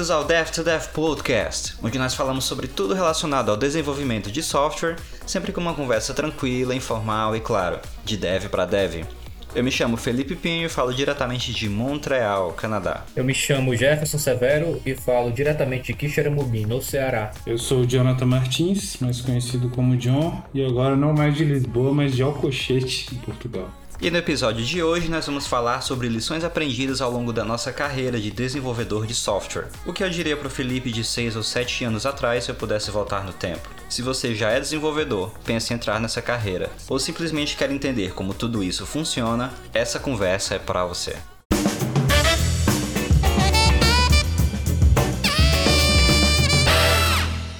Bem-vindos ao Dev to Dev Podcast, onde nós falamos sobre tudo relacionado ao desenvolvimento de software, sempre com uma conversa tranquila, informal e, claro, de dev para dev. Eu me chamo Felipe Pinho e falo diretamente de Montreal, Canadá. Eu me chamo Jefferson Severo e falo diretamente de Quixeramobim, no Ceará. Eu sou o Jonathan Martins, mais conhecido como John, e agora não mais de Lisboa, mas de Alcochete, em Portugal. E no episódio de hoje nós vamos falar sobre lições aprendidas ao longo da nossa carreira de desenvolvedor de software. O que eu diria para o Felipe de 6 ou 7 anos atrás se eu pudesse voltar no tempo. Se você já é desenvolvedor, pensa em entrar nessa carreira, ou simplesmente quer entender como tudo isso funciona, essa conversa é para você.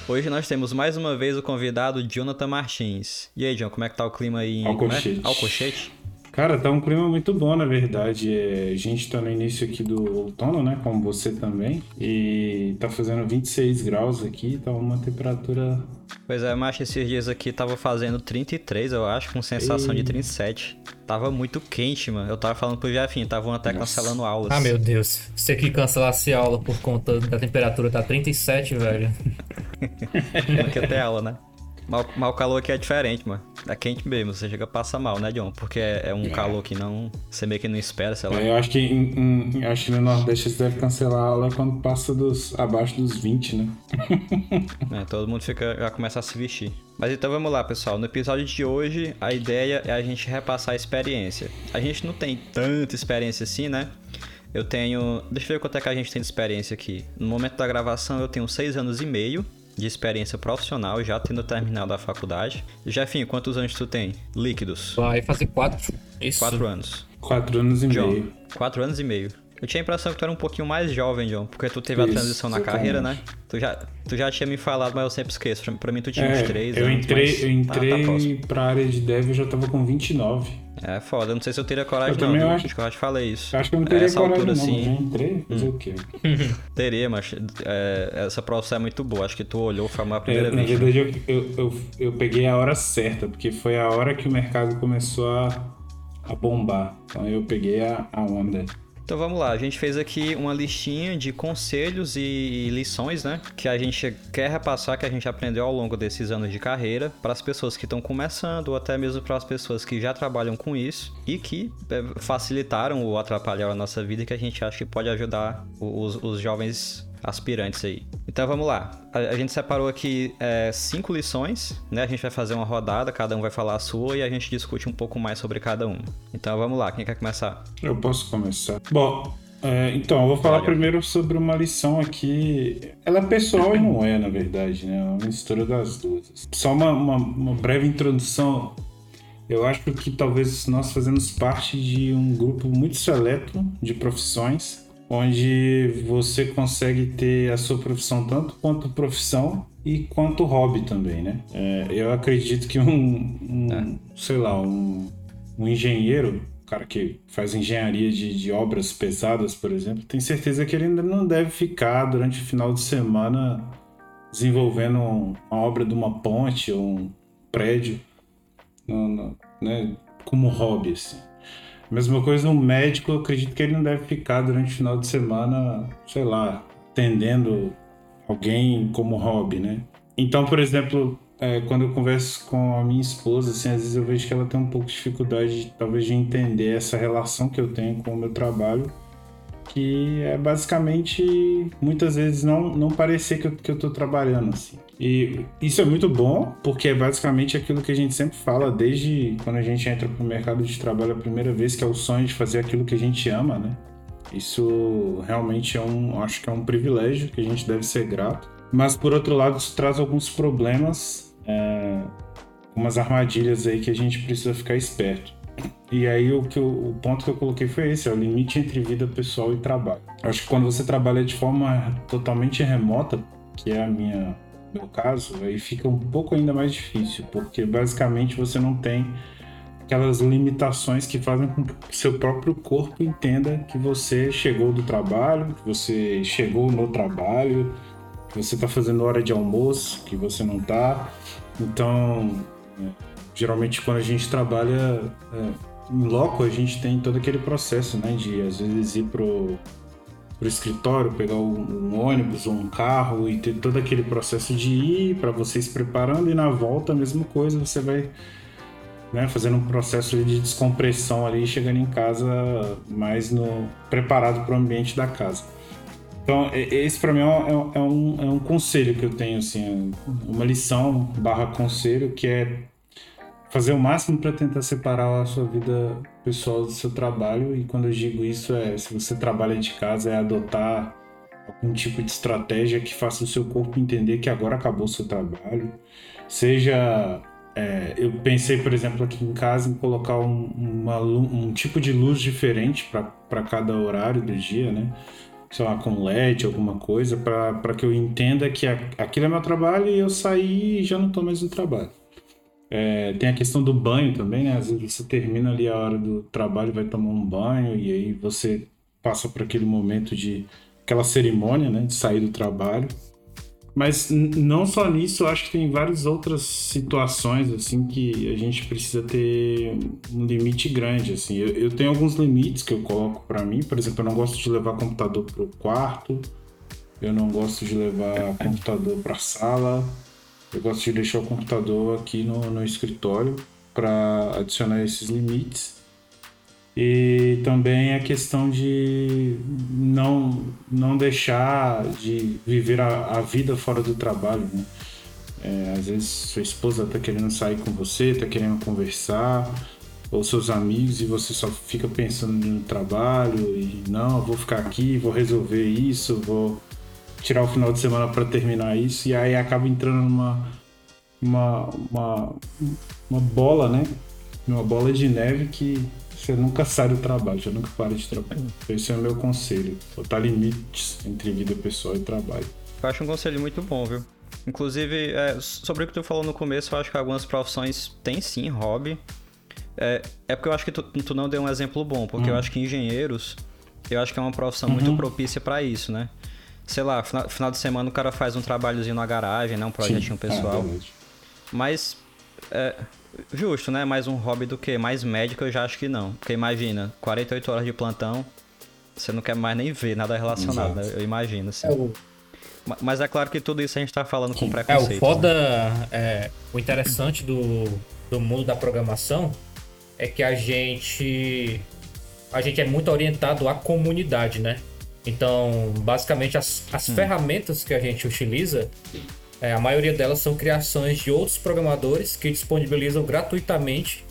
Hoje nós temos mais uma vez o convidado Jonathan Martins. E aí, John, como é que tá o clima aí em Alcochete? É? Alcochete? Cara, tá um clima muito bom, na verdade. É, a gente tá no início aqui do outono, né? Como você também. E tá fazendo 26 graus aqui, tá uma temperatura. Pois é, mas esses dias aqui tava fazendo 33, eu acho, com sensação de 37. Tava muito quente, mano. Eu tava falando pro Jefinho, estavam até Nossa. cancelando aulas. Ah, meu Deus. Você que cancelasse aula por conta da temperatura tá 37, velho. Porque até aula, né? Mal, mal calor aqui é diferente, mano. É quente mesmo, você chega a passar mal, né, John? Porque é, é um é. calor que não. Você meio que não espera, sei lá. É, eu acho que em, em, acho que no Nordeste você deve cancelar a aula quando passa dos. abaixo dos 20, né? é, todo mundo fica, já começa a se vestir. Mas então vamos lá, pessoal. No episódio de hoje, a ideia é a gente repassar a experiência. A gente não tem tanta experiência assim, né? Eu tenho. Deixa eu ver quanto é que a gente tem de experiência aqui. No momento da gravação, eu tenho seis anos e meio de experiência profissional, já tendo terminado a faculdade. Jefinho, quantos anos tu tem? Líquidos? Vai fazer quatro. Isso. Quatro anos. Quatro anos e John, meio. Quatro anos e meio. Eu tinha a impressão que tu era um pouquinho mais jovem, John, porque tu teve Isso, a transição na carreira, né? Tu já, tu já tinha me falado, mas eu sempre esqueço. Pra, mim, tu tinha é, uns três eu anos. Entrei, eu entrei ah, tá pra área de dev e já tava com 29. É foda, eu não sei se eu teria coragem, eu não. Eu acho, acho que eu já te falei isso. Acho que eu não teria essa coragem, altura, não. Assim... Já entrei, fazer hum. o quê? teria, mas é, essa profissão é muito boa. Acho que tu olhou, foi a primeira é, vez. Na verdade, eu, eu, eu, eu, peguei a hora certa, porque foi a hora que o mercado começou a, a bombar. Então eu peguei a, a onda. Então vamos lá, a gente fez aqui uma listinha de conselhos e lições, né? Que a gente quer repassar, que a gente aprendeu ao longo desses anos de carreira, para as pessoas que estão começando, ou até mesmo para as pessoas que já trabalham com isso e que é, facilitaram ou atrapalharam a nossa vida, que a gente acha que pode ajudar os, os jovens aspirantes aí. Então vamos lá. A, a gente separou aqui é, cinco lições, né? A gente vai fazer uma rodada, cada um vai falar a sua e a gente discute um pouco mais sobre cada uma. Então vamos lá, quem quer começar? Eu posso começar. Bom, é, então, eu vou falar Olha. primeiro sobre uma lição aqui. Ela é pessoal e não é, na verdade, né? É uma mistura das duas. Só uma, uma, uma breve introdução. Eu acho que talvez nós fazemos parte de um grupo muito seleto de profissões onde você consegue ter a sua profissão tanto quanto profissão e quanto hobby também, né? É, eu acredito que um, um é. sei lá, um, um engenheiro, cara que faz engenharia de, de, obras pesadas, por exemplo, tem certeza que ele ainda não deve ficar durante o final de semana desenvolvendo uma obra de uma ponte ou um prédio, no, no, né, como hobby, assim. Mesma coisa um médico, eu acredito que ele não deve ficar durante o final de semana, sei lá, atendendo alguém como hobby, né? Então, por exemplo, é, quando eu converso com a minha esposa, assim, às vezes eu vejo que ela tem um pouco de dificuldade, talvez, de entender essa relação que eu tenho com o meu trabalho que é basicamente muitas vezes não, não parecer que eu, que eu tô trabalhando assim. E isso é muito bom, porque é basicamente aquilo que a gente sempre fala desde quando a gente entra pro mercado de trabalho a primeira vez, que é o sonho de fazer aquilo que a gente ama, né? Isso realmente é um, acho que é um privilégio que a gente deve ser grato. Mas por outro lado, isso traz alguns problemas, é, umas armadilhas aí que a gente precisa ficar esperto. E aí o, que eu, o ponto que eu coloquei foi esse, é o limite entre vida pessoal e trabalho. Acho que quando você trabalha de forma totalmente remota, que é a minha meu caso, aí fica um pouco ainda mais difícil, porque basicamente você não tem aquelas limitações que fazem com que seu próprio corpo entenda que você chegou do trabalho, que você chegou no trabalho, que você está fazendo hora de almoço, que você não está. Então, é, geralmente quando a gente trabalha é, em loco, a gente tem todo aquele processo, né, de às vezes ir pro para o escritório, pegar um, ônibus ou um carro e ter todo aquele processo de ir para você se preparando e na volta a mesma coisa, você vai né, fazendo um processo de descompressão ali, chegando em casa mais no preparado para o ambiente da casa. Então, esse para mim é, é, é um, é um conselho que eu tenho, assim, uma lição barra conselho que é fazer o máximo para tentar separar a sua vida pessoal do seu trabalho. E quando eu digo isso, é se você trabalha de casa, é adotar algum tipo de estratégia que faça o seu corpo entender que agora acabou o seu trabalho. Seja. É, eu pensei, por exemplo, aqui em casa em colocar um, uma, um tipo de luz diferente para cada horário do dia, né? sei lá, com LED, alguma coisa, para que eu entenda que aquilo é meu trabalho e eu sair e já não estou mais no trabalho. É, tem a questão do banho também, né? Às vezes você termina ali a hora do trabalho, vai tomar um banho e aí você passa por aquele momento de aquela cerimônia, né? De sair do trabalho. Mas não só nisso, acho que tem várias outras situações assim que a gente precisa ter um limite grande. Assim, eu, eu tenho alguns limites que eu coloco para mim. Por exemplo, eu não gosto de levar computador pro quarto. Eu não gosto de levar computador para sala. Eu gosto de deixar o computador aqui no, no escritório para adicionar esses limites. E também a questão de não, não deixar de viver a, a vida fora do trabalho. Né? É, às vezes sua esposa está querendo sair com você, está querendo conversar, ou seus amigos, e você só fica pensando no trabalho e não, vou ficar aqui, vou resolver isso, vou tirar o final de semana para terminar isso, e aí acaba entrando numa uma, uma, uma bola, né? Uma bola de neve que você nunca sai do trabalho, você nunca para de trabalhar. Esse é o meu conselho, botar limites entre vida pessoal e trabalho. Eu acho um conselho muito bom, viu? Inclusive, é, sobre o que tu falou no começo, eu acho que algumas profissões têm sim hobby. É, é porque eu acho que tu, tu não deu um exemplo bom, porque eu hum. acho que engenheiros, eu acho que é uma profissão uhum. muito propícia para isso, né? Sei lá, final, final, de semana o cara faz um trabalhozinho na garagem, né? Um projetinho Sim, pessoal. É Mas, é, justo, né? Mais um hobby do que? Mais médico eu já acho que não. Porque imagina, 48 horas de plantão, você não quer mais nem ver nada relacionado, né? Eu imagino, assim. É o... Mas é claro que tudo isso a gente tá falando com preconceito. É, o foda, né? é, o interessante do, do mundo da programação é que a gente a gente é muito orientado à comunidade, né? Então, basicamente, as, as hum. ferramentas que a gente utiliza, é, a maioria delas são criações de outros programadores que disponibilizam gratuitamente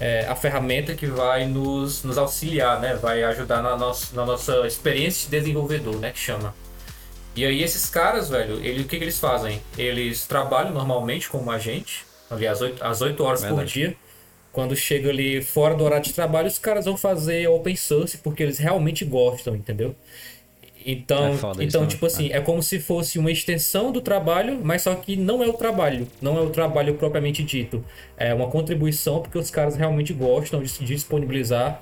é, a ferramenta que vai nos, nos auxiliar, né? Vai ajudar na, nossa na nossa experiência de desenvolvedor, né? Que chama. E aí esses caras, velho, ele, o que, que eles fazem? Eles trabalham normalmente como a gente, ali às 8, às 8 horas Verdade. por dia. Quando chega ali fora do horário de trabalho, os caras vão fazer open source porque eles realmente gostam, entendeu? Então, é então tipo assim, é. é como se fosse uma extensão do trabalho, mas só que não é o trabalho, não é o trabalho propriamente dito. É uma contribuição porque os caras realmente gostam de disponibilizar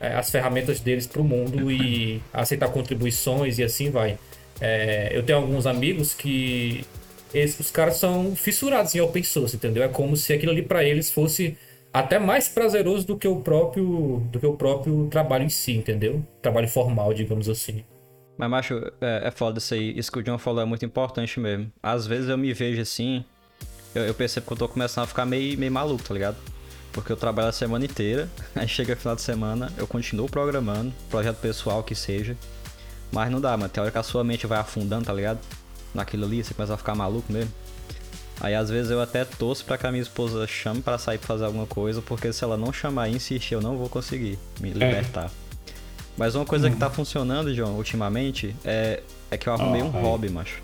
é, as ferramentas deles para o mundo e aceitar contribuições e assim vai. É, eu tenho alguns amigos que esses, os caras são fissurados em open source, entendeu? É como se aquilo ali para eles fosse até mais prazeroso do que o próprio do que o próprio trabalho em si, entendeu? Trabalho formal, digamos assim. Mas, macho, é, é foda isso aí. Isso que o John falou é muito importante mesmo. Às vezes eu me vejo assim, eu, eu percebo que eu tô começando a ficar meio, meio maluco, tá ligado? Porque eu trabalho a semana inteira, aí chega final de semana, eu continuo programando, projeto pessoal que seja. Mas não dá, mano. Tem hora que a sua mente vai afundando, tá ligado? Naquilo ali, você começa a ficar maluco mesmo. Aí às vezes eu até torço pra que a minha esposa chame para sair pra fazer alguma coisa, porque se ela não chamar e insistir, eu não vou conseguir me é. libertar. É. Mas uma coisa hum. que tá funcionando, João, ultimamente, é, é que eu arrumei oh, um aí. hobby, macho.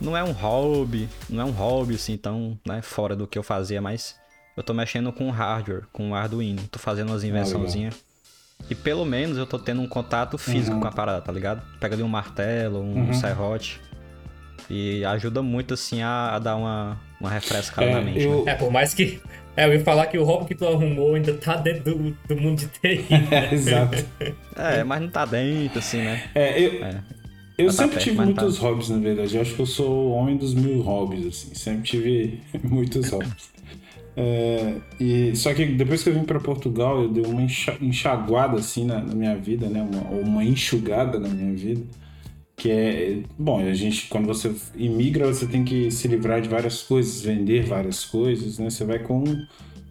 Não é um hobby, não é um hobby assim tão né, fora do que eu fazia, mas eu tô mexendo com hardware, com Arduino. Tô fazendo umas invençãozinhas. e pelo menos eu tô tendo um contato físico uhum. com a parada, tá ligado? Pega ali um martelo, um uhum. serrote. E ajuda muito, assim, a, a dar uma, uma refrescada é, na mente. Eu... Né? É, por mais que é, eu ia falar que o hobby que tu arrumou ainda tá dentro do, do mundo de TI. Né? exato. É, mas não tá dentro, assim, né? É, eu, é. eu tá sempre perto, tive muitos tá... hobbies, na verdade. Eu acho que eu sou o homem dos mil hobbies, assim. Sempre tive muitos hobbies. É, e, só que depois que eu vim para Portugal, eu dei uma enxaguada assim na, na minha vida, né? Uma, uma enxugada na minha vida. Que é, bom, a gente, quando você imigra, você tem que se livrar de várias coisas, vender várias coisas, né? Você vai com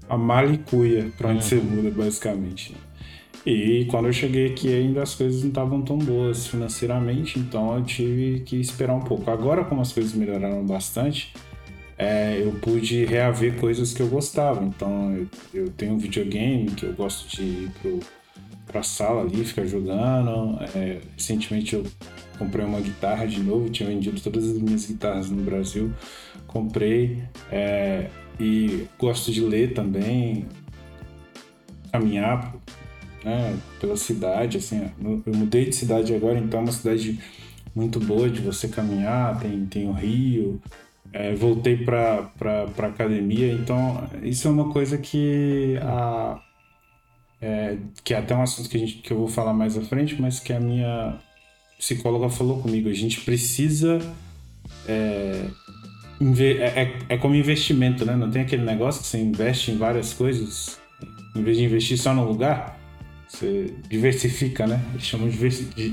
a malicuia para onde uhum. você muda, basicamente. E quando eu cheguei aqui, ainda as coisas não estavam tão boas financeiramente, então eu tive que esperar um pouco. Agora, como as coisas melhoraram bastante, é, eu pude reaver coisas que eu gostava. Então, eu, eu, tenho um videogame que eu gosto de ir pro, pra sala ali, ficar jogando. É, recentemente eu comprei uma guitarra de novo, tinha vendido todas as minhas guitarras no Brasil. Comprei é, e gosto de ler também, caminhar né, pela cidade. Assim, eu mudei de cidade agora, então é uma cidade muito boa de você caminhar, tem, tem o rio, é, voltei para academia, então isso é uma coisa que a, é, que é até um assunto que, a gente, que eu vou falar mais à frente, mas que a minha psicóloga falou comigo. A gente precisa. É, é, é, é como investimento, né? Não tem aquele negócio que você investe em várias coisas, em vez de investir só no lugar, você diversifica, né? Eles chamam de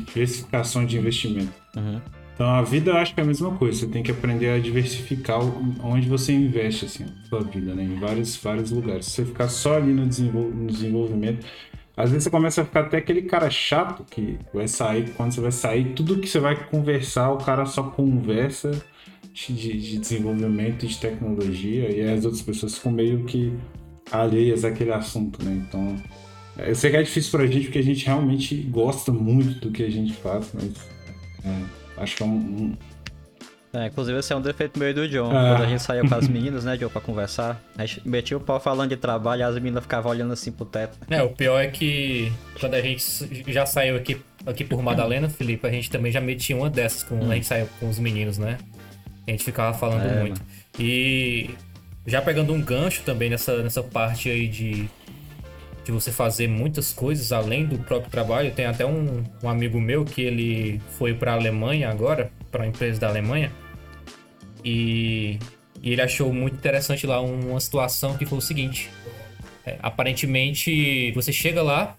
diversificação de investimento. Uhum. Então a vida eu acho que é a mesma coisa. Você tem que aprender a diversificar onde você investe assim, a sua vida, né? Em vários, vários lugares. Se você ficar só ali no, desenvol no desenvolvimento, às vezes você começa a ficar até aquele cara chato que vai sair, quando você vai sair, tudo que você vai conversar, o cara só conversa de, de desenvolvimento de tecnologia e as outras pessoas ficam meio que alheias àquele assunto, né? Então, eu sei que é difícil pra gente porque a gente realmente gosta muito do que a gente faz, mas. É Acho que é um. um... É, inclusive esse é um defeito meio do John. Ah. Quando a gente saía com as meninas, né, John, pra conversar, a gente metia o pau falando de trabalho e as meninas ficavam olhando assim pro teto. É, o pior é que quando a gente já saiu aqui, aqui por Madalena, Felipe, a gente também já metia uma dessas quando hum. a gente saiu com os meninos, né? A gente ficava falando é, muito. Mano. E já pegando um gancho também nessa, nessa parte aí de de você fazer muitas coisas além do próprio trabalho. Tem até um, um amigo meu que ele foi para a Alemanha agora, para uma empresa da Alemanha, e, e, ele achou muito interessante lá uma situação que foi o seguinte: é, aparentemente você chega lá,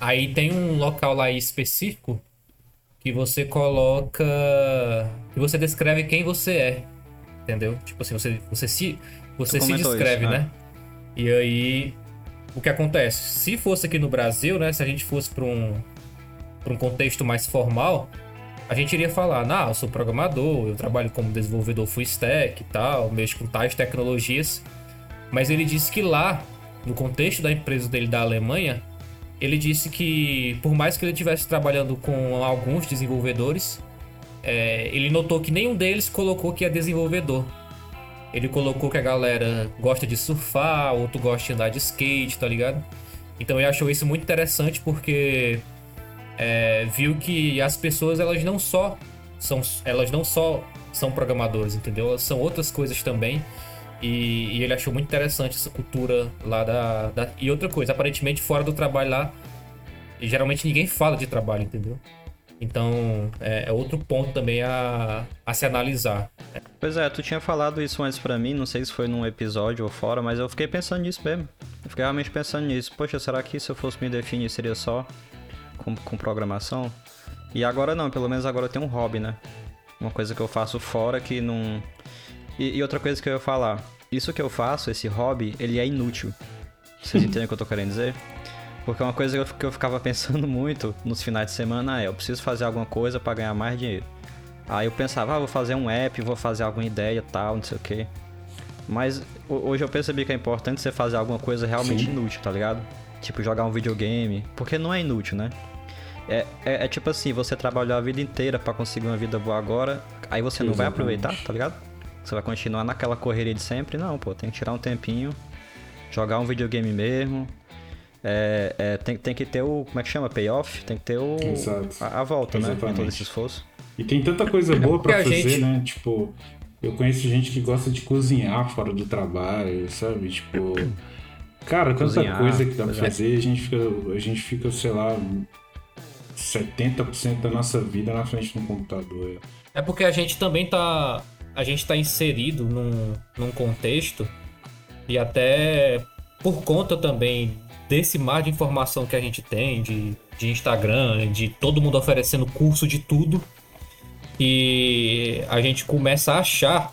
aí tem um local lá específico que você coloca, que você descreve quem você é, entendeu? Tipo assim, você, você se você se descreve, isso, né? né? E aí o que acontece? Se fosse aqui no Brasil, né? Se a gente fosse para um, um contexto mais formal, a gente iria falar, ah, eu sou programador, eu trabalho como desenvolvedor full stack e tal, mexo com tais tecnologias. Mas ele disse que lá, no contexto da empresa dele da Alemanha, ele disse que por mais que ele estivesse trabalhando com alguns desenvolvedores, é, ele notou que nenhum deles colocou que é desenvolvedor. Ele colocou que a galera gosta de surfar, outro gosta de andar de skate, tá ligado? Então ele achou isso muito interessante porque é, viu que as pessoas elas não só são elas não só são programadores, entendeu? Elas são outras coisas também. E, e ele achou muito interessante essa cultura lá da, da, E outra coisa, aparentemente fora do trabalho lá, geralmente ninguém fala de trabalho, entendeu? Então, é, é, outro ponto também a, a se analisar. Pois é, tu tinha falado isso antes para mim, não sei se foi num episódio ou fora, mas eu fiquei pensando nisso mesmo. Eu fiquei realmente pensando nisso. Poxa, será que se eu fosse me definir seria só com, com programação? E agora não, pelo menos agora eu tenho um hobby, né? Uma coisa que eu faço fora que não. E, e outra coisa que eu ia falar. Isso que eu faço, esse hobby, ele é inútil. Vocês entendem o que eu tô querendo dizer? Porque uma coisa que eu ficava pensando muito nos finais de semana é: eu preciso fazer alguma coisa para ganhar mais dinheiro. Aí eu pensava, ah, vou fazer um app, vou fazer alguma ideia tal, não sei o que. Mas hoje eu percebi que é importante você fazer alguma coisa realmente Sim. inútil, tá ligado? Tipo, jogar um videogame. Porque não é inútil, né? É, é, é tipo assim, você trabalhou a vida inteira para conseguir uma vida boa agora, aí você não Exatamente. vai aproveitar, tá ligado? Você vai continuar naquela correria de sempre? Não, pô, tem que tirar um tempinho, jogar um videogame mesmo, é, é, tem, tem que ter o. Como é que chama? Payoff? Tem que ter o. A, a, volta, Exatamente. né? Em todo esse esforço. E tem tanta coisa boa para fazer, gente... né? Tipo, eu conheço gente que gosta de cozinhar fora do trabalho, sabe? Tipo. Cara, tanta cozinhar, coisa que dá pra fazer, a gente fica, a gente fica, sei lá, 70% da nossa vida na frente do computador. É porque a gente também tá. A gente tá inserido num, num contexto E até por conta também desse mar de informação que a gente tem, de, de Instagram, de todo mundo oferecendo curso de tudo, e a gente começa a achar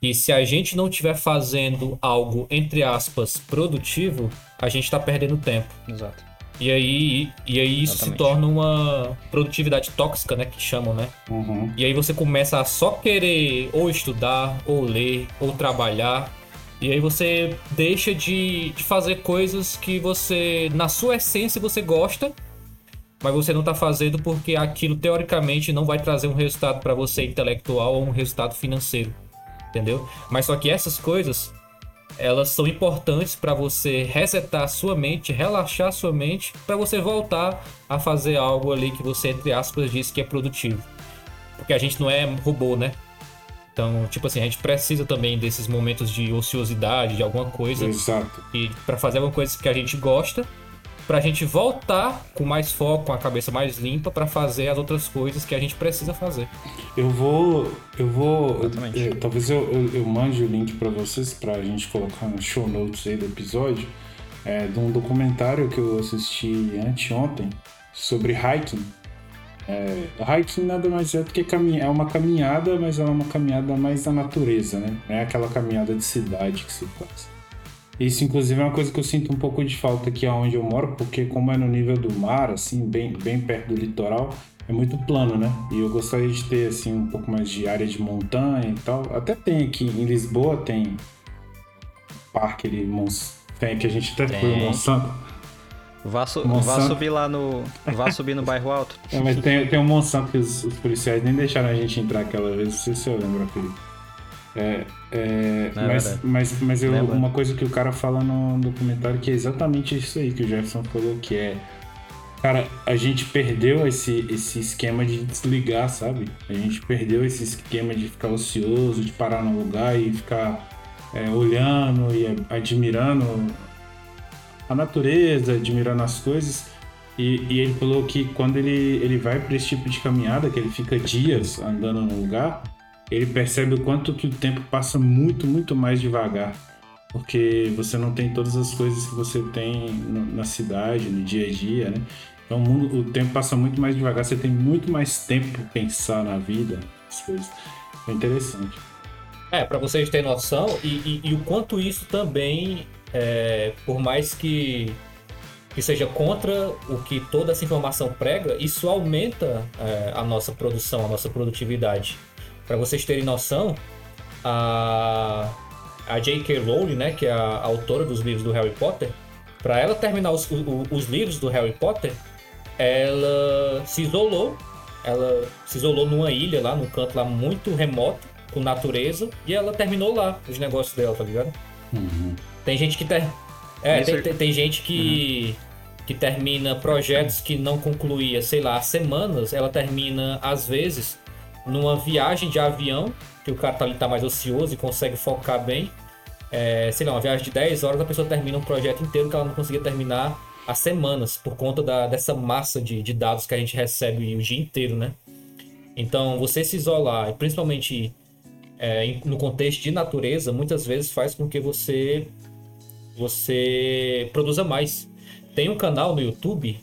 que se a gente não estiver fazendo algo, entre aspas, produtivo, a gente está perdendo tempo. Exato. E aí, e aí isso Exatamente. se torna uma produtividade tóxica, né? Que chamam, né? Uhum. E aí você começa a só querer ou estudar, ou ler, ou trabalhar. E aí você deixa de, de fazer coisas que você, na sua essência, você gosta, mas você não tá fazendo porque aquilo teoricamente não vai trazer um resultado para você intelectual ou um resultado financeiro. Entendeu? Mas só que essas coisas, elas são importantes para você resetar a sua mente, relaxar a sua mente, para você voltar a fazer algo ali que você, entre aspas, disse que é produtivo. Porque a gente não é robô, né? Então, tipo assim, a gente precisa também desses momentos de ociosidade, de alguma coisa, Exato. e para fazer alguma coisa que a gente gosta, pra gente voltar com mais foco, com a cabeça mais limpa, para fazer as outras coisas que a gente precisa fazer. Eu vou. Eu vou. Talvez eu, eu, eu mande o link pra vocês, pra gente colocar no show notes aí do episódio, é, de um documentário que eu assisti anteontem sobre hiking. É, hiking nada mais é do que caminhar. É uma caminhada, mas é uma caminhada mais da natureza, né? Não é aquela caminhada de cidade que se faz. Isso, inclusive, é uma coisa que eu sinto um pouco de falta aqui onde eu moro, porque como é no nível do mar, assim, bem, bem perto do litoral, é muito plano, né? E eu gostaria de ter, assim, um pouco mais de área de montanha e tal. Até tem aqui em Lisboa, tem parque ali, Mons... tem que a gente até foi, o Tem. Monsanto. Vá, su- vá Monsanto. subir lá no. Vá subir no bairro alto. É, mas tem, tem um Monsanto que os, os policiais nem deixaram a gente entrar aquela vez, não sei se eu lembro, Felipe. É, é, é mas, mas, mas eu, uma coisa que o cara fala no documentário que é exatamente isso aí que o Jefferson falou, que é. Cara, a gente perdeu esse, esse esquema de desligar, sabe? A gente perdeu esse esquema de ficar ocioso, de parar no lugar e ficar é, olhando e admirando a natureza, admirando as coisas. E, e ele falou que quando ele, ele vai para esse tipo de caminhada, que ele fica dias andando no lugar, ele percebe o quanto que o tempo passa muito, muito mais devagar. Porque você não tem todas as coisas que você tem na cidade, no dia a dia, né? Então o, mundo- o tempo passa muito mais devagar, você tem muito mais tempo para pensar na vida, as coisas. É interessante. É, para vocês terem noção, e, e- e o quanto isso também, é, por mais que, que seja contra o que toda essa informação prega, isso aumenta é, a nossa produção, a nossa produtividade. Para vocês terem noção, a, a J.K. Rowling, né, que é a autora dos livros do Harry Potter, para ela terminar os, o- os livros do Harry Potter, ela se isolou, ela se isolou numa ilha lá, num canto lá muito remoto, com natureza, e ela terminou lá os negócios dela, tá ligado? Tem gente que ter... é, tem, tem, tem gente que que termina projetos que não concluía, sei lá, há semanas, ela termina às vezes numa viagem de avião, que o cara tá ali tá mais ocioso e consegue focar bem. É, sei lá, uma viagem de 10 horas, a pessoa termina um projeto inteiro que ela não conseguia terminar há semanas, por conta da, dessa massa de, de dados que a gente recebe o dia inteiro, né? Então, você se isolar, principalmente é, no contexto de natureza, muitas vezes faz com que você você produza mais. Tem um canal no YouTube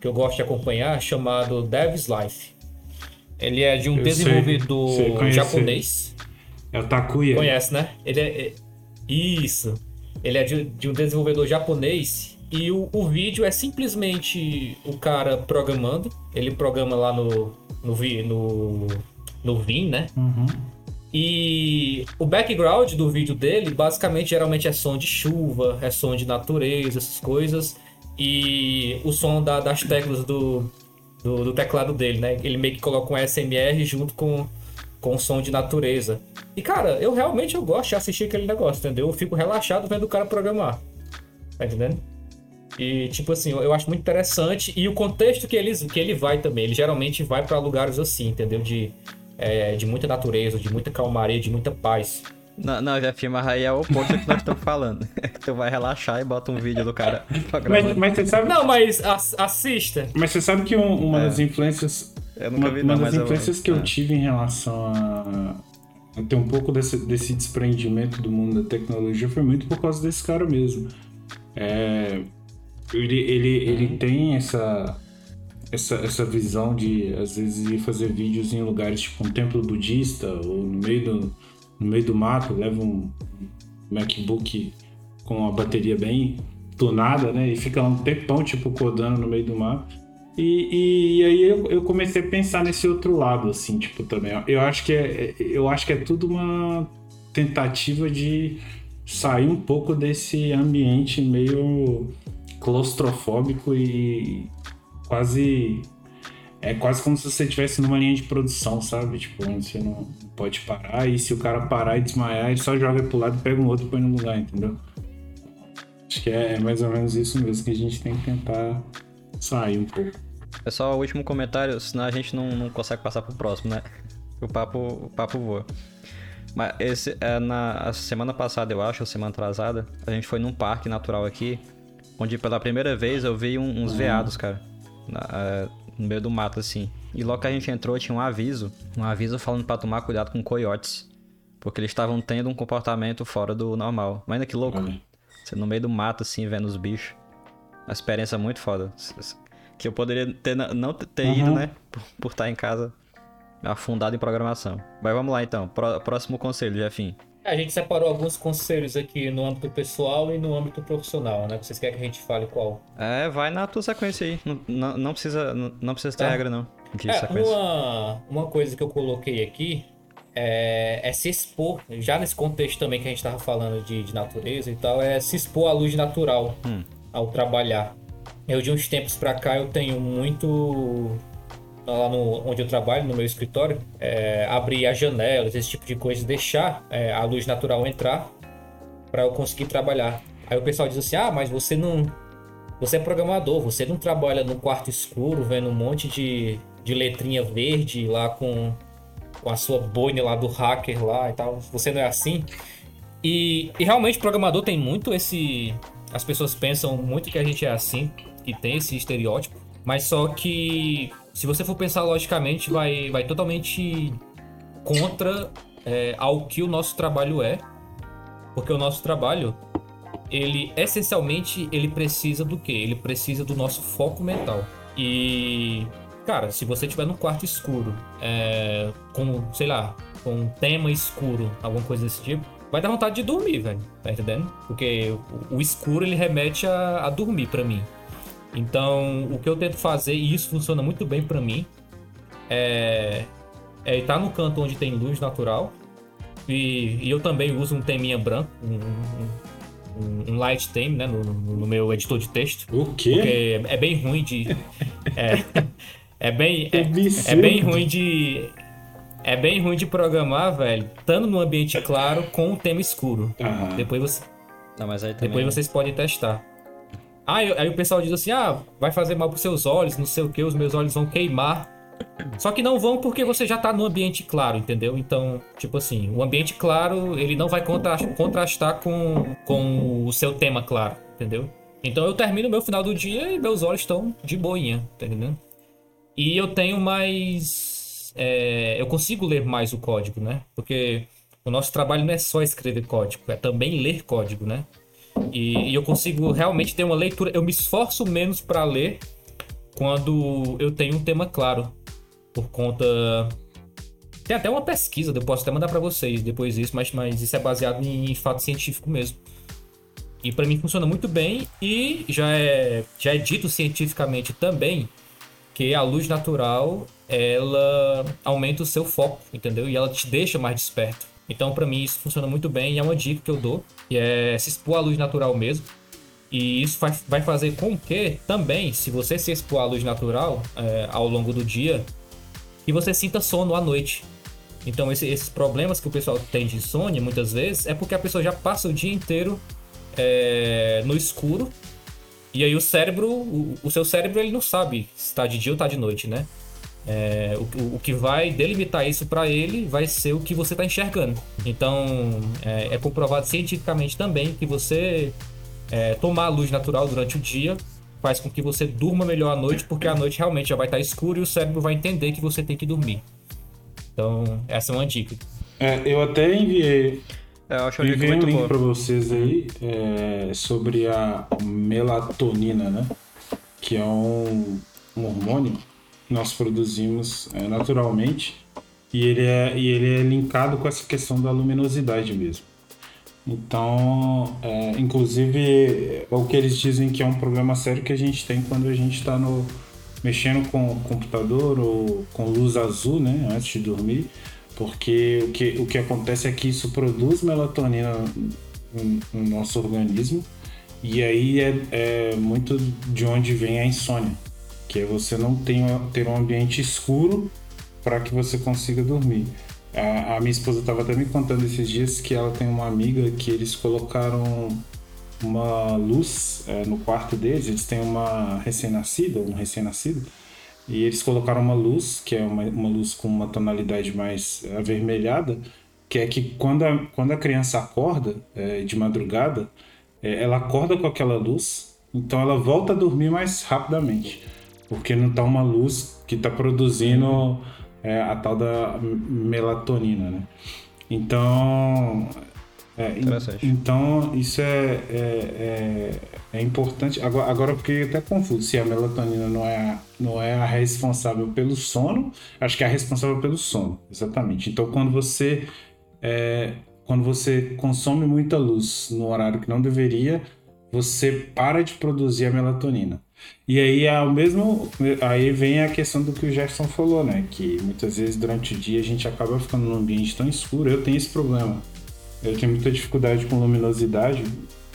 que eu gosto de acompanhar chamado Dev's Life. Ele é de um Eu sei, desenvolvedor sei, conheci. japonês. É o Takuya. Conhece, né? Ele é. Isso. Ele é de, de um desenvolvedor japonês. E o, o vídeo é simplesmente o cara programando. Ele programa lá no. no, no, no Vim, né? Uhum. E o background do vídeo dele, basicamente, geralmente é som de chuva, é som de natureza, essas coisas. E o som da- das teclas do, do, do teclado dele, né? Ele meio que coloca um SMR junto com, com som de natureza. E, cara, eu realmente eu gosto de assistir aquele negócio, entendeu? Eu fico relaxado vendo o cara programar. Tá entendendo? E, tipo assim, eu eu acho muito interessante. E o contexto que ele, que ele vai também. Ele geralmente vai pra lugares assim, entendeu? De, é, de muita natureza, de muita calmaria, de muita paz. Não, não, já filma aí é o oposto do que nós estamos falando. tu vai relaxar e bota um vídeo do cara Mas, mas você sabe. Não, mas ass- assista. Mas você sabe que um- uma É. das influências. Eu nunca Uma, vi uma não, das mas eu- influências que eu é. tive em relação a, a ter um pouco desse, desse desprendimento do mundo da tecnologia foi muito por causa desse cara mesmo. É, ele, ele, ele uhum. tem essa, essa, essa visão de, às vezes, ir fazer vídeos em lugares tipo um templo budista ou no meio do, no meio do mato, leva um MacBook com a bateria bem tunada, né? E fica um tempão, tipo, codando no meio do mato. E, e, e, aí eu, eu, comecei a pensar nesse outro lado, assim, tipo, também. Eu acho que é, eu acho que é tudo uma tentativa de sair um pouco desse ambiente meio claustrofóbico e quase é quase como se você estivesse numa linha de produção, sabe? Tipo, onde você não pode parar e se o cara parar e desmaiar, ele só joga pro lado, pega um outro e põe no lugar, entendeu? Acho que é mais ou menos isso mesmo que a gente tem que tentar sair um pouco. É só o último comentário, senão a gente não, não consegue passar pro próximo, né? O papo, o papo voa. Mas esse, é, na semana passada, eu acho, ou semana atrasada, a gente foi num parque natural aqui, onde pela primeira vez eu vi um, uns veados, cara. Na, é, no meio do mato, assim. E logo que a gente entrou, tinha um aviso. Um aviso falando para tomar cuidado com coiotes. Porque eles estavam tendo um comportamento fora do normal. Mas ainda que louco. Você no meio do mato, assim, vendo os bichos. Uma experiência muito foda. Que eu poderia ter, não ter uhum. ido, né? Por, por, estar em casa afundado em programação. Mas vamos lá então. próximo conselho, Jefim. A gente separou alguns conselhos aqui no âmbito pessoal e no âmbito profissional, né? Vocês querem que a gente fale qual? É, vai na tua sequência aí. Não, não, não precisa, não, não, precisa ter tá. regra, não. De é, Uma, uma coisa que eu coloquei aqui é, é, se expor, já nesse contexto também que a gente estava falando de, de, natureza e tal, é se expor à luz natural hum. ao trabalhar. Eu de uns tempos para cá eu tenho muito lá no, onde eu trabalho, no meu escritório, é, abrir as janelas, esse tipo de coisa, deixar é, a luz natural entrar para eu conseguir trabalhar. Aí o pessoal diz assim: ah, mas você não. Você é programador, você não trabalha no quarto escuro vendo um monte de, de letrinha verde lá com, com a sua boina lá do hacker lá e tal. Você não é assim? E, e realmente, programador tem muito esse. As pessoas pensam muito que a gente é assim que tem esse estereótipo, mas só que se você for pensar logicamente, vai, vai totalmente contra é, ao que o nosso trabalho é, porque o nosso trabalho ele essencialmente ele precisa do que? Ele precisa do nosso foco mental. E cara, se você estiver no quarto escuro, é, com sei lá, com um tema escuro, alguma coisa desse tipo, vai dar vontade de dormir, velho. Tá entendendo? Porque o, o escuro ele remete a, a dormir para mim. Então, o que eu tento fazer, e isso funciona muito bem para mim, é, é estar no canto onde tem luz natural. E, e eu também uso um teminha branco, um, um, um light theme, né, no, no, meu editor de texto. O quê? Porque é bem ruim de. É, é bem. É, é bem ruim de. É bem ruim de programar, velho, estando no ambiente claro com o tema escuro. Uhum. Depois, você, Não, também... depois vocês podem testar. Aí, aí o pessoal diz assim: ah, vai fazer mal pros seus olhos, não sei o que, os meus olhos vão queimar. Só que não vão porque você já tá no ambiente claro, entendeu? Então, tipo assim, o ambiente claro, ele não vai contrastar com, com o seu tema claro, entendeu? Então eu termino meu final do dia e meus olhos estão de boinha, tá entendendo? E eu tenho mais. É, eu consigo ler mais o código, né? Porque o nosso trabalho não é só escrever código, é também ler código, né? E, e eu consigo realmente ter uma leitura. Eu me esforço menos para ler quando eu tenho um tema claro. Por conta. Tem até uma pesquisa, eu posso até mandar para vocês depois disso, mas, mas isso é baseado em, em fato científico mesmo. E para mim funciona muito bem e já é, já é dito cientificamente também que a luz natural ela aumenta o seu foco, entendeu? E ela te deixa mais desperto. Então, para mim, isso funciona muito bem e é uma dica que eu dou, que é se expor à luz natural mesmo. E isso vai fazer com que também, se você se expor à luz natural é, ao longo do dia, que você sinta sono à noite. Então, esse, esses problemas que o pessoal tem de insônia, muitas vezes, é porque a pessoa já passa o dia inteiro é, no escuro. E aí o cérebro, o, o seu cérebro, ele não sabe se está de dia ou está de noite, né? É, o, o, que vai delimitar isso para ele vai ser o que você está enxergando. Então, é, é, comprovado cientificamente também que você é, tomar a luz natural durante o dia faz com que você durma melhor à noite, porque à noite realmente já vai estar tá escuro e o cérebro vai entender que você tem que dormir. Então, essa é uma dica. É, eu até enviei. É, eu acho enviei um muito link bom. pra vocês aí é, sobre a melatonina, né? Que é um, um hormônio nós produzimos é, naturalmente e ele, é, e ele é linkado com essa questão da luminosidade mesmo. Então, é, inclusive, é o que eles dizem que é um problema sério que a gente tem quando a gente está mexendo com o computador ou com luz azul, né, antes de dormir, porque o que, o que acontece é que isso produz melatonina no, no nosso organismo e aí é, é muito de onde vem a insônia, que é você não ter um ambiente escuro para que você consiga dormir. A, a minha esposa estava até me contando esses dias que ela tem uma amiga que eles colocaram uma luz é, no quarto deles. Eles têm uma recém-nascida, um recém-nascido, e eles colocaram uma luz, que é uma, uma luz com uma tonalidade mais avermelhada, que é que quando a, quando a criança acorda é, de madrugada, é, ela acorda com aquela luz, então ela volta a dormir mais rapidamente, porque não tá uma luz que está produzindo é, a tal da melatonina, né? Então, é, então isso é, é, é, é importante. Agora, agora eu fiquei até confuso se a melatonina não é a, não é a responsável pelo sono. Acho que é a responsável pelo sono, exatamente. Então, quando você é, quando você consome muita luz no horário que não deveria, você para de produzir a melatonina. E aí é o mesmo, aí vem a questão do que o Jefferson falou, né? Que muitas vezes durante o dia a gente acaba ficando num ambiente tão escuro. Eu tenho esse problema. Eu tenho muita dificuldade com luminosidade,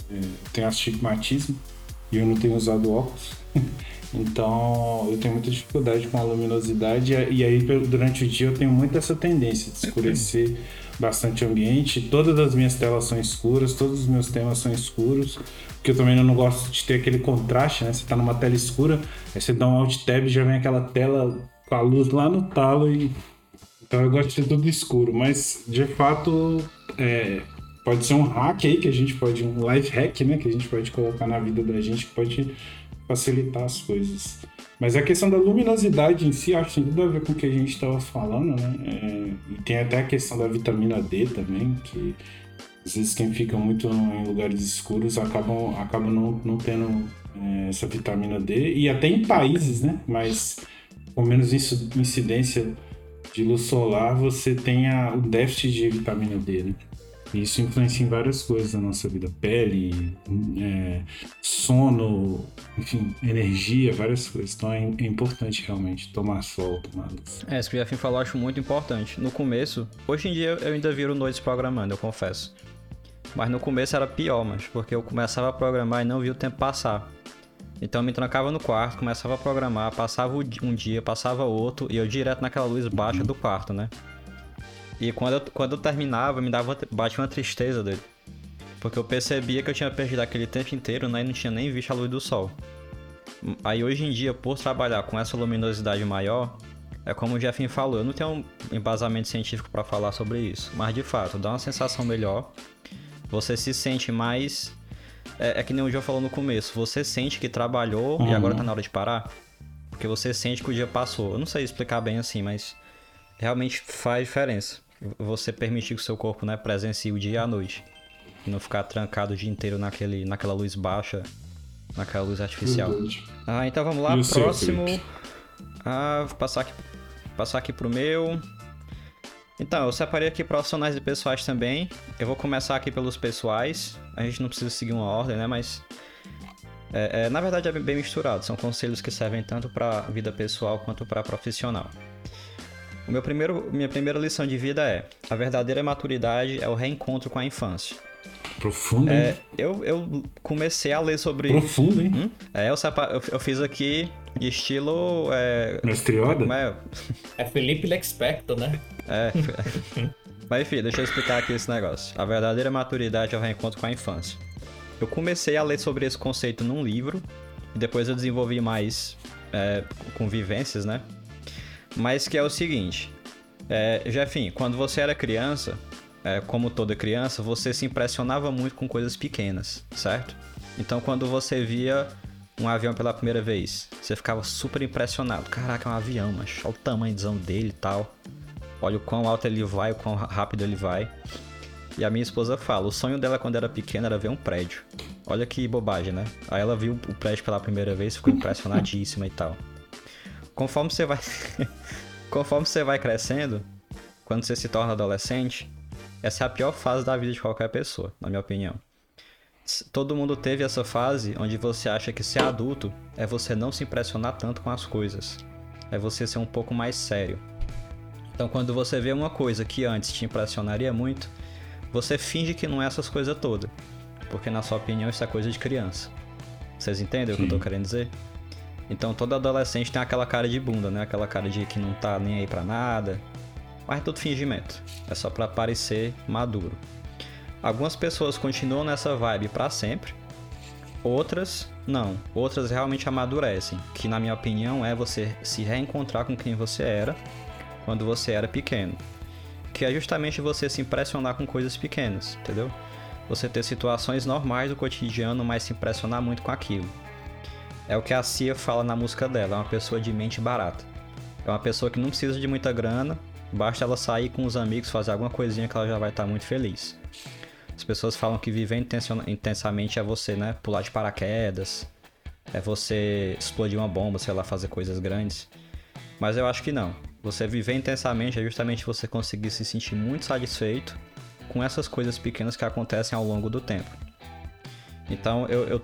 é, tenho astigmatismo e eu não tenho usado óculos. Então eu tenho muita dificuldade com a luminosidade e aí durante o dia eu tenho muito essa tendência de escurecer bastante o ambiente. Todas as minhas telas são escuras, todos os meus temas são escuros, porque eu também não gosto de ter aquele contraste, né? Você tá numa tela escura, aí você dá um alt tab e já vem aquela tela com a luz lá no talo e então eu gosto de ter tudo escuro, mas de fato é, pode ser um hack aí que a gente pode, um life hack, né? Que a gente pode colocar na vida da gente que pode facilitar as coisas. Mas a questão da luminosidade em si, acho que tem tudo a ver com o que a gente estava falando, né? É, e tem até a questão da vitamina D também, que às vezes quem fica muito em lugares escuros acabam, acabam não, não tendo é, essa vitamina D. E até em países, né? Mas com menos inci- incidência de luz solar, você tem a- o déficit de vitamina D, né? E isso influencia em várias coisas da nossa vida. Pele, é, sono, enfim, energia, várias coisas. Então é, é importante realmente tomar sol, tomar luz. É, isso que o Jeffin falou, eu acho muito importante. No começo, hoje em dia eu ainda viro noites programando, eu confesso. Mas no começo era pior, mas porque eu começava a programar e não via o tempo passar. Então eu me trancava no quarto, começava a programar, passava um dia, passava outro, e eu direto naquela luz baixa do quarto, né? E quando eu, quando eu terminava, me dava bate uma tristeza dele. Porque eu percebia que eu tinha perdido aquele tempo inteiro, né? E não tinha nem visto a luz do sol. Aí hoje em dia, por trabalhar com essa luminosidade maior, é como o Jeffin falou, eu não tenho um embasamento científico para falar sobre isso, mas de fato, dá uma sensação melhor. Você se sente mais. É, é que nem o João falou no começo, você sente que trabalhou e Uhum. agora tá na hora de parar. Porque você sente que o dia passou. Eu não sei explicar bem assim, mas realmente faz diferença. Você permitir que o seu corpo né, presencie o dia e a noite. E não ficar trancado o dia inteiro naquele, naquela luz baixa, naquela luz artificial. Verdade. Ah, então vamos lá, E seu, próximo. Felipe? Ah, vou passar aqui, passar aqui pro meu. Então, eu separei aqui profissionais e pessoais também. Eu vou começar aqui pelos pessoais. A gente não precisa seguir uma ordem, né? Mas. é, é, na verdade é bem misturado. São conselhos que servem tanto para vida pessoal quanto para profissional. O meu primeiro, minha primeira lição de vida é: a verdadeira maturidade é o reencontro com a infância. Profundo, hein? É, eu, eu comecei a ler sobre. Profundo, hein? Hum? É, eu, eu, fiz aqui estilo. É, Mestre Yoda? como é? É Felipe Lexperto, né? É. Mas enfim, deixa eu explicar aqui esse negócio. A verdadeira maturidade é o reencontro com a infância. Eu comecei a ler sobre esse conceito num livro, e depois eu desenvolvi mais é, com vivências, né? Mas que é o seguinte: é, Jefim, quando você era criança, é, como toda criança, você se impressionava muito com coisas pequenas, certo? Então quando você via um avião pela primeira vez, você ficava super impressionado. Caraca, é um avião, mas olha o tamanhozão dele e tal. olha o quão alto ele vai, o quão rápido ele vai. E a minha esposa fala, o sonho dela quando era pequena era ver um prédio. Olha que bobagem, né? Aí ela viu o prédio pela primeira vez, ficou impressionadíssima e tal. Conforme você vai conforme você vai crescendo, quando você se torna adolescente, essa é a pior fase da vida de qualquer pessoa, na minha opinião. Todo mundo teve essa fase onde você acha que ser adulto é você não se impressionar tanto com as coisas. É você ser um pouco mais sério. Então, quando você vê uma coisa que antes te impressionaria muito, você finge que não é essas coisas todas. Porque, na sua opinião, isso é coisa de criança. Vocês entendem Sim. o que eu tô querendo dizer? Então, todo adolescente tem aquela cara de bunda, né? Aquela cara de que não tá nem aí pra nada. Mas é tudo fingimento. É só para parecer maduro. Algumas pessoas continuam nessa vibe para sempre. Outras não. Outras realmente amadurecem, que na minha opinião é você se reencontrar com quem você era quando você era pequeno que é justamente você se impressionar com coisas pequenas, entendeu? Você ter situações normais do cotidiano, mas se impressionar muito com aquilo. É o que a Cia fala na música dela, é uma pessoa de mente barata. É uma pessoa que não precisa de muita grana, basta ela sair com os amigos, fazer alguma coisinha que ela já vai estar muito feliz. As pessoas falam que viver intensamente é você, né? Pular de paraquedas, é você explodir uma bomba, sei lá, fazer coisas grandes. Mas eu acho que não. Você viver intensamente é justamente você conseguir se sentir muito satisfeito com essas coisas pequenas que acontecem ao longo do tempo. Então, eu, eu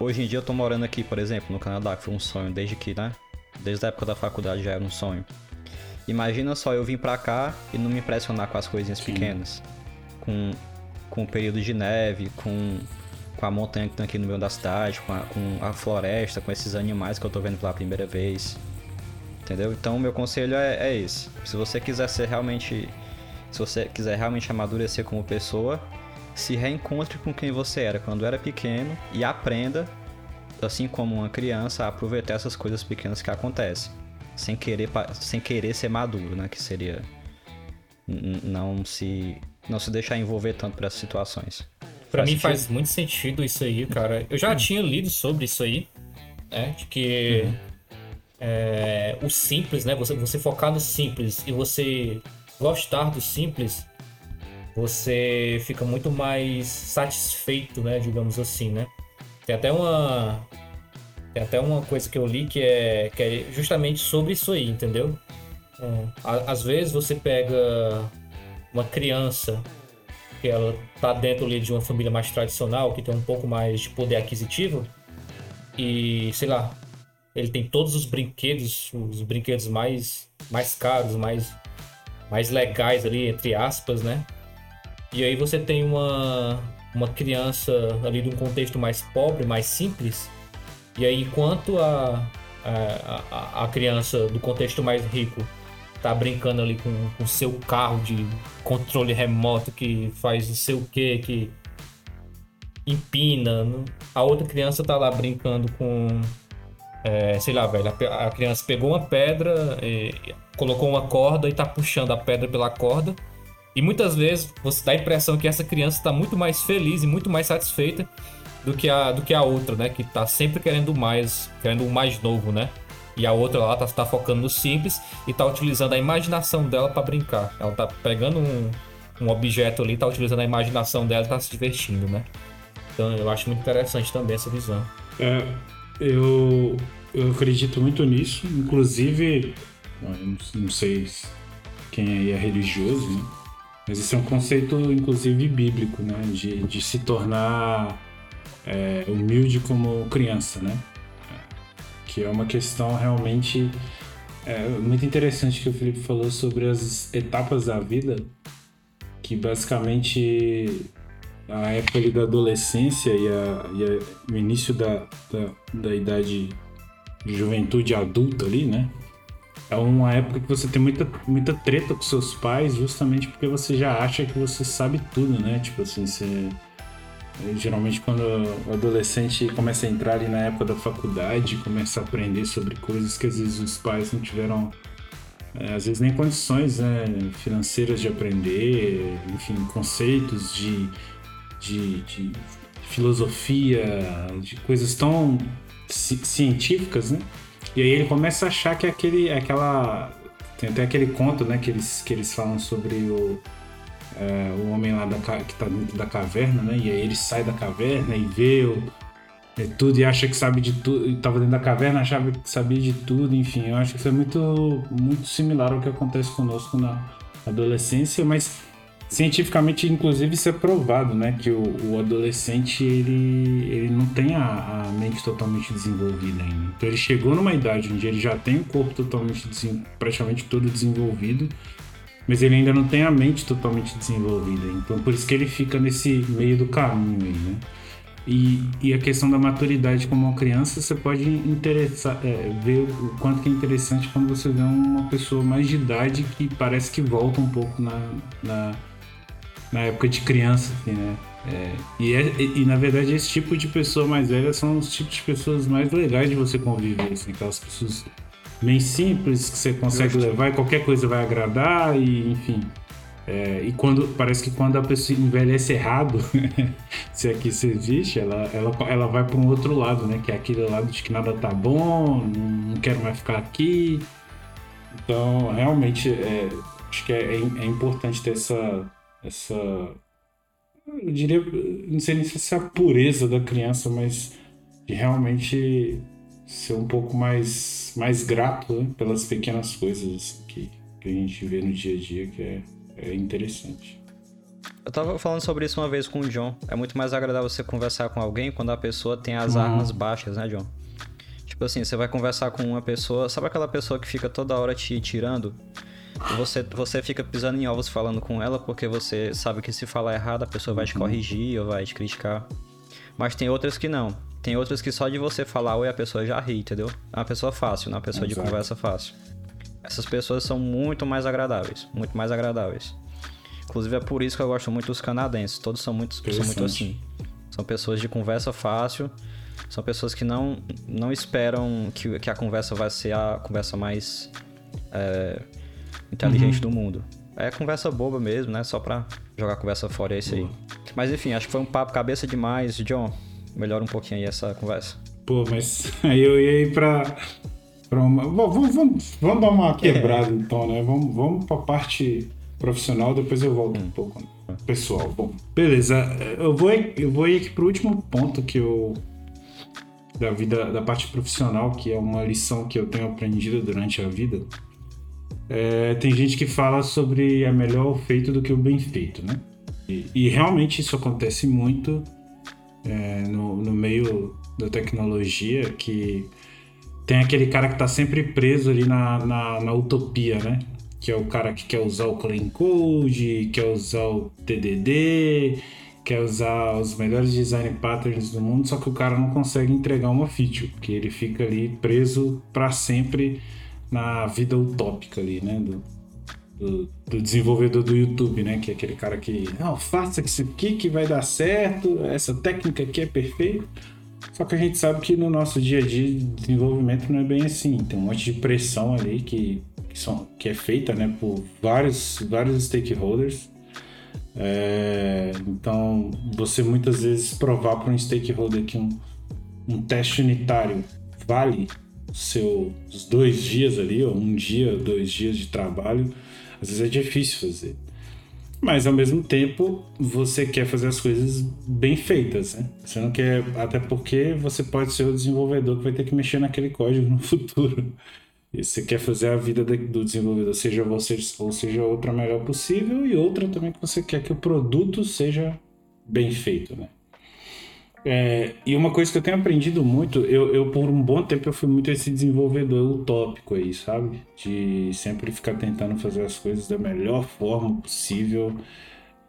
hoje em dia eu tô morando aqui, por exemplo, no Canadá, que foi um sonho desde que, né? Desde a época da faculdade já era um sonho. Imagina só eu vim pra cá e não me impressionar com as coisinhas Sim. pequenas. Com, com o período de neve, com, com a montanha que tá aqui no meio da cidade, com a, com a floresta, com esses animais que eu tô vendo pela primeira vez. Entendeu? Então, meu conselho é, é esse. Se você quiser ser realmente. Se você quiser realmente amadurecer como pessoa, se reencontre com quem você era quando era pequeno e aprenda, assim como uma criança, a aproveitar essas coisas pequenas que acontecem. Sem querer, sem querer ser maduro, né? Que seria não se não se deixar envolver tanto por essas situações. Para mim sentido? faz muito sentido isso aí, cara. Eu já tinha lido sobre isso aí, né? De que uhum é, o simples, né? Você, você focar no simples e você gostar do simples, você fica muito mais satisfeito, né? Digamos assim, né? Tem até uma tem até uma coisa que eu li que é, que é justamente sobre isso aí, entendeu? É, às vezes você pega uma criança que ela tá dentro ali de uma família mais tradicional, que tem um pouco mais de poder aquisitivo, e sei lá, ele tem todos os brinquedos, os brinquedos mais, mais caros, mais, mais legais ali, entre aspas, né? E aí você tem uma, uma criança ali de um contexto mais pobre, mais simples. E aí enquanto a, a, a criança do contexto mais rico tá brincando ali com o seu carro de controle remoto que faz não sei o que, que empina. A outra criança tá lá brincando com é, sei lá, velho, a, a, criança pegou uma pedra, e, colocou uma corda e tá puxando a pedra pela corda. E muitas vezes você dá a impressão que essa criança está muito mais feliz e muito mais satisfeita do que a, do que a outra, né? Que tá sempre querendo mais, querendo o mais novo, né? E a outra lá tá, tá focando no simples e tá utilizando a imaginação dela para brincar. Ela tá pegando um, um objeto ali, tá utilizando a imaginação dela e tá se divertindo, né? Então eu acho muito interessante também essa visão. É, eu, eu acredito muito nisso, inclusive, não sei quem aí é religioso, né? mas isso é um conceito, inclusive, bíblico, né? De, de se tornar é, humilde como criança, né? Que é uma questão realmente é, muito interessante que o Felipe falou sobre as etapas da vida, que basicamente a época ali da adolescência e, a, e a, o início da, da, da idade de juventude adulta ali, né? É uma época que você tem muita, muita treta com seus pais, justamente porque você já acha que você sabe tudo, né? Tipo assim, você. Geralmente, quando o adolescente começa a entrar ali na época da faculdade, começa a aprender sobre coisas que às vezes os pais não tiveram, é, às vezes nem condições né, financeiras de aprender, enfim, conceitos de de, de filosofia, de coisas tão ci científicas, né? E aí ele começa a achar que aquele, aquela Tem até aquele conto, né, que eles, que eles falam sobre o, é, o homem lá da, que tá dentro da caverna, né? E aí ele sai da caverna e vê o, é, tudo e acha que sabe de tudo. E tava dentro da caverna, achava que sabia de tudo, enfim. Eu acho que é muito, muito similar ao que acontece conosco na adolescência, mas cientificamente, inclusive, isso é provado, né? Que o, o adolescente, ele, ele não tem a, a, mente totalmente desenvolvida ainda. Então ele chegou numa idade onde ele já tem o corpo totalmente, praticamente todo desenvolvido, mas ele ainda não tem a mente totalmente desenvolvida. Então por isso que ele fica nesse meio do caminho aí, né? E, e a questão da maturidade como uma criança, você pode interessar, é, ver o quanto que é interessante quando você vê uma pessoa mais de idade que parece que volta um pouco na, na, na época de criança, assim, né? É, e, é, e, na verdade esse tipo de pessoa mais velha são os tipos de pessoas mais legais de você conviver, assim, aquelas pessoas bem simples que você consegue levar e qualquer coisa vai agradar e enfim. É, e quando parece que quando a pessoa envelhece errado, se aqui isso existe, ela, ela, ela vai para um outro lado, né? Que é aquele lado de que nada tá bom, não quero mais ficar aqui. Então, realmente, é, acho que é, é, é importante ter essa, essa. Eu diria, não sei nem se é a pureza da criança, mas de realmente ser um pouco mais, mais grato né, pelas pequenas coisas assim, que, que a gente vê no dia a dia, que é é interessante. Eu tava falando sobre isso uma vez com o John. É muito mais agradável você conversar com alguém quando a pessoa tem as armas baixas, né, John? Tipo assim, você vai conversar com uma pessoa, sabe aquela pessoa que fica toda hora te tirando? Você, você fica pisando em ovos falando com ela porque você sabe que se falar errado a pessoa vai te uhum. corrigir ou vai te criticar. Mas tem outras que não. Tem outras que só de você falar oi a pessoa já ri, entendeu? É uma pessoa fácil, não é uma pessoa Exato. de conversa fácil. Essas pessoas são muito mais agradáveis, muito mais agradáveis. Inclusive é por isso que eu gosto muito dos canadenses, todos são muito, são muito assim. São pessoas de conversa fácil, são pessoas que não, não esperam que, que a conversa vai ser a conversa mais é, inteligente uhum. do mundo. É conversa boba mesmo, né? Só pra jogar a conversa fora, é isso aí. Mas enfim, acho que foi um papo cabeça demais. John, melhora um pouquinho aí essa conversa. Pô, mas aí eu ia ir pra, uma... Vamos, vamos, vamos dar uma quebrada é. então, né? Vamos, vamos para a parte profissional, depois eu volto hum. um pouco né? pessoal. Bom, beleza. Eu vou, eu vou ir aqui para o último ponto que eu da vida da parte profissional, que é uma lição que eu tenho aprendido durante a vida. É, tem gente que fala sobre é melhor o feito do que o bem feito, né? E, e realmente isso acontece muito é, no, no meio da tecnologia, que tem aquele cara que tá sempre preso ali na, na, na, utopia, né? Que é o cara que quer usar o Clean Code, quer usar o TDD, quer usar os melhores design patterns do mundo, só que o cara não consegue entregar uma feature, porque ele fica ali preso para sempre na vida utópica ali, né? Do, do, do, desenvolvedor do YouTube, né? Que é aquele cara que, não, faça isso aqui que vai dar certo, essa técnica aqui é perfeita. Só que a gente sabe que no nosso dia a dia de desenvolvimento não é bem assim. Tem um monte de pressão ali que, que, são, que é feita né, por vários, vários stakeholders. É, então, você muitas vezes provar para um stakeholder que um, um teste unitário vale seus dois dias ali, ou um dia, dois dias de trabalho, às vezes é difícil fazer. Mas ao mesmo tempo, você quer fazer as coisas bem feitas, né? Você não quer, até porque você pode ser o desenvolvedor que vai ter que mexer naquele código no futuro. E você quer fazer a vida do desenvolvedor, seja você ou seja outra melhor possível, e outra também que você quer que o produto seja bem feito, né? É, e uma coisa que eu tenho aprendido muito, eu, eu, por um bom tempo eu fui muito esse desenvolvedor utópico aí, sabe? De sempre ficar tentando fazer as coisas da melhor forma possível,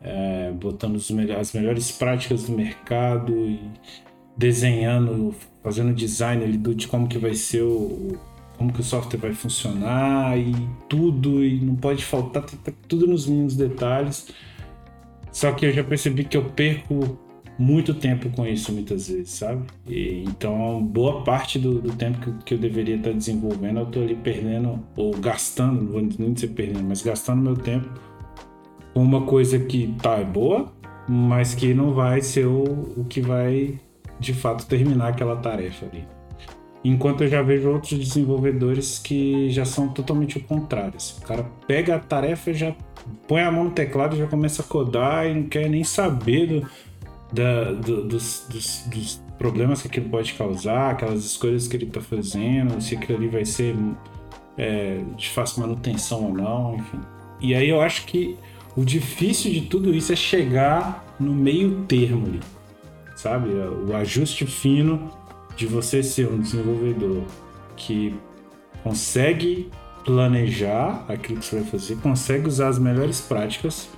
é, botando as melhores práticas do mercado e desenhando, fazendo design ali do, de como que vai ser o, como que o software vai funcionar e tudo, e não pode faltar tudo nos mínimos detalhes. Só que eu já percebi que eu perco muito tempo com isso muitas vezes, sabe? E, então, boa parte do, do tempo que, que, eu deveria estar desenvolvendo, eu estou ali perdendo, ou gastando, não vou nem dizer perdendo, mas gastando meu tempo com uma coisa que tá é boa, mas que não vai ser o, o que vai de fato terminar aquela tarefa ali. Enquanto eu já vejo outros desenvolvedores que já são totalmente o contrário. Assim. O cara pega a tarefa já põe a mão no teclado já começa a codar e não quer nem saber do, da, do, dos, dos, dos, problemas que aquilo pode causar, aquelas escolhas que ele está fazendo, se aquilo ali vai ser é, de fácil manutenção ou não, enfim. E aí eu acho que o difícil de tudo isso é chegar no meio termo ali, sabe? O ajuste fino de você ser um desenvolvedor que consegue planejar aquilo que você vai fazer, consegue usar as melhores práticas,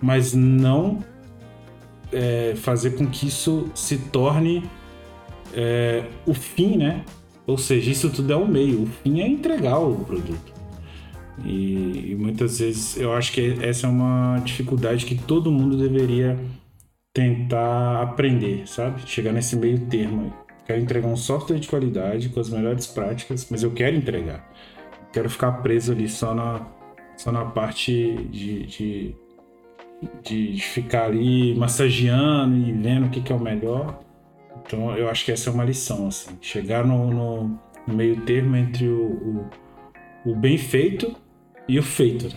mas não é, fazer com que isso se torne é, o fim, né? Ou seja, isso tudo é o meio, o fim é entregar o produto. E, e muitas vezes eu acho que essa é uma dificuldade que todo mundo deveria tentar aprender, sabe? Chegar nesse meio termo. Quero entregar um software de qualidade com as melhores práticas, mas eu quero entregar. Quero ficar preso ali só na, só na parte de, de, de ficar ali massageando e vendo o que, que é o melhor. Então eu acho que essa é uma lição, assim. Chegar no, no, no meio termo entre o, o, o bem feito e o feito.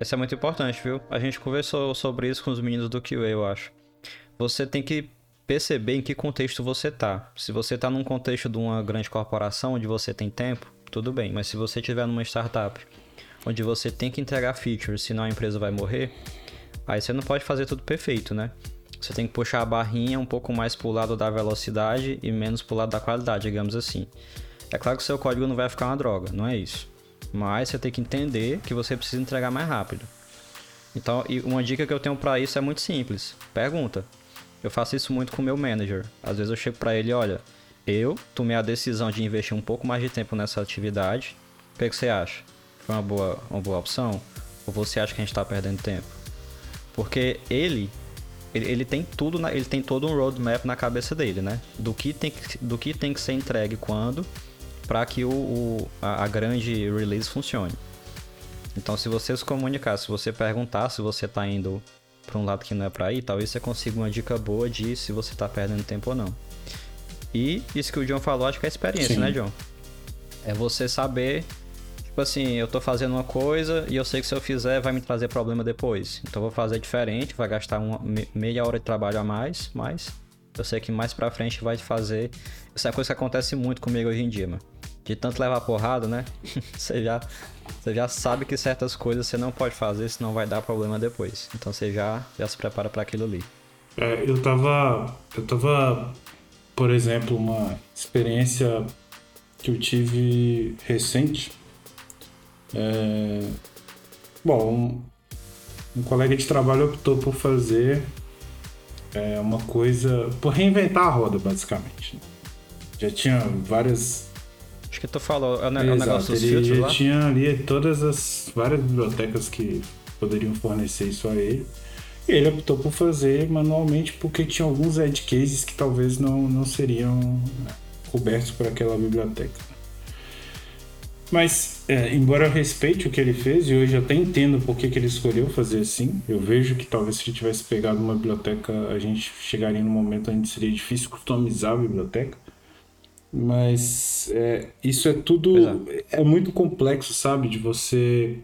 Isso é muito importante, viu? A gente conversou sobre isso com os meninos do QA, eu acho. Você tem que perceber em que contexto você tá. Se você tá num contexto de uma grande corporação onde você tem tempo, tudo bem. Mas se você estiver numa startup onde você tem que entregar features, senão a empresa vai morrer, aí você não pode fazer tudo perfeito, né? Você tem que puxar a barrinha um pouco mais pro lado da velocidade e menos pro lado da qualidade, digamos assim. É claro que o seu código não vai ficar uma droga, não é isso. Mas você tem que entender que você precisa entregar mais rápido. Então, uma dica que eu tenho para isso é muito simples. Pergunta: eu faço isso muito com o meu manager. Às vezes eu chego para ele, olha, eu tomei a decisão de investir um pouco mais de tempo nessa atividade. O que, é que você acha? Foi uma boa, uma boa opção? Ou você acha que a gente está perdendo tempo? Porque ele, ele, ele, tem tudo, na, ele tem todo um roadmap na cabeça dele, né? Do que tem que, do que, tem que ser entregue quando para que o, o a, a, grande release funcione. Então, se você se comunicar, se você perguntar se você está indo para um lado que não é para ir, talvez você consiga uma dica boa de se você tá perdendo tempo ou não. E isso que o John falou, acho que é experiência, Sim. né, John? É você saber, tipo assim, eu tô fazendo uma coisa e eu sei que se eu fizer vai me trazer problema depois. Então vou fazer diferente, vai gastar uma meia hora de trabalho a mais, mas eu sei que mais pra frente vai fazer. Isso é coisa que acontece muito comigo hoje em dia, mano. De tanto levar porrada, né? você já você já sabe que certas coisas você não pode fazer, senão vai dar problema depois. Então você já, já se prepara para aquilo ali. É, eu tava. Eu tava, por exemplo, uma experiência que eu tive recente. É, bom, um, um, colega de trabalho optou por fazer é, uma coisa. por reinventar a roda, basicamente. Já tinha várias Acho que tu falou, é o, Exato, negócio dos filtros ele lá? tinha ali todas as várias bibliotecas que poderiam fornecer isso a ele. E ele optou por fazer manualmente porque tinha alguns edge cases que talvez não, não seriam né, cobertos por aquela biblioteca. Mas, é, embora eu respeite o que ele fez, e hoje eu até entendo por que, que ele escolheu fazer assim, eu vejo que talvez se ele tivesse pegado uma biblioteca, a gente chegaria num momento onde seria difícil customizar a biblioteca. Mas é, isso é tudo. Exato. É muito complexo, sabe? De você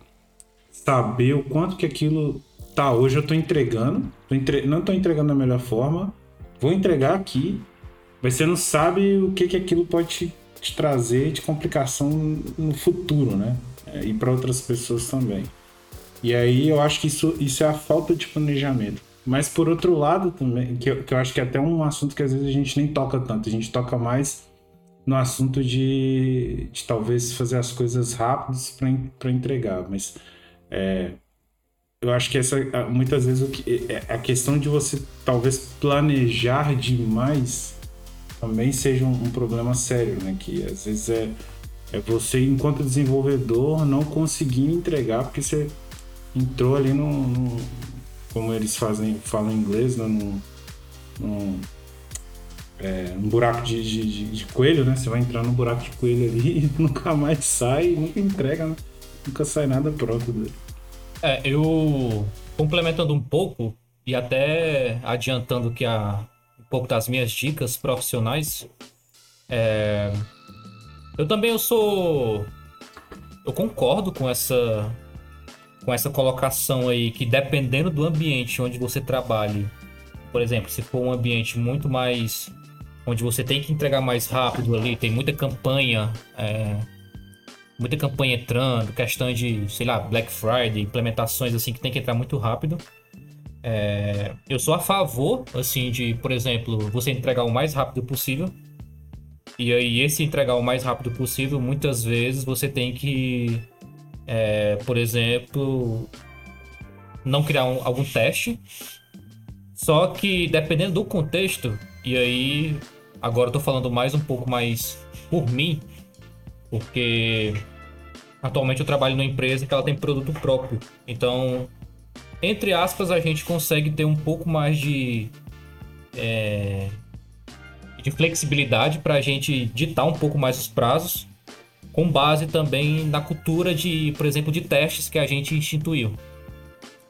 saber o quanto que aquilo. Tá, hoje eu tô entregando. Tô entre... Não tô entregando da melhor forma. Vou entregar aqui. Mas você não sabe o que, que aquilo pode te, trazer de complicação no futuro, né? É, e para outras pessoas também. E aí eu acho que isso, isso é a falta de planejamento. Mas por outro lado também, que eu, que eu acho que é até um assunto que às vezes a gente nem toca tanto, a gente toca mais no assunto de, de talvez fazer as coisas rápidas para entregar, mas é, eu acho que essa muitas vezes que, é, a questão de você talvez planejar demais também seja um, um, problema sério, né? Que às vezes é, é você, enquanto desenvolvedor, não conseguir entregar porque você entrou ali no, no como eles fazem, falam em inglês, né? num é, um buraco de, de, de, coelho, né? Você vai entrar no buraco de coelho ali e nunca mais sai, nunca entrega, né? nunca sai nada pronto dele. É, eu complementando um pouco e até adiantando que a, pouco das minhas dicas profissionais, É... Eu também eu sou. Eu concordo com essa com essa colocação aí que dependendo do ambiente onde você trabalhe, por exemplo, se for um ambiente muito mais onde você tem que entregar mais rápido ali, tem muita campanha, é, muita campanha entrando, questão de, sei lá, Black Friday, implementações assim que tem que entrar muito rápido. É, eu sou a favor, assim, de, por exemplo, você entregar o mais rápido possível. E aí, esse entregar o mais rápido possível, muitas vezes você tem que é, por exemplo, não criar um, algum teste. Só que dependendo do contexto, e aí agora eu tô falando mais um pouco mais por mim, porque atualmente eu trabalho numa empresa que ela tem produto próprio. Então, entre aspas, a gente consegue ter um pouco mais de é, de flexibilidade para a gente ditar um pouco mais os prazos com base também na cultura de, por exemplo, de testes que a gente instituiu.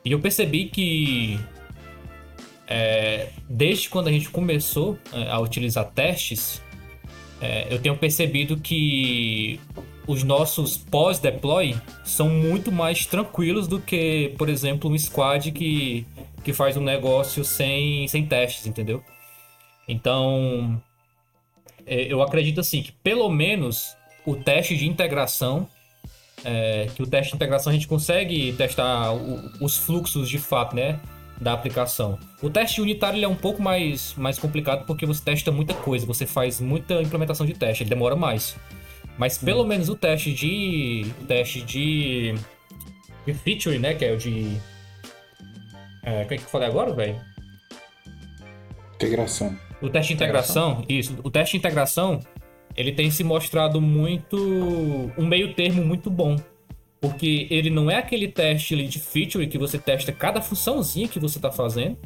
E eu percebi que é, desde quando a gente começou é, a utilizar testes, é, eu tenho percebido que os nossos pós-deploy são muito mais tranquilos do que, por exemplo, um squad que, que faz um negócio sem, sem testes, entendeu? Então, é, eu acredito assim que pelo menos o teste de integração, é, que o teste de integração a gente consegue testar o, os fluxos de fato, né? Da aplicação. O teste unitário ele é um pouco mais, mais complicado porque você testa muita coisa, você faz muita implementação de teste, ele demora mais. Mas pelo hum. menos o teste de. O teste de. De feature, né? Que é o de. É, o que, é que eu falei agora, velho? Integração. O teste de integração, integração, isso. O teste de integração, ele tem se mostrado muito um meio termo muito bom. Porque ele não é aquele teste de feature que você testa cada funçãozinha que você está fazendo.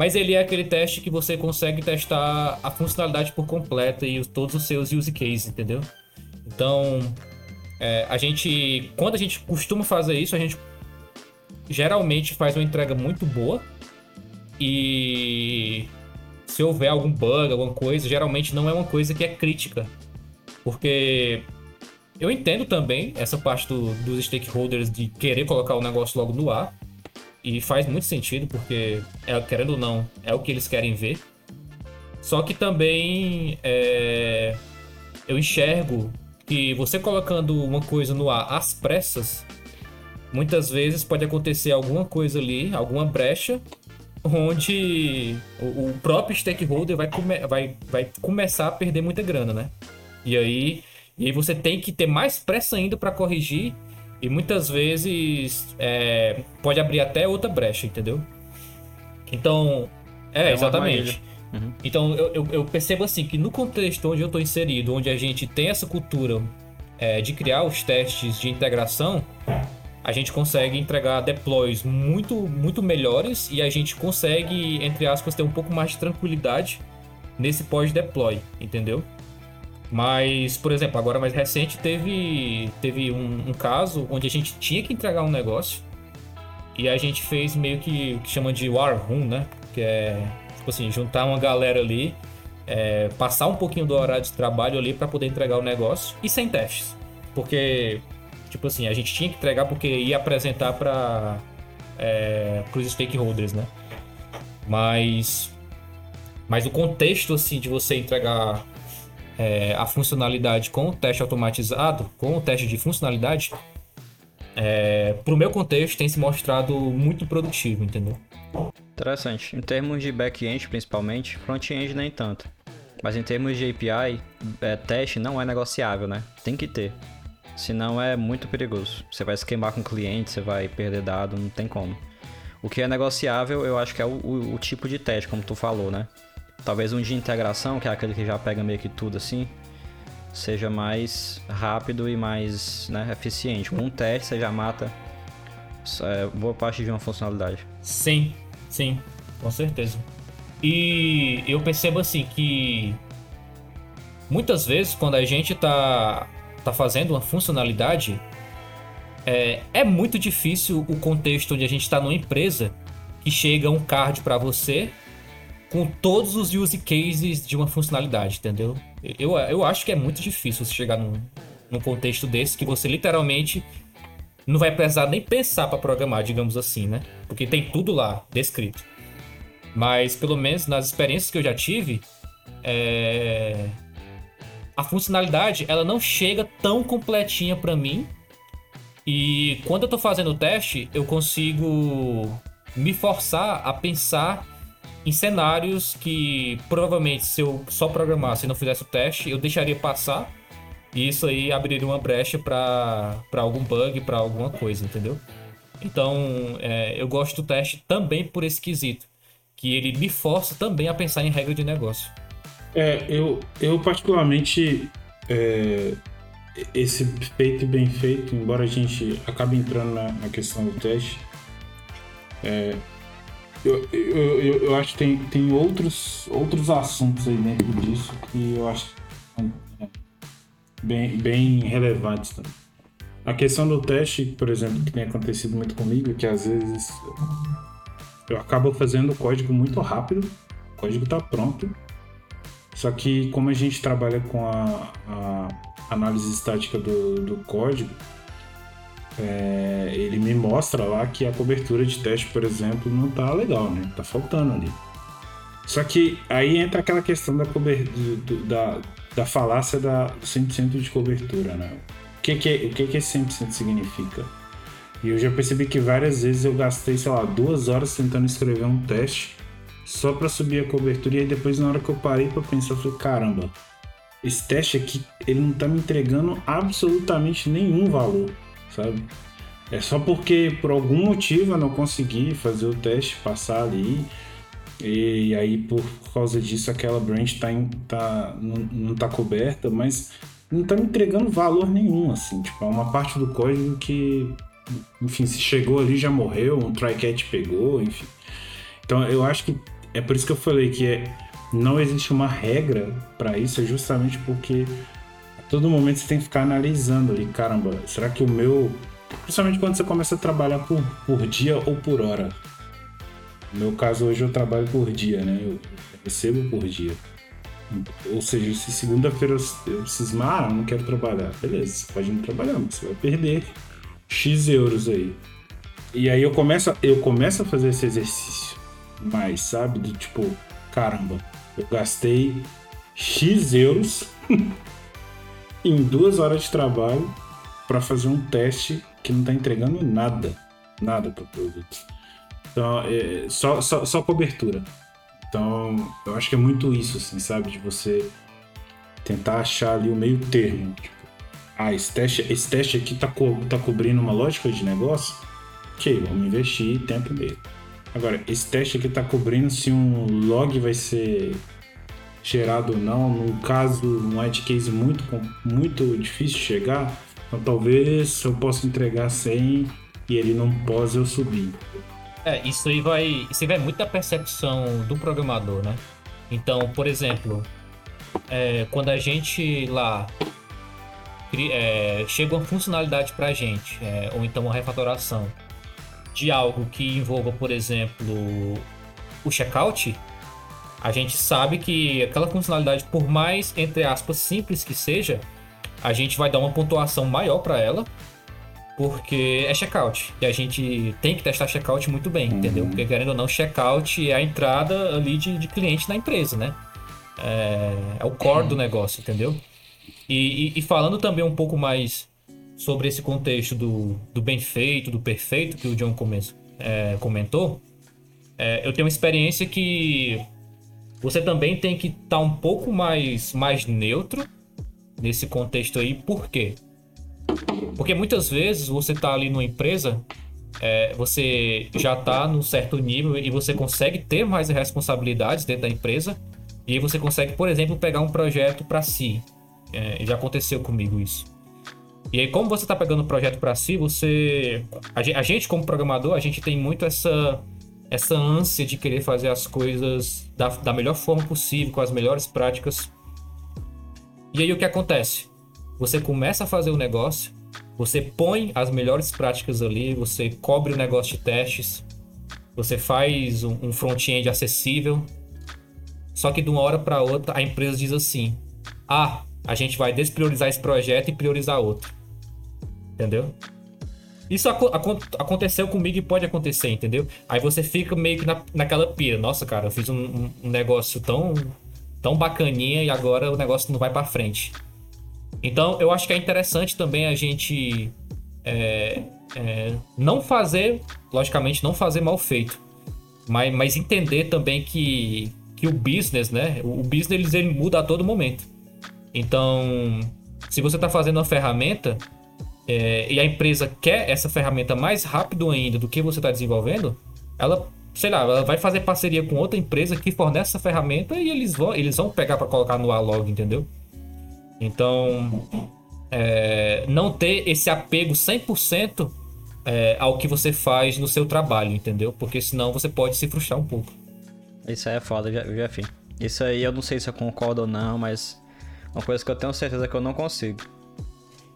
Mas ele é aquele teste que você consegue testar a funcionalidade por completa e todos os seus use cases, entendeu? Então, é, a gente, quando a gente costuma fazer isso, a gente geralmente faz uma entrega muito boa e se houver algum bug, alguma coisa, geralmente não é uma coisa que é crítica. Porque eu entendo também essa parte do, dos stakeholders de querer colocar o negócio logo no ar. E faz muito sentido, porque, é, querendo ou não, é o que eles querem ver. Só que também é, eu enxergo que você colocando uma coisa no ar às pressas, muitas vezes pode acontecer alguma coisa ali, alguma brecha, onde o, próprio stakeholder vai, come, vai, vai começar a perder muita grana, né? E aí, e aí você tem que ter mais pressa ainda para corrigir e muitas vezes é, pode abrir até outra brecha, entendeu? Então, é, é exatamente. Uhum. Então eu, eu, eu, percebo assim que no contexto onde eu estou inserido, onde a gente tem essa cultura é, de criar os testes de integração, a gente consegue entregar deploys muito, muito melhores e a gente consegue, entre aspas, ter um pouco mais de tranquilidade nesse pós-deploy, entendeu? Mas, por exemplo, agora mais recente teve, teve um, um, caso onde a gente tinha que entregar um negócio e a gente fez meio que o que chama de war room, né? Que é, tipo assim, juntar uma galera ali, é, passar um pouquinho do horário de trabalho ali para poder entregar o negócio e sem testes. Porque Tipo assim, a gente tinha que entregar porque ia apresentar para é, os stakeholders, né? Mas, mas o contexto assim de você entregar é, a funcionalidade com o teste automatizado, com o teste de funcionalidade, é, para o meu contexto tem se mostrado muito produtivo, entendeu? Interessante. Em termos de back-end, principalmente, front-end nem tanto. Mas em termos de API, é, teste não é negociável, né? Tem que ter. Senão é muito perigoso. Você vai se queimar com o cliente, você vai perder dado, não tem como. O que é negociável, eu acho que é o, o, o tipo de teste, como tu falou, né? Talvez um de integração, que é aquele que já pega meio que tudo assim, seja mais rápido e mais né, eficiente. Com um teste você já mata é, boa parte de uma funcionalidade. Sim, sim, com certeza. E eu percebo assim que muitas vezes quando a gente está tá fazendo uma funcionalidade, é, é muito difícil o contexto onde a gente está numa empresa que chega um card para você com todos os use cases de uma funcionalidade, entendeu? Eu, eu acho que é muito difícil você chegar num, num contexto desse que você literalmente não vai precisar nem pensar para programar, digamos assim, né? Porque tem tudo lá descrito. Mas pelo menos nas experiências que eu já tive, é... a funcionalidade ela não chega tão completinha para mim. E quando eu tô fazendo o teste, eu consigo me forçar a pensar em cenários que provavelmente se eu só programasse e não fizesse o teste, eu deixaria passar. E isso aí abriria uma brecha para algum bug, para alguma coisa, entendeu? Então, é, eu gosto do teste também por esse quesito, que ele me força também a pensar em regra de negócio. É, eu, eu particularmente é, esse feito bem feito, embora a gente acabe entrando na, na questão do teste, é, eu, eu, eu, eu, acho que tem, tem outros, outros assuntos aí dentro disso que eu acho bem, bem relevantes também. A questão do teste, por exemplo, que tem acontecido muito comigo, que às vezes eu acabo fazendo o código muito rápido, o código está pronto, só que como a gente trabalha com a, a análise estática do, do código, é, ele me mostra lá que a cobertura de teste, por exemplo, não tá legal, né? Tá faltando ali. Só que aí entra aquela questão da, da, da falácia da 100% de cobertura, né? O que, que, o que, que esse 100% significa? E eu já percebi que várias vezes eu gastei, sei lá, duas horas tentando escrever um teste só para subir a cobertura e aí depois na hora que eu parei para pensar, eu falei, caramba, esse teste aqui, ele não tá me entregando absolutamente nenhum valor sabe? É só porque por algum motivo eu não consegui fazer o teste, passar ali. E aí por causa disso aquela branch tá, em, tá não, não tá coberta, mas não tá me entregando valor nenhum, assim. Tipo, é uma parte do código que, enfim, se chegou ali já morreu, um try-catch pegou, enfim. Então eu acho que é por isso que eu falei que é, não existe uma regra para isso, é justamente porque todo momento você tem que ficar analisando ali, caramba, será que o meu. Principalmente quando você começa a trabalhar por, por dia ou por hora. No meu caso, hoje eu trabalho por dia, né? Eu recebo por dia. Ou seja, se segunda-feira eu cismar, ah, eu não quero trabalhar. Beleza, você pode não trabalhar, mas você vai perder X euros aí. E aí eu começo, eu começo a fazer esse exercício mais, sabe? Do tipo, caramba, eu gastei X euros em duas horas de trabalho para fazer um teste que não está entregando nada, nada para o produto. Então, é, só, só, só cobertura. Então, eu acho que é muito isso, assim, sabe? De você tentar achar ali o meio termo. Tipo, ah, esse teste, esse teste aqui tá, co tá cobrindo uma lógica de negócio? Ok, vamos investir tempo nele. Agora, esse teste aqui tá cobrindo se um log vai ser gerado ou não. No caso, um edge case muito, muito difícil de chegar, então talvez eu possa entregar 100 e ele não pode eu subir. É, isso aí vai, isso aí vai muito da percepção do programador, né? Então, por exemplo, é, quando a gente lá é, chega uma funcionalidade para a gente, é, ou então uma refatoração de algo que envolva, por exemplo, o checkout, a gente sabe que aquela funcionalidade, por mais, entre aspas, simples que seja, a gente vai dar uma pontuação maior para ela, porque é checkout. E a gente tem que testar checkout muito bem, uhum. entendeu? Porque querendo ou não, checkout é a entrada ali de, de cliente na empresa, né? É, é o core uhum. do negócio, entendeu? E, e, e, falando também um pouco mais sobre esse contexto do, do bem feito, do perfeito que o John é, comentou, é, eu tenho uma experiência que você também tem que estar tá um pouco mais, mais neutro nesse contexto aí. Por quê? Porque muitas vezes você está ali numa empresa, é, você já está num certo nível e você consegue ter mais responsabilidades dentro da empresa. E aí você consegue, por exemplo, pegar um projeto para si. É, já aconteceu comigo isso. E aí, como você está pegando o projeto para si, você. A gente, como programador, a gente tem muito essa essa ânsia de querer fazer as coisas da, da melhor forma possível, com as melhores práticas. E aí o que acontece? Você começa a fazer o negócio, você põe as melhores práticas ali, você cobre o negócio de testes, você faz um, um front-end acessível, Só que de uma hora para outra a empresa diz assim: "Ah, a gente vai despriorizar esse projeto e priorizar outro". Entendeu? Isso ac aconteceu comigo e pode acontecer, entendeu? Aí você fica meio que na, naquela pira. Nossa, cara, eu fiz um, um negócio tão, tão bacaninha e agora o negócio não vai para frente. Então, eu acho que é interessante também a gente é, é, não fazer, logicamente, não fazer mal feito, mas, mas entender também que, que o business, né? O business ele muda a todo momento. Então, se você está fazendo uma ferramenta, é, e a empresa quer essa ferramenta mais rápido ainda do que você está desenvolvendo, ela, sei lá, ela vai fazer parceria com outra empresa que fornece essa ferramenta e eles vão, eles vão pegar para colocar no A-Log, entendeu? Então, é, não ter esse apego 100% é, ao que você faz no seu trabalho, entendeu? Porque senão você pode se frustrar um pouco. Isso aí é foda, Jeff. Isso aí eu não sei se eu concordo ou não, mas uma coisa que eu tenho certeza que eu não consigo.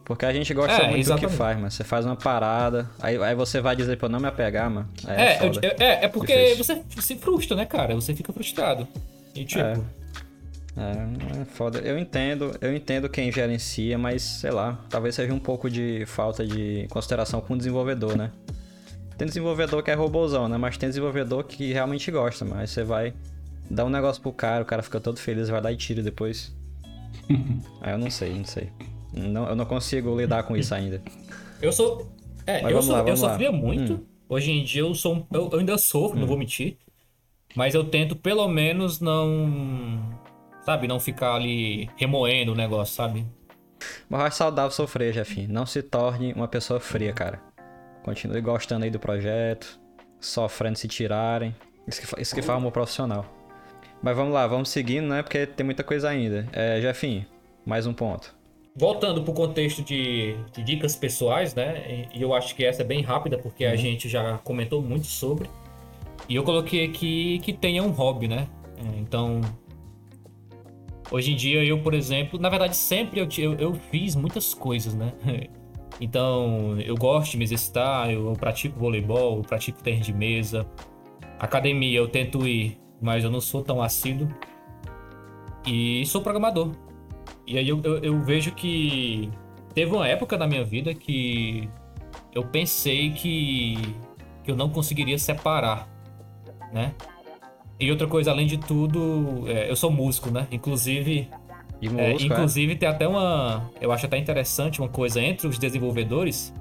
Porque a gente gosta é, muito exatamente. do que faz, mano. Você faz uma parada, aí, aí você vai dizer pra eu não me apegar, mano. É, é, é, é, porque Difícil. você se frustra, né, cara? Você fica frustrado. E tipo. É. É, é foda. Eu entendo, eu entendo quem gerencia, mas sei lá, talvez seja um pouco de falta de consideração com o desenvolvedor, né? Tem desenvolvedor que é robôzão, né? Mas tem desenvolvedor que realmente gosta, mas você vai dar um negócio pro cara, o cara fica todo feliz, vai dar e tira depois. Aí eu não sei, não sei. Não, eu não consigo lidar com isso ainda. Eu sou. É, eu, sou, lá, eu sofria muito. Hum. Hoje em dia eu sou. Eu, eu ainda sofro, hum. não vou mentir. Mas eu tento pelo menos não. Sabe, não ficar ali remoendo o negócio, sabe? Mas acho saudável sofrer, Jefinho. Não se torne uma pessoa fria, cara. Continue gostando aí do projeto, sofrendo se tirarem. Isso que, isso que faz um profissional. Mas vamos lá, vamos seguindo, né? Porque tem muita coisa ainda. É, Jefinho, mais um ponto voltando para o contexto de, de, dicas pessoais, né? E eu acho que essa é bem rápida porque uhum. a gente já comentou muito sobre. E eu coloquei aqui que tenha um hobby, né? É, então, hoje em dia eu, por exemplo, na verdade sempre eu, eu, eu fiz muitas coisas, né? Então, eu gosto de me exercitar, eu, eu pratico voleibol, eu pratico tênis de mesa. Academia eu tento ir, mas eu não sou tão assíduo. E sou programador. E aí eu, eu, eu, vejo que teve uma época na minha vida que eu pensei que, que eu não conseguiria separar, né? E outra coisa, além de tudo, é, eu sou músico, né? Inclusive, músico, é, inclusive é? tem até uma, eu acho até interessante uma coisa entre os desenvolvedores,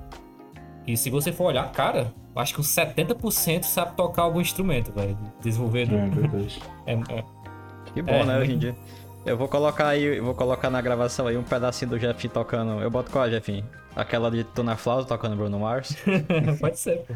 e se você for olhar, cara, eu acho que uns 70% sabe tocar algum instrumento, velho, desenvolvedor. É verdade. É, é, que bom, é, né, hoje em dia. Eu vou colocar aí, vou colocar na gravação aí um pedacinho do Jeff tocando. Eu boto qual, Jeff? Aquela de Tuna Flauta tocando Bruno Mars? Pode ser, pô.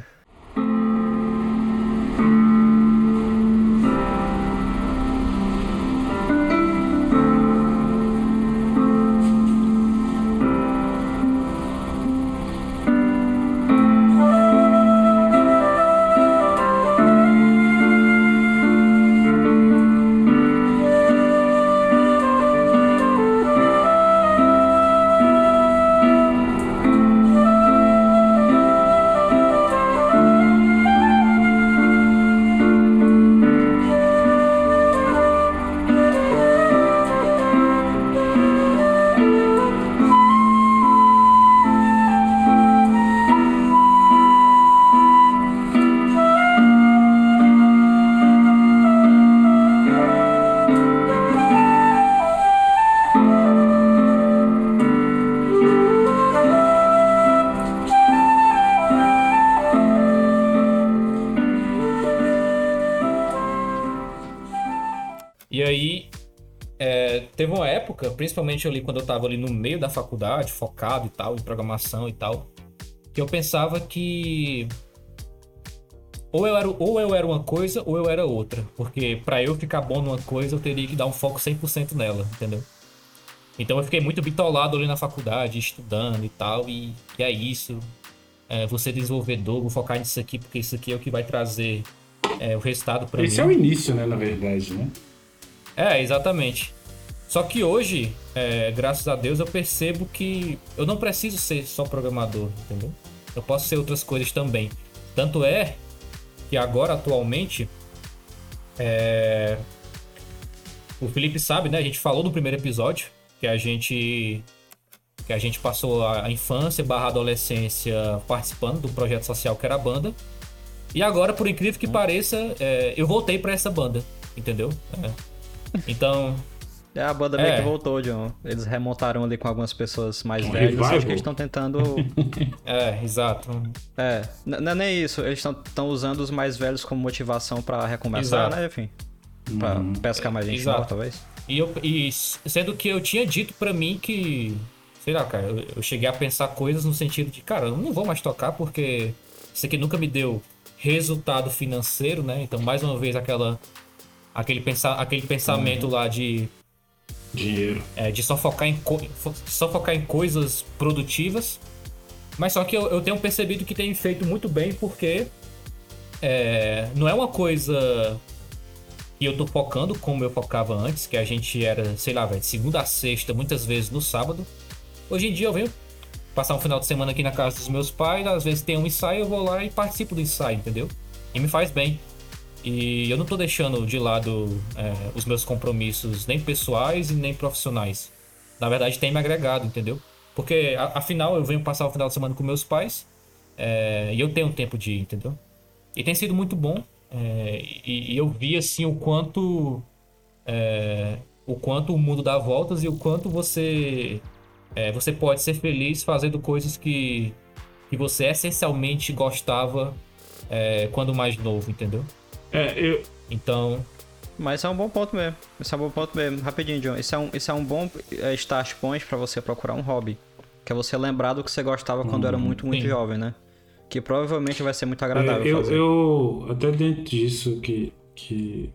Principalmente ali quando eu tava ali no meio da faculdade, focado e tal, em programação e tal, que eu pensava que ou eu era, ou eu era uma coisa ou eu era outra. Porque para eu ficar bom numa coisa, eu teria que dar um foco 100% nela, entendeu? Então eu fiquei muito bitolado ali na faculdade, estudando e tal, e, e é isso. É, ser desenvolvedor, vou focar nisso aqui, porque isso aqui é o que vai trazer é, o resultado para mim. Esse é o início, né, na verdade, né? É, exatamente. Só que hoje, é, graças a Deus, eu percebo que eu não preciso ser só programador, entendeu? Eu posso ser outras coisas também. Tanto é que agora, atualmente, é... o Felipe sabe, né? A gente falou no primeiro episódio que a gente que a gente passou a infância barra adolescência participando do projeto social que era a banda. E agora, por incrível que pareça, é, eu voltei para essa banda, entendeu? É. Então. É, a banda meio é. que voltou, John. Eles remontaram ali com algumas pessoas mais um velhas. Acho que eles estão tentando. é, exato. É, não é nem isso. Eles estão usando os mais velhos como motivação para recomeçar, exato. né? Enfim. Pra uhum. pescar mais gente nova, talvez. E, eu, e sendo que eu tinha dito para mim que. Sei lá, cara, eu, eu cheguei a pensar coisas no sentido de, cara, eu não vou mais tocar porque isso aqui nunca me deu resultado financeiro, né? Então, mais uma vez, aquela, aquele, pensa, aquele pensamento uhum. lá de. Dinheiro. É, de só focar, em só focar em coisas produtivas. Mas só que eu, eu tenho percebido que tem feito muito bem porque é, não é uma coisa que eu tô focando como eu focava antes, que a gente era, sei lá, velho, segunda a sexta, muitas vezes no sábado. Hoje em dia eu venho passar um final de semana aqui na casa dos meus pais, às vezes tem um ensaio, eu vou lá e participo do ensaio, entendeu? E me faz bem. E eu não tô deixando de lado é, os meus compromissos nem pessoais e nem profissionais. Na verdade, tem me agregado, entendeu? Porque, afinal, eu venho passar o final de semana com meus pais é, e eu tenho tempo de ir, entendeu? E tem sido muito bom. É, e, e, eu vi, assim, o quanto... É, o quanto o mundo dá voltas e o quanto você é, você pode ser feliz fazendo coisas que, que você essencialmente gostava é, quando mais novo, entendeu? É, eu. Então. Mas é um bom ponto mesmo. Esse é um bom ponto mesmo. Rapidinho, John. Isso é um, isso é um bom é, start point para você procurar um hobby. Que é você lembrar do que você gostava quando hum, era muito, muito sim. jovem, né? Que provavelmente vai ser muito agradável. É, eu, fazer. eu, até dentro disso que, que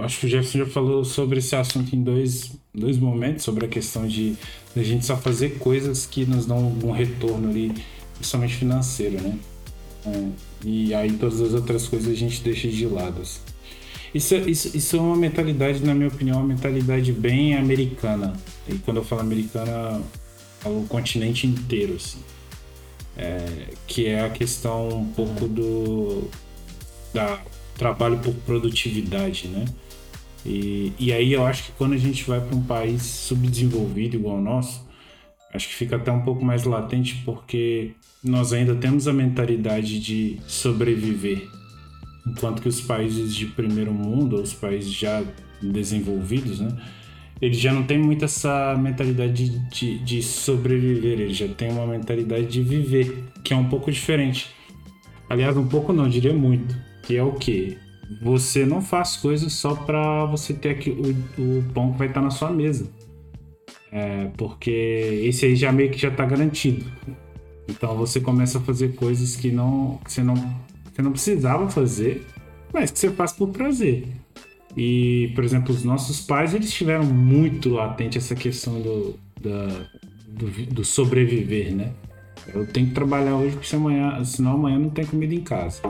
acho que o Jefferson já falou sobre esse assunto em dois, dois momentos, sobre a questão de, de a gente só fazer coisas que nos dão um retorno ali, principalmente financeiro, né? É, e aí todas as outras coisas a gente deixa de lado. Assim. Isso, isso, isso é uma mentalidade, na minha opinião, uma mentalidade bem americana. E quando eu falo americana, falo o continente inteiro, assim. É, que é a questão um pouco do da trabalho por produtividade, né? E, e aí eu acho que quando a gente vai para um país subdesenvolvido igual o nosso, acho que fica até um pouco mais latente porque nós ainda temos a mentalidade de sobreviver, enquanto que os países de primeiro mundo, os países já desenvolvidos, né? Eles já não têm muito essa mentalidade de, de, de sobreviver, eles já têm uma mentalidade de viver, que é um pouco diferente. Aliás, um pouco não, diria muito que é o que? Você não faz coisas só para você ter aqui o, o pão que vai estar na sua mesa. É, porque esse aí já meio que já está garantido. Então você começa a fazer coisas que não, que você não, você não precisava fazer, mas que você faz por prazer. E, por exemplo, os nossos pais, eles tiveram muito latente essa questão do, da, do, do sobreviver, né? Eu tenho que trabalhar hoje porque amanhã, senão amanhã não tem comida em casa.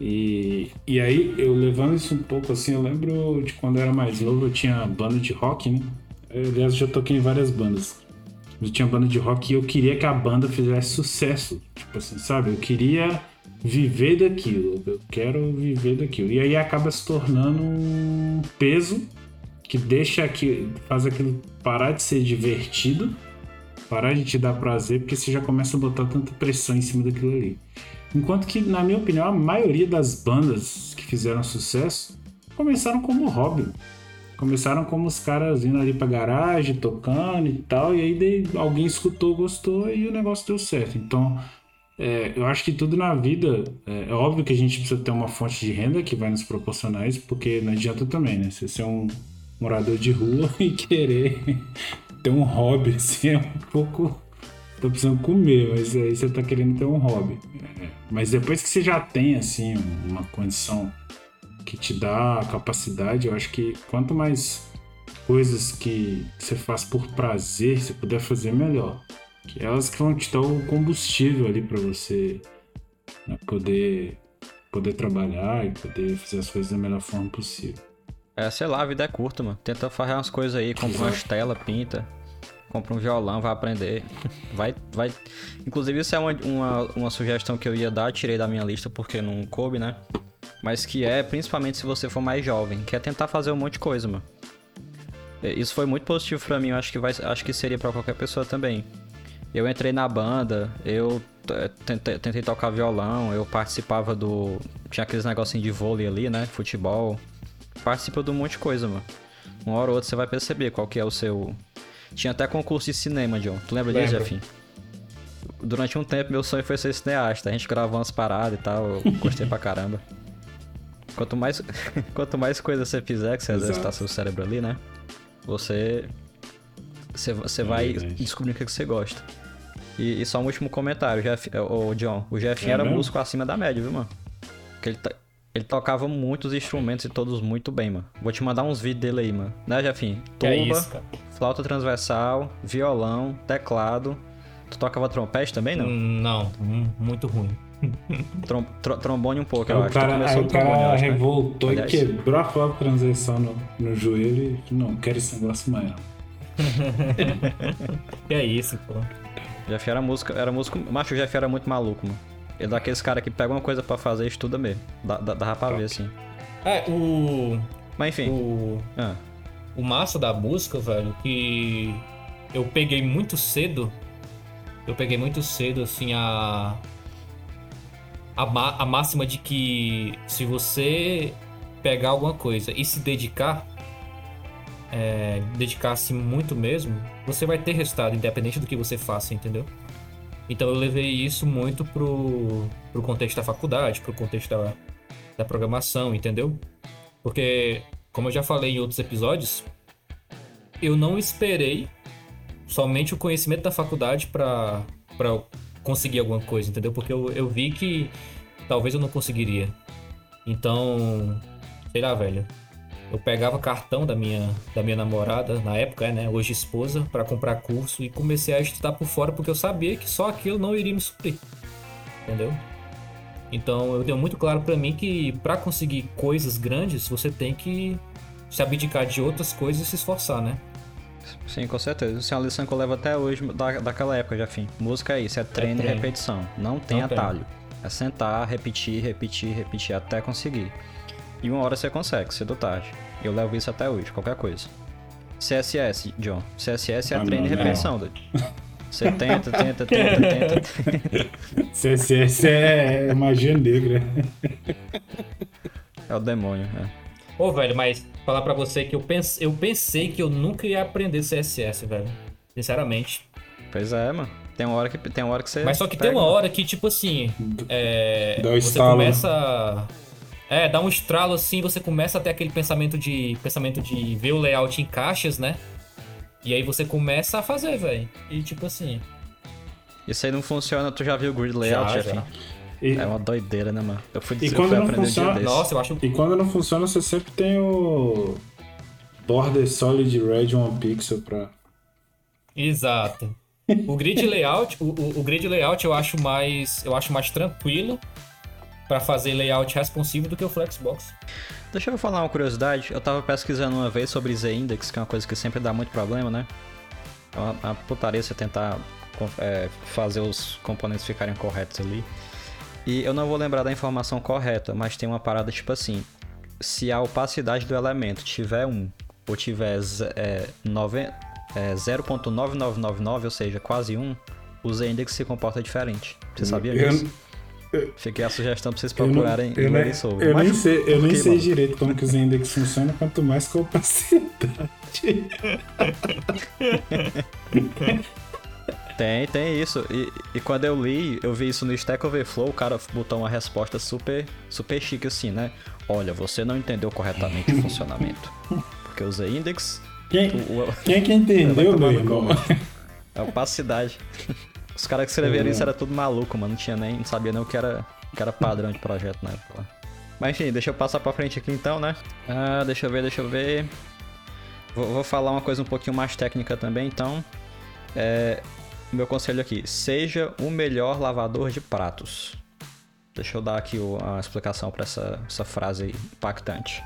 E, e aí, eu levando isso um pouco assim, eu lembro de quando eu era mais novo, eu tinha banda de rock, né? Eu, aliás, já toquei em várias bandas. Eu tinha banda de rock e eu queria que a banda fizesse sucesso. Tipo assim, sabe? Eu queria viver daquilo. Eu quero viver daquilo. E aí acaba se tornando um peso que deixa que faz aquilo parar de ser divertido parar de te dar prazer, porque você já começa a botar tanta pressão em cima daquilo ali. Enquanto que, na minha opinião, a maioria das bandas que fizeram sucesso começaram como hobby. Começaram como os caras indo ali pra garagem, tocando e tal, e aí alguém escutou, gostou e o negócio deu certo. Então, é, eu acho que tudo na vida, é, é, óbvio que a gente precisa ter uma fonte de renda que vai nos proporcionar isso, porque não adianta também, né? Você ser um morador de rua e querer ter um hobby, assim, é um pouco. Tô precisando comer, mas aí você tá querendo ter um hobby. É, mas depois que você já tem, assim, uma condição que te dá a capacidade, eu acho que quanto mais coisas que você faz por prazer, você puder fazer, melhor. Que elas que vão te dar o combustível ali para você né, poder, poder trabalhar e poder fazer as coisas da melhor forma possível. É, sei lá, a vida é curta, mano. Tenta fazer umas coisas aí, compra umas telas, pinta. Compra um violão, vai aprender. Vai, vai. Inclusive, isso é uma, uma, uma sugestão que eu ia dar, tirei da minha lista porque não coube, né? Mas que é, principalmente se você for mais jovem, que é tentar fazer um monte de coisa, mano. Isso foi muito positivo para mim, eu acho que, vai, acho que seria para qualquer pessoa também. Eu entrei na banda, eu tentei, tentei, tocar violão, eu participava do. Tinha aqueles negocinhos de vôlei ali, né? Futebol. Participa de um monte de coisa, mano. Uma hora ou outra você vai perceber qual que é o seu. Tinha até concurso de cinema, John. Tu lembra disso, Jefim? Durante um tempo meu sonho foi ser cineasta. A gente gravou umas paradas e tal, eu gostei pra caramba. Quanto mais, quanto mais coisa você fizer, que você exercitar seu cérebro ali, né? Você. Você, você é vai verdade. descobrir o que você gosta. E, e, só um último comentário, Jeff, o John. O Jeff é era músico acima da média, viu, mano? Porque ele, ele tocava muitos instrumentos e todos muito bem, mano. Vou te mandar uns vídeos dele aí, mano. Né, Jeffinho? Tuba, é flauta transversal, violão, teclado. Tu tocava trompete também, não? Hum, não, hum, muito ruim. Trom, tr trombone um pouco, eu acho. Cara, aí o cara acho, né? revoltou né? e quebrou a flauta transversal no, no joelho e não quero esse negócio mais que é isso, pô. Jeff era músico, era músico. Macho, o Jeff era muito maluco, mano. Ele é daqueles caras que pega uma coisa pra fazer e estuda mesmo. Dá, dá, dá pra ver, assim. É, o. Mas enfim. O. Ah. O massa da música, velho, que eu peguei muito cedo. Eu peguei muito cedo, assim, a. A, a máxima de que se você pegar alguma coisa e se dedicar, é, dedicar-se muito mesmo, você vai ter resultado, independente do que você faça, entendeu? Então eu levei isso muito pro, pro contexto da faculdade, pro contexto da, da programação, entendeu? Porque, como eu já falei em outros episódios, eu não esperei somente o conhecimento da faculdade para conseguir alguma coisa, entendeu? Porque eu, eu vi que talvez eu não conseguiria. Então, sei lá, velho. Eu pegava cartão da minha, da minha namorada, na época, né? Hoje esposa, para comprar curso e comecei a estudar por fora porque eu sabia que só aquilo não iria me suprir. Entendeu? Então eu tenho muito claro para mim que para conseguir coisas grandes você tem que se abdicar de outras coisas e se esforçar, né? Sim, com certeza. Isso é uma lição que eu levo até hoje da, daquela época, já fim. Música é isso, é treino, é treino. e repetição. Não tem Não atalho. Tem. É sentar, repetir, repetir, repetir até conseguir. E uma hora você consegue, cedo ou tarde. Eu levo isso até hoje, qualquer coisa. CSS, John. CSS é ah, treino e repetição, doido. Você tenta, tenta, tenta, tenta. CSS é magia negra. É o demônio, é. Ô, velho, mas falar pra você que eu, pense, eu pensei que eu nunca ia aprender CSS, velho. Sinceramente. Pois é, mano. Tem uma hora que, tem uma hora que você. Mas só que pega, tem uma hora que, tipo assim. É, você estalo. começa. É, dá um estralo assim, você começa a ter aquele pensamento de pensamento de ver o layout em caixas, né? E aí você começa a fazer, velho. E tipo assim. Isso aí não funciona, tu já viu o grid layout, já, já. E... É uma doideira, né, mano? Eu fui, e quando não funciona, Nossa, eu acho... E quando não funciona, você sempre tem o border solid red one pixel pra... Exato. O grid layout, o, o, o, grid layout eu acho mais, eu acho mais tranquilo para fazer layout responsivo do que o Flexbox. Deixa eu falar uma curiosidade. Eu tava pesquisando uma vez sobre Z-Index, que é uma coisa que sempre dá muito problema, né? É uma, uma putaria você tentar é, fazer os componentes ficarem corretos ali. E eu não vou lembrar da informação correta, mas tem uma parada tipo assim: se a opacidade do elemento tiver 1 ou tiver é, é, 0.9999, ou seja, quase 1, o Z-Index se comporta diferente. Você sabia disso? Fiquei a sugestão pra vocês procurarem eu não, eu. Eu Mas, nem sei, eu nem sei direito como que o Z-Index funciona, quanto mais com a opacidade. Tem, tem isso. E, e, quando eu li, eu vi isso no Stack Overflow, o cara botou uma resposta super, super chique assim, né? Olha, você não entendeu corretamente o funcionamento. Porque o Z-Index... Quem, o, quem é que entendeu, meu irmão? É opacidade. Os caras que escreveram é. isso era tudo maluco, mano. Não tinha nem... Não sabia nem o que era, que era padrão de projeto na época. Mas enfim, deixa eu passar pra frente aqui então, né? Ah, deixa eu ver, deixa eu ver... Vou, vou falar uma coisa um pouquinho mais técnica também, então... É, meu conselho aqui: seja o melhor lavador de pratos. Deixa eu dar aqui a explicação para essa, essa frase impactante.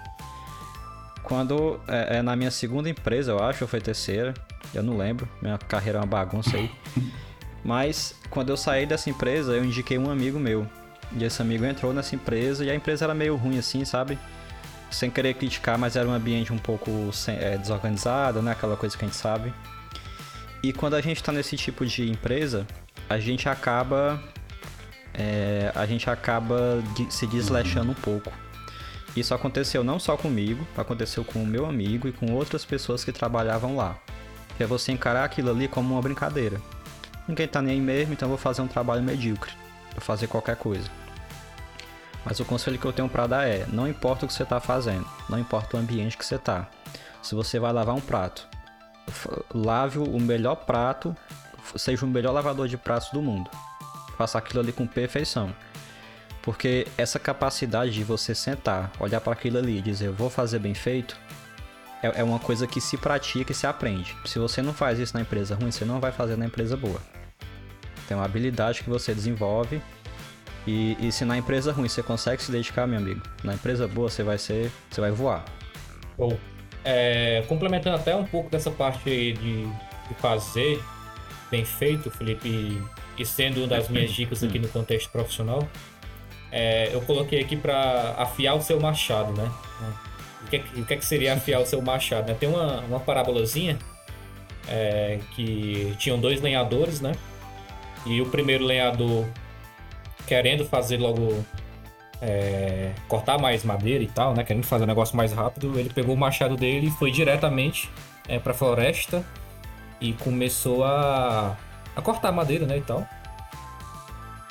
Quando é, é, na minha segunda empresa, eu acho, ou foi terceira, eu não lembro, minha carreira é uma bagunça aí. Mas quando eu saí dessa empresa, eu indiquei um amigo meu. E esse amigo entrou nessa empresa e a empresa era meio ruim assim, sabe? sem querer criticar, mas era um ambiente um pouco é, desorganizado, né? Aquela coisa que a gente sabe. E quando a gente está nesse tipo de empresa, a gente acaba é, a gente acaba se desleixando um pouco. Isso aconteceu não só comigo, aconteceu com o meu amigo e com outras pessoas que trabalhavam lá. É você encarar aquilo ali como uma brincadeira. Ninguém tá nem aí mesmo, então eu vou fazer um trabalho medíocre. Vou fazer qualquer coisa. Mas o conselho que eu tenho para dar é: não importa o que você está fazendo, não importa o ambiente que você está. Se você vai lavar um prato, lave o melhor prato, seja o melhor lavador de pratos do mundo. Faça aquilo ali com perfeição. Porque essa capacidade de você sentar, olhar para aquilo ali e dizer eu vou fazer bem feito, é, é uma coisa que se pratica e se aprende. Se você não faz isso na empresa ruim, você não vai fazer na empresa boa. Tem uma habilidade que você desenvolve e, e, se na empresa ruim você consegue se dedicar, meu amigo, na empresa boa você vai ser, você vai voar. Bom, é, complementando até um pouco dessa parte de, de fazer bem feito, Felipe, e, sendo uma das minhas dicas aqui no contexto profissional, é, eu coloquei aqui para afiar o seu machado, né? O que, é, o que, é que seria afiar o seu machado? Né? Tem uma, uma parábolazinha é, que tinham dois lenhadores, né? E o primeiro lenhador querendo fazer logo é, cortar mais madeira e tal, né? Querendo fazer um negócio mais rápido, ele pegou o machado dele e foi diretamente é, para a floresta e começou a, a cortar madeira, né? E tal.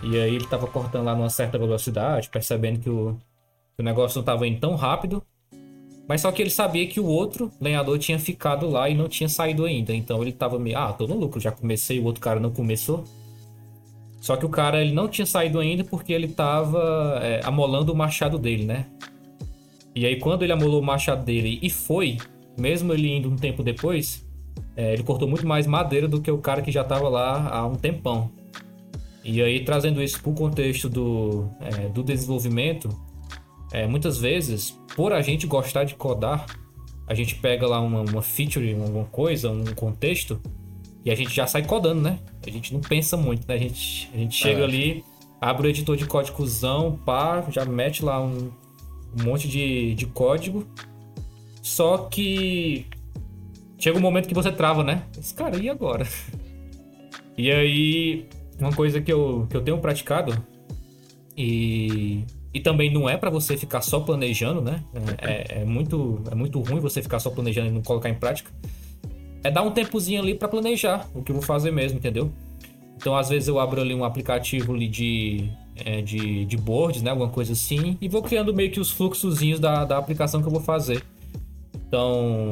E aí ele estava cortando lá numa certa velocidade, percebendo que o, que o negócio não estava indo tão rápido. Mas só que ele sabia que o outro lenhador tinha ficado lá e não tinha saído ainda. Então ele estava meio, ah, tô no lucro, já comecei, o outro cara não começou. Só que o cara ele não tinha saído ainda porque ele tava é, amolando o machado dele, né? E aí quando ele amolou o machado dele e foi, mesmo ele indo um tempo depois, é, ele cortou muito mais madeira do que o cara que já tava lá há um tempão. E aí trazendo isso para o contexto do, é, do desenvolvimento, é, muitas vezes, por a gente gostar de codar, a gente pega lá uma, uma feature, alguma coisa, um contexto, e a gente já sai codando, né? A gente não pensa muito, né? A gente, a gente chega é. ali, abre o editor de códigozão, pá, já mete lá um, um monte de, de código. Só que chega um momento que você trava, né? Esse cara, e agora? E aí, uma coisa que eu, que eu tenho praticado, e, e também não é para você ficar só planejando, né? É, é, é, muito, é muito ruim você ficar só planejando e não colocar em prática é dar um tempozinho ali para planejar o que eu vou fazer mesmo, entendeu? Então, às vezes eu abro ali um aplicativo ali de, é, de, de boards, né? Alguma coisa assim, e vou criando meio que os fluxozinhos da, da aplicação que eu vou fazer. Então,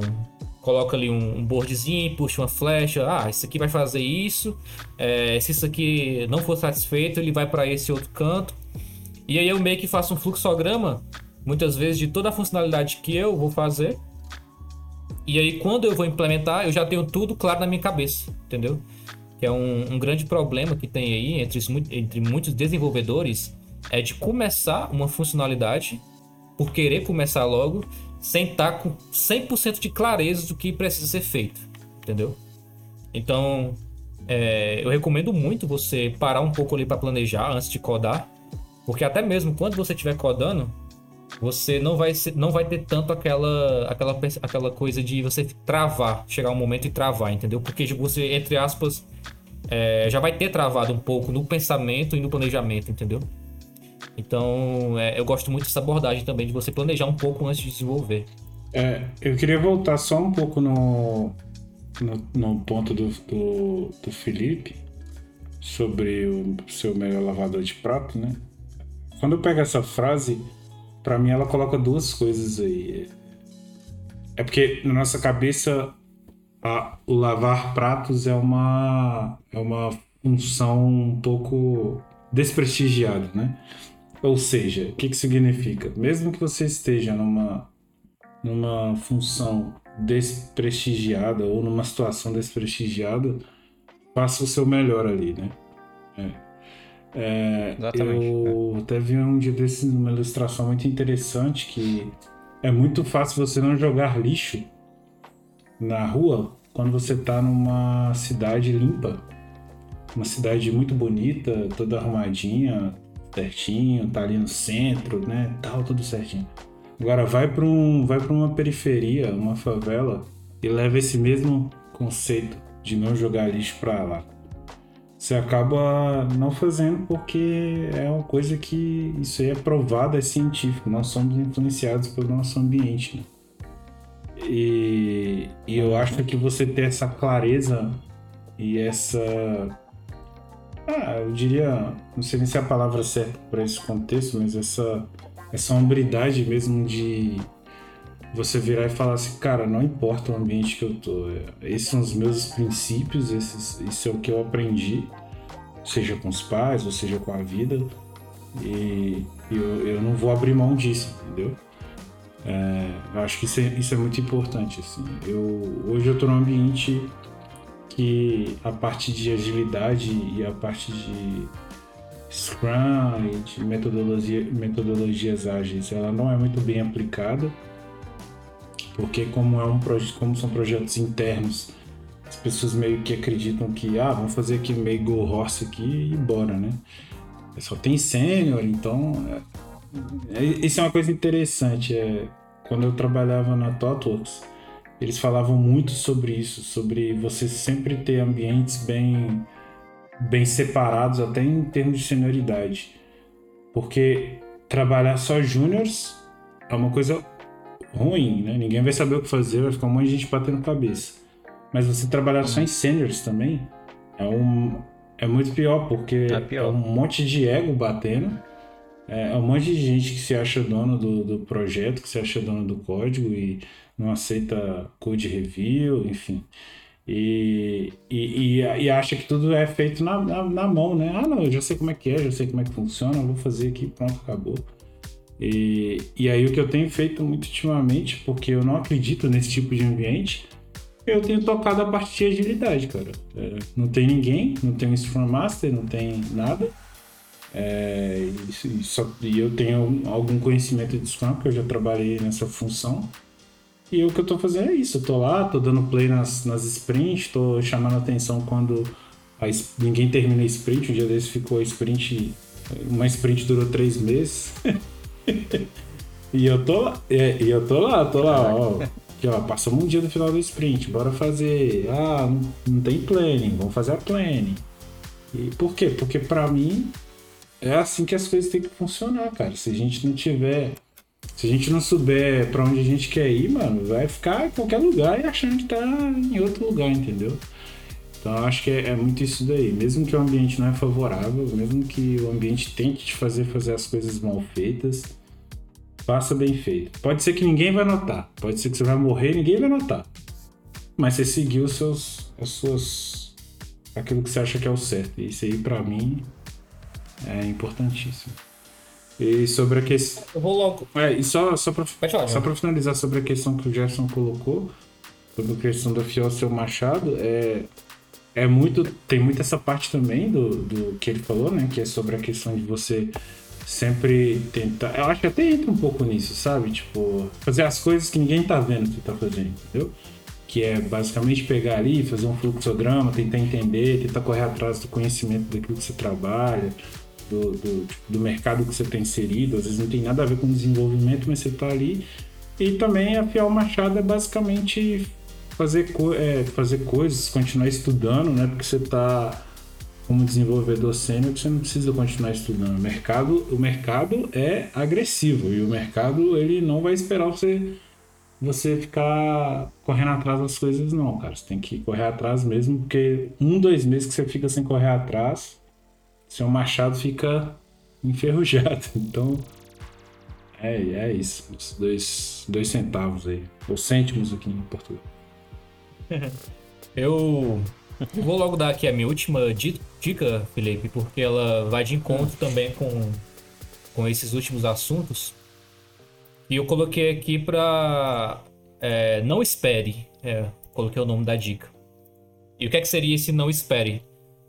coloca ali um, um boardzinho, puxa uma flecha, ah, isso aqui vai fazer isso, é, se isso aqui não for satisfeito, ele vai para esse outro canto. E aí eu meio que faço um fluxograma, muitas vezes, de toda a funcionalidade que eu vou fazer e aí, quando eu vou implementar, eu já tenho tudo claro na minha cabeça, entendeu? Que é um, um grande problema que tem aí entre, entre muitos desenvolvedores é de começar uma funcionalidade por querer começar logo, sem estar tá com 100% de clareza do que precisa ser feito, entendeu? Então, é, eu recomendo muito você parar um pouco ali para planejar antes de codar, porque até mesmo quando você estiver codando, você não vai, ser, não vai ter tanto aquela, aquela, aquela coisa de você travar, chegar um momento e travar, entendeu? Porque você, entre aspas, é, já vai ter travado um pouco no pensamento e no planejamento, entendeu? Então, é, eu gosto muito dessa abordagem também, de você planejar um pouco antes de desenvolver. É, eu queria voltar só um pouco no, no, no ponto do, do, do Felipe sobre o seu melhor lavador de prato, né? Quando eu pego essa frase, para mim ela coloca duas coisas aí. É porque na nossa cabeça a, o lavar pratos é uma é uma função um pouco desprestigiada, né? Ou seja, o que, que significa? Mesmo que você esteja numa numa função desprestigiada ou numa situação desprestigiada, faça o seu melhor ali, né? É. É, Exatamente. Eu é. até vi um dia desses uma ilustração muito interessante que é muito fácil você não jogar lixo na rua quando você está numa cidade limpa. Uma cidade muito bonita, toda arrumadinha, certinho, tá ali no centro, né? Tal, tudo certinho. Agora vai para um, vai para uma periferia, uma favela e leva esse mesmo conceito de não jogar lixo para lá. Você acaba não fazendo porque é uma coisa que isso aí é provado, é científico. Nós somos influenciados pelo nosso ambiente. Né? E, e eu acho que você ter essa clareza e essa. Ah, eu diria. Não sei nem se é a palavra certa para esse contexto, mas essa, essa hombridade mesmo de você virar e falar assim, cara, não importa o ambiente que eu tô, esses são os meus princípios, esses, isso é o que eu aprendi, seja com os pais ou seja com a vida, e eu, eu não vou abrir mão disso, entendeu? É, eu acho que isso é, isso é muito importante. Assim. Eu, hoje eu estou num ambiente que a parte de agilidade e a parte de Scrum e de metodologia, metodologias ágeis, ela não é muito bem aplicada, porque como, é um, como são projetos internos, as pessoas meio que acreditam que, ah, vamos fazer aqui meio go horse aqui e bora, né? Só tem sênior, então é, isso é uma coisa interessante. É, quando eu trabalhava na ThoughtWorks, eles falavam muito sobre isso, sobre você sempre ter ambientes bem, bem separados, até em termos de senioridade. Porque trabalhar só júniors é uma coisa ruim, né? Ninguém vai saber o que fazer, vai ficar um monte de gente batendo cabeça. Mas você trabalhar só em seniors também é, um, é muito pior, porque é, pior. é um monte de ego batendo é, é um monte de gente que se acha dono do, do projeto, que se acha dono do código e não aceita code review, enfim. E, e, e, e, acha que tudo é feito na, na, na, mão, né? Ah, não, eu já sei como é que é, já sei como é que funciona, vou fazer aqui, pronto, acabou. E, e aí o que eu tenho feito muito ultimamente, porque eu não acredito nesse tipo de ambiente, eu tenho tocado a parte de agilidade, cara. É, não tem ninguém, não tem um Scrum Master, não tem nada. É, e, só, e eu tenho algum conhecimento de Scrum, porque eu já trabalhei nessa função. E o que eu tô fazendo é isso, eu tô lá, tô dando play nas, nas sprints, tô chamando atenção quando a, ninguém termina a sprint, um dia desse ficou a sprint, uma sprint durou três meses. e eu tô e eu tô lá, tô lá, ó. Aqui, ó, passamos um dia do final do sprint, bora fazer. Ah, não, não tem planning, vamos fazer a planning. E por quê? Porque para mim é assim que as coisas têm que funcionar, cara. Se a gente não tiver. Se a gente não souber para onde a gente quer ir, mano, vai ficar em qualquer lugar e achando que tá em outro lugar, entendeu? Então eu acho que é, é, muito isso daí. Mesmo que o ambiente não é favorável, mesmo que o ambiente tente te fazer fazer as coisas mal feitas, faça bem feito. Pode ser que ninguém vai notar, pode ser que você vai morrer e ninguém vai notar. Mas você seguiu os seus, as suas, aquilo que você acha que é o certo. E isso aí para mim é importantíssimo. E sobre a questão. Eu vou logo. É, e só, só para só pra finalizar sobre a questão que o Gerson colocou, sobre a questão do fiel seu machado, é, é muito. Tem muito essa parte também do, do que ele falou, né? Que é sobre a questão de você sempre tentar. Eu acho que até entra um pouco nisso, sabe? Tipo, fazer as coisas que ninguém tá vendo que você tá fazendo, entendeu? Que é basicamente pegar ali, fazer um fluxograma, tentar entender, tentar correr atrás do conhecimento daquilo que você trabalha do, do, do, mercado que você está inserido, às vezes não tem nada a ver com desenvolvimento, mas você está ali. E também afiar o machado é basicamente fazer, co é, fazer coisas, continuar estudando, né? Porque você está como desenvolvedor sênior, você não precisa continuar estudando. O mercado, o mercado é agressivo e o mercado ele não vai esperar você você ficar correndo atrás das coisas, não, cara. Você tem que correr atrás mesmo, porque um, dois meses que você fica sem correr atrás, seu machado fica enferrujado. Então, é, é isso. Os dois, dois centavos aí. Ou cêntimos aqui em Portugal. Eu vou logo dar aqui a minha última dica, Felipe, porque ela vai de encontro também com, com esses últimos assuntos. E eu coloquei aqui para é, não espere. É, coloquei o nome da dica. E o que, é que seria esse não espere?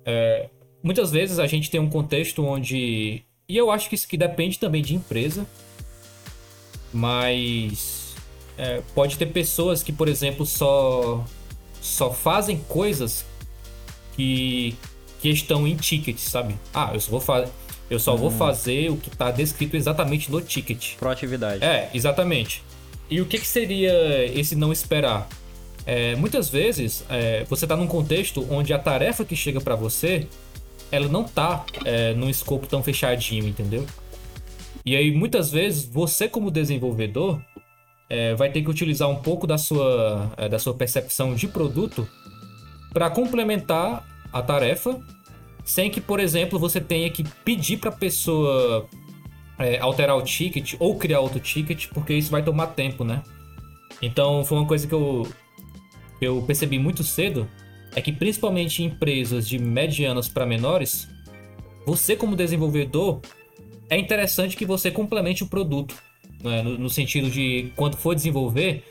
É, muitas vezes a gente tem um contexto onde. E eu acho que isso que depende também de empresa. Mas é, pode ter pessoas que, por exemplo, só, só fazem coisas que, que estão em tickets, sabe? Ah, eu só vou fazer. Eu só vou fazer o que está descrito exatamente no ticket. Proatividade. É, exatamente. E o que, que seria esse não esperar? É, muitas vezes é, você está num contexto onde a tarefa que chega para você ela não tá é, num escopo tão fechadinho, entendeu? E aí muitas vezes você como desenvolvedor é, vai ter que utilizar um pouco da sua, é, da sua percepção de produto para complementar a tarefa sem que, por exemplo, você tenha que pedir para a pessoa é, alterar o ticket ou criar outro ticket, porque isso vai tomar tempo, né? Então foi uma coisa que eu, eu percebi muito cedo, é que principalmente em empresas de medianas para menores, você como desenvolvedor é interessante que você complemente o produto, né? no, no, sentido de quando for desenvolver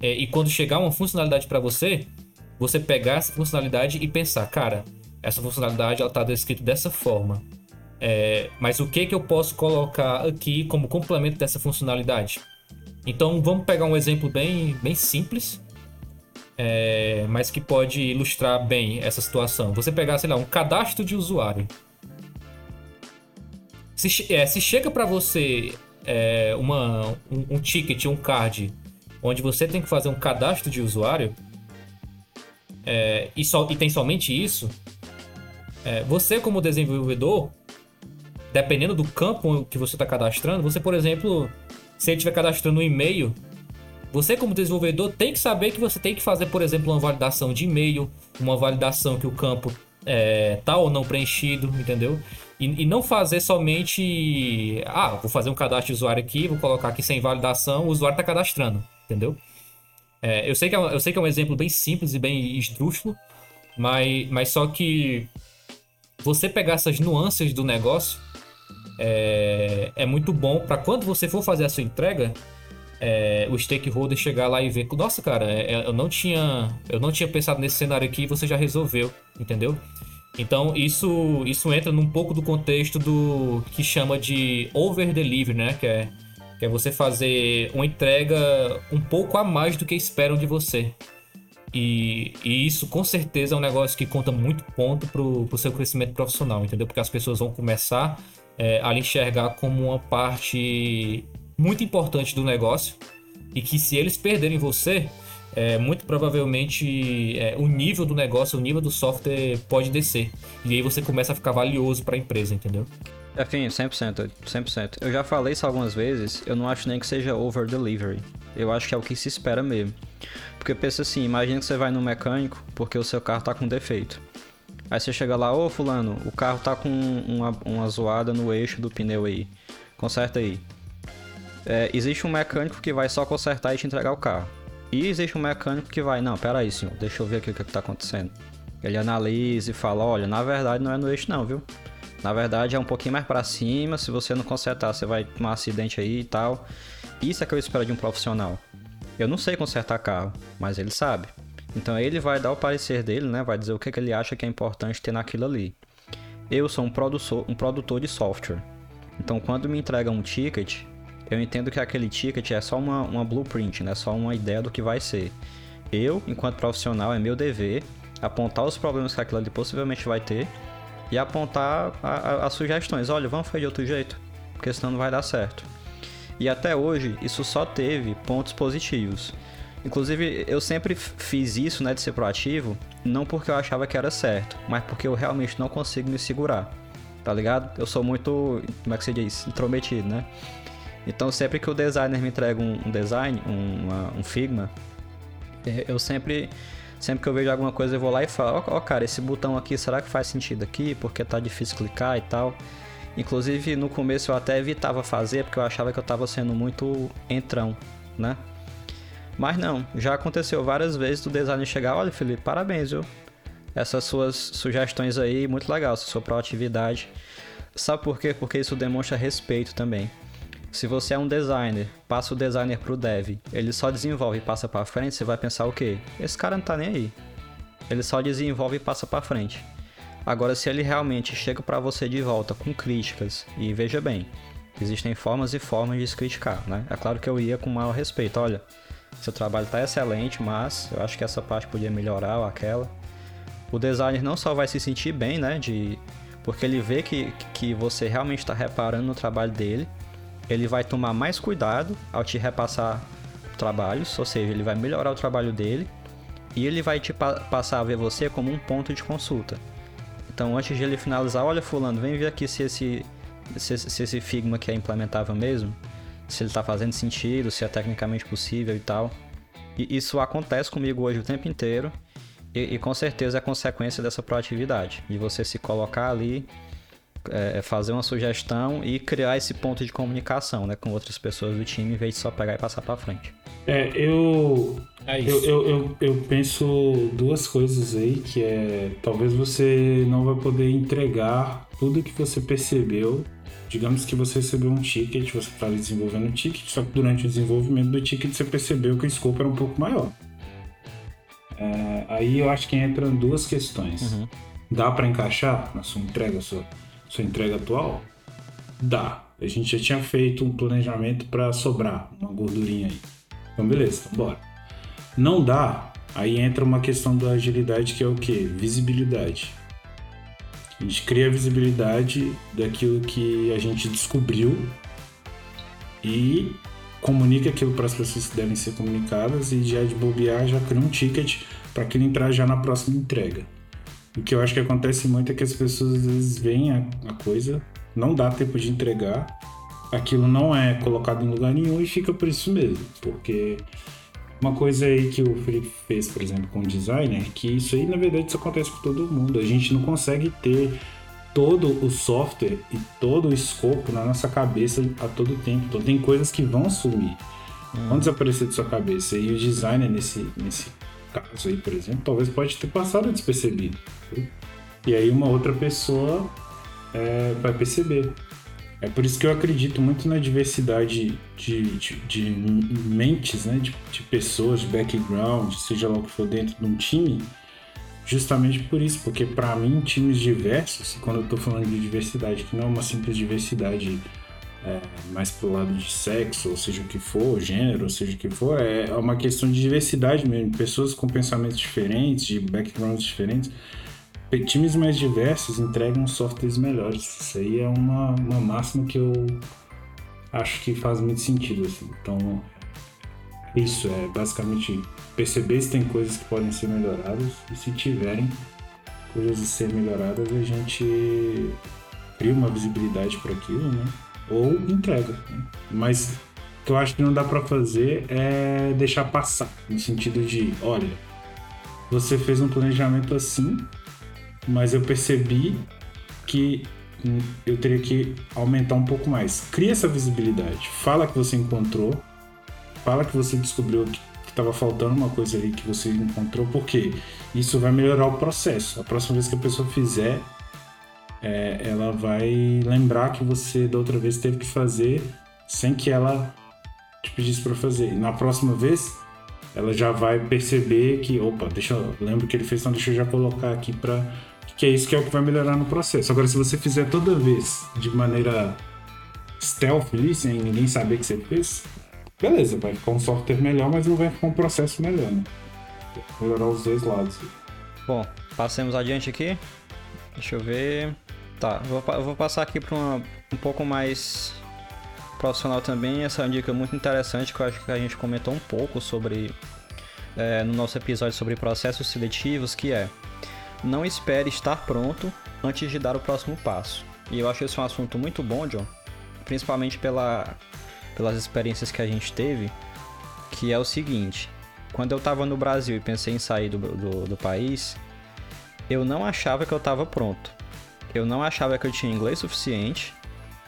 é, e quando chegar uma funcionalidade para você, você pegar essa funcionalidade e pensar, cara, essa funcionalidade ela está descrita dessa forma. É, mas o que que eu posso colocar aqui como complemento dessa funcionalidade? Então vamos pegar um exemplo bem, bem simples, é, mas que pode ilustrar bem essa situação. Você pegar, sei lá, um cadastro de usuário. Se, é, se chega para você é, uma, um, um ticket, um card, onde você tem que fazer um cadastro de usuário, é, e, só, e tem somente isso, é, você como desenvolvedor, dependendo do campo que você está cadastrando, você, por exemplo, se ele estiver cadastrando um e-mail, você como desenvolvedor tem que saber que você tem que fazer, por exemplo, uma validação de e-mail, uma validação que o campo é, tá ou não preenchido, entendeu? E, e, não fazer somente, ah, vou fazer um cadastro de usuário aqui, vou colocar aqui sem validação, o usuário está cadastrando, entendeu? É, eu, sei que é, eu sei que é um exemplo bem simples e bem esdrúxulo, mas, mas só que você pegar essas nuances do negócio é, é muito bom para quando você for fazer a sua entrega, é, o stakeholder chegar lá e ver, nossa, cara, é, eu não tinha, eu não tinha pensado nesse cenário aqui você já resolveu, entendeu? Então isso, isso entra num pouco do contexto do que chama de over delivery, né? Que é, que é você fazer uma entrega um pouco a mais do que esperam de você. E, e, isso com certeza é um negócio que conta muito ponto pro, pro seu crescimento profissional, entendeu? Porque as pessoas vão começar é, a lhe enxergar como uma parte muito importante do negócio e que se eles perderem você, é, muito provavelmente é, o nível do negócio, o nível do software pode descer. E aí você começa a ficar valioso para a empresa, entendeu? Enfim, 100%, 100%. Eu já falei isso algumas vezes, eu não acho nem que seja over delivery. Eu acho que é o que se espera mesmo. Porque pensa assim, imagina que você vai no mecânico porque o seu carro tá com defeito. Aí você chega lá, ô fulano, o carro tá com uma, uma zoada no eixo do pneu aí. Conserta aí. É, existe um mecânico que vai só consertar e te entregar o carro. E existe um mecânico que vai, não, pera aí, senhor, deixa eu ver aqui o que, que tá acontecendo. Ele analisa e fala, olha, na verdade não é no eixo não, viu? Na verdade é um pouquinho mais para cima, se você não consertar, você vai tomar um acidente aí e tal. Isso é que eu espero de um profissional. Eu não sei consertar carro, mas ele sabe. Então ele vai dar o parecer dele, né? Vai dizer o que, que ele acha que é importante ter naquilo ali. Eu sou um produtor, um produtor de software. Então quando me entrega um ticket, eu entendo que aquele ticket é só uma, uma blueprint, né? Só uma ideia do que vai ser. Eu, enquanto profissional, é meu dever apontar os problemas que aquilo ali possivelmente vai ter e apontar as sugestões. Olha, vamos fazer de outro jeito, porque senão não vai dar certo. E até hoje, isso só teve pontos positivos. Inclusive, eu sempre fiz isso, né, de ser proativo, não porque eu achava que era certo, mas porque eu realmente não consigo me segurar. Tá ligado? Eu sou muito, como é que se diz, intrometido, né? Então, sempre que o designer me entrega um, design, um, uma, um Figma, é, eu sempre, sempre que eu vejo alguma coisa, eu vou lá e falo: Ó, oh, cara, esse botão aqui, será que faz sentido aqui? Porque tá difícil clicar e tal. Inclusive, no começo eu até evitava fazer porque eu achava que eu estava sendo muito entrão, né? Mas não, já aconteceu várias vezes do designer chegar, olha Felipe, parabéns, viu? Essas suas sugestões aí, muito legal, sua proatividade. Sabe por quê? Porque isso demonstra respeito também. Se você é um designer, passa o designer pro dev, ele só desenvolve e passa para frente, você vai pensar o quê? Esse cara não tá nem aí. Ele só desenvolve e passa para frente. Agora, se ele realmente chega para você de volta com críticas, e veja bem, existem formas e formas de se criticar, né? É claro que eu ia com maior respeito, olha, seu trabalho está excelente, mas eu acho que essa parte podia melhorar ou aquela. O designer não só vai se sentir bem, né, de Porque ele vê que, que você realmente está reparando no trabalho dele, ele vai tomar mais cuidado ao te repassar trabalhos, ou seja, ele vai melhorar o trabalho dele e ele vai te pa passar a ver você como um ponto de consulta. Então, antes de ele finalizar, olha, Fulano, vem ver aqui se esse, se, se esse Figma aqui é implementável mesmo, se ele está fazendo sentido, se é tecnicamente possível e tal. E isso acontece comigo hoje o tempo inteiro. E, e, com certeza é consequência dessa proatividade, de você se colocar ali, é, fazer uma sugestão e criar esse ponto de comunicação né, com outras pessoas do time, em vez de só pegar e passar para frente. É, eu, é eu, eu, eu, eu, penso duas coisas aí, que é talvez você não vai poder entregar tudo que você percebeu. Digamos que você recebeu um ticket, você estava desenvolvendo um ticket, só que durante o desenvolvimento do ticket você percebeu que o escopo era um pouco maior. É, aí eu acho que entram duas questões. Uhum. Dá para encaixar na sua entrega, sua, sua entrega atual? Dá. A gente já tinha feito um planejamento para sobrar uma gordurinha aí. Então, beleza, bora. Não dá, aí entra uma questão da agilidade que é o que? Visibilidade. A gente cria a visibilidade daquilo que a gente descobriu e comunica aquilo para as pessoas que devem ser comunicadas e já de bobear já cria um ticket para aquilo entrar já na próxima entrega. O que eu acho que acontece muito é que as pessoas às vezes veem a, a coisa, não dá tempo de entregar, aquilo não é colocado em lugar nenhum e fica por isso mesmo, porque uma coisa aí que o Felipe fez, por exemplo, com o designer, que isso aí na verdade isso acontece com todo mundo. A gente não consegue ter todo o software e todo o escopo na nossa cabeça a todo tempo. Então tem coisas que vão sumir, hum. vão desaparecer de sua cabeça. E o designer nesse, nesse caso aí, por exemplo, talvez pode ter passado despercebido. E aí uma outra pessoa é, vai perceber. É por isso que eu acredito muito na diversidade de, de, de mentes, né? De, de, pessoas, de background, seja lá o que for dentro de um time, justamente por isso, porque para mim times diversos, quando eu estou falando de diversidade, que não é uma simples diversidade é, mais pro lado de sexo, ou seja o que for, gênero, ou seja o que for, é uma questão de diversidade mesmo, pessoas com pensamentos diferentes, de backgrounds diferentes times mais diversos entregam softwares melhores. Isso aí é uma, uma máxima que eu acho que faz muito sentido. Assim. Então, isso é basicamente perceber se tem coisas que podem ser melhoradas e se tiverem coisas a ser melhoradas, a gente cria uma visibilidade para aquilo, né? Ou entrega. Né? Mas o que eu acho que não dá para fazer é deixar passar, no sentido de, olha, você fez um planejamento assim, mas eu percebi que eu teria que aumentar um pouco mais. Cria essa visibilidade. Fala que você encontrou. Fala que você descobriu que estava faltando uma coisa ali que você encontrou, porque isso vai melhorar o processo. A próxima vez que a pessoa fizer, é, ela vai lembrar que você da outra vez teve que fazer sem que ela te pedisse para fazer. E na próxima vez, ela já vai perceber que, opa, deixa eu lembro que ele fez, então deixa eu já colocar aqui para que é isso que é o que vai melhorar no processo. Agora, se você fizer toda vez de maneira stealth sem ninguém saber que você fez, beleza, vai ficar um software melhor, mas não vai ficar um processo melhor, né? Melhorar os dois lados. Bom, passemos adiante aqui. Deixa eu ver. Tá, vou, vou passar aqui para um pouco mais profissional também. Essa é uma dica muito interessante que eu acho que a gente comentou um pouco sobre é, no nosso episódio sobre processos seletivos, que é não espere estar pronto antes de dar o próximo passo. E eu acho esse um assunto muito bom, John, principalmente pela, pelas experiências que a gente teve, que é o seguinte: quando eu estava no Brasil e pensei em sair do, do, do país, eu não achava que eu estava pronto. Eu não achava que eu tinha inglês suficiente,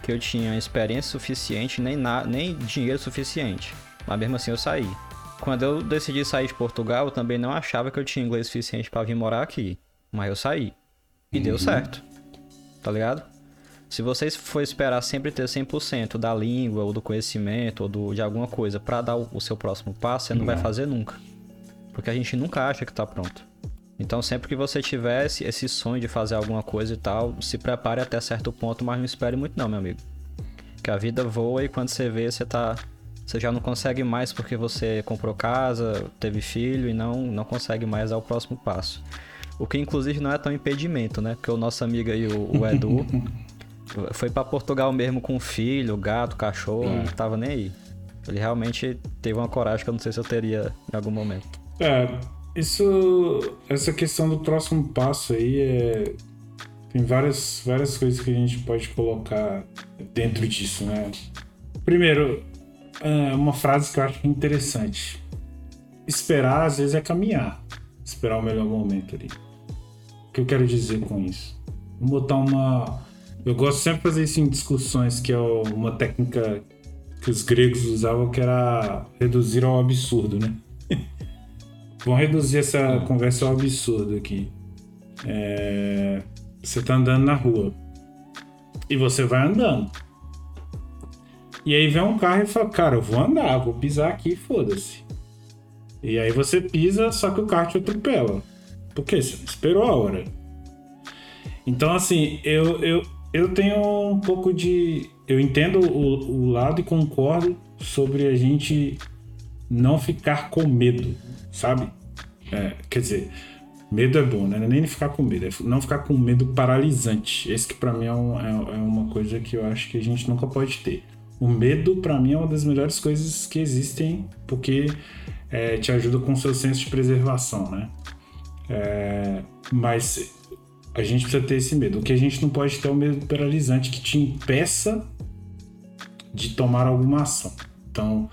que eu tinha experiência suficiente, nem, na, nem dinheiro suficiente. Mas mesmo assim eu saí. Quando eu decidi sair de Portugal, eu também não achava que eu tinha inglês suficiente para vir morar aqui. Mas eu saí. E uhum. deu certo. Tá ligado? Se vocês for esperar sempre ter 100% da língua, ou do conhecimento, ou do, de alguma coisa para dar o, o, seu próximo passo, você não, não vai fazer nunca. Porque a gente nunca acha que tá pronto. Então, sempre que você tiver esse, esse sonho de fazer alguma coisa e tal, se prepare até certo ponto, mas não espere muito não, meu amigo. Que a vida voa e quando você vê, você tá você já não consegue mais porque você comprou casa, teve filho e não não consegue mais dar o próximo passo. O que inclusive não é tão impedimento, né? Porque o nosso amigo aí, o, o Edu, foi para Portugal mesmo com filho, gato, cachorro, é. não tava nem aí. Ele realmente teve uma coragem que eu não sei se eu teria em algum momento. É, isso. Essa questão do próximo passo aí é. Tem várias, várias coisas que a gente pode colocar dentro disso, né? Primeiro, é uma frase que eu acho interessante. Esperar, às vezes, é caminhar. Esperar o melhor momento ali. O que eu quero dizer com isso? Vou botar uma. Eu gosto sempre de fazer isso em discussões, que é uma técnica que os gregos usavam, que era reduzir ao absurdo, né? Vamos reduzir essa conversa ao absurdo aqui. É... Você tá andando na rua. E você vai andando. E aí vem um carro e fala, cara, eu vou andar, vou pisar aqui, foda-se. E aí você pisa, só que o carro te atropela. Por quê? Você esperou a hora. Então, assim, eu, eu, eu tenho um pouco de. Eu entendo o, o lado e concordo sobre a gente não ficar com medo, sabe? É, quer dizer, medo é bom, né? É nem ficar com medo, é não ficar com medo paralisante. Esse que para mim é, um, é, é, uma coisa que eu acho que a gente nunca pode ter. O medo, para mim, é uma das melhores coisas que existem, porque é, te ajuda com o seu senso de preservação, né? É, mas a gente precisa ter esse medo. O que a gente não pode ter é o medo paralisante que te impeça de tomar alguma ação. Então,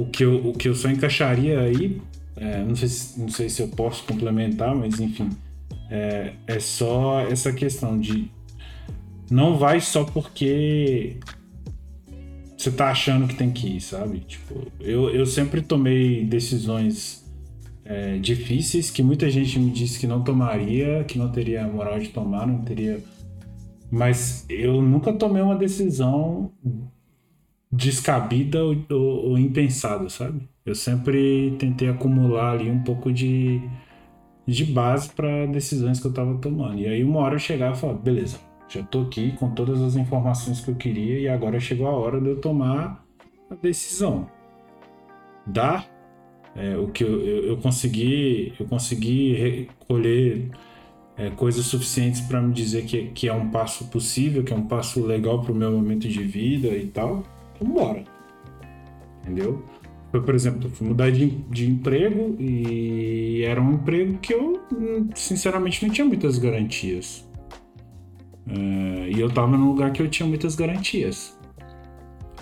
o que eu, o que eu só encaixaria aí, é, não, sei se, não sei se eu posso complementar, mas enfim, é, é só essa questão de não vai só porque você tá achando que tem que ir, sabe? Tipo, eu, eu sempre tomei decisões é, difíceis que muita gente me disse que não tomaria, que não teria moral de tomar, não teria. Mas eu nunca tomei uma decisão descabida ou, ou, ou impensada, sabe? Eu sempre tentei acumular ali um pouco de, de base para decisões que eu estava tomando. E aí uma hora eu chegava e falava, beleza, já tô aqui com todas as informações que eu queria e agora chegou a hora de eu tomar a decisão. Dá é, o que eu, eu, eu, consegui eu consegui recolher é, coisas suficientes para me dizer que, que é um passo possível, que é um passo legal para o meu momento de vida e tal, embora. Entendeu? Foi, por exemplo, eu fui mudar de, de emprego e era um emprego que eu, sinceramente, não tinha muitas garantias. É, e eu estava num lugar que eu tinha muitas garantias.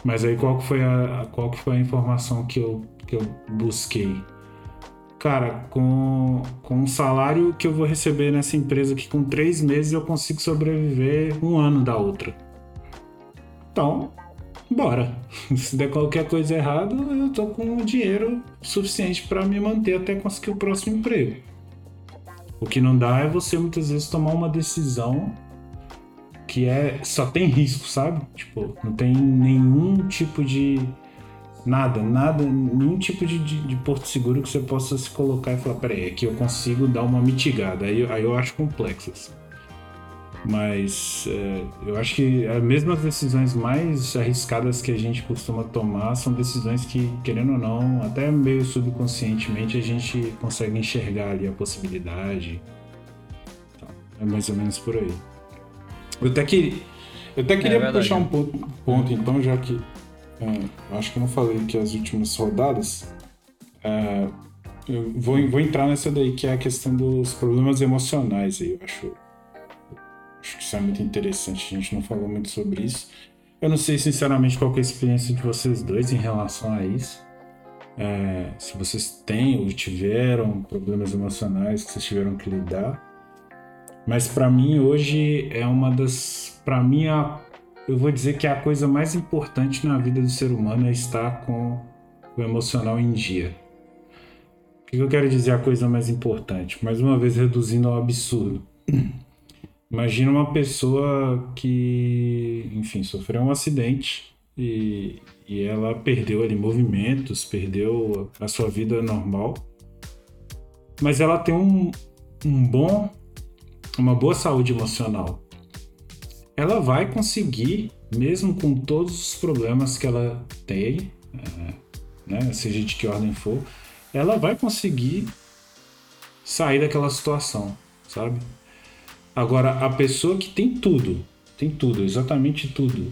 Mas aí qual que foi a, qual que foi a informação que eu que eu busquei. Cara, com, com um salário que eu vou receber nessa empresa que com três meses eu consigo sobreviver um ano da outra. Então, bora. Se der qualquer coisa errada, eu tô com dinheiro suficiente para me manter até conseguir o próximo emprego. O que não dá é você muitas vezes tomar uma decisão que é só tem risco, sabe? Tipo, não tem nenhum tipo de Nada, nada, nenhum tipo de, de, de, porto seguro que você possa se colocar e falar, peraí, aqui eu consigo dar uma mitigada. Aí, aí eu acho complexo. Assim. Mas é, eu acho que as mesmas decisões mais arriscadas que a gente costuma tomar são decisões que, querendo ou não, até meio subconscientemente a gente consegue enxergar ali a possibilidade. Então, é mais ou menos por aí. Eu até, que, eu até queria é puxar um ponto, ponto, então, já que é, acho que eu não falei que as últimas rodadas. É, eu vou, vou entrar nessa daí, que é a questão dos problemas emocionais aí. Eu acho, acho que isso é muito interessante. A gente não falou muito sobre isso. Eu não sei, sinceramente, qual é a experiência de vocês dois em relação a isso. É, se vocês têm ou tiveram problemas emocionais que vocês tiveram que lidar. Mas para mim hoje é uma das, para mim a eu vou dizer que a coisa mais importante na vida do ser humano é estar com o emocional em dia. O que eu quero dizer a coisa mais importante? Mais uma vez reduzindo ao absurdo. Imagina uma pessoa que, enfim, sofreu um acidente e, e ela perdeu ali movimentos, perdeu a sua vida normal, mas ela tem um, um bom, uma boa saúde emocional ela vai conseguir, mesmo com todos os problemas que ela tem, é, né, seja de que ordem for, ela vai conseguir sair daquela situação. sabe? Agora, a pessoa que tem tudo, tem tudo, exatamente tudo,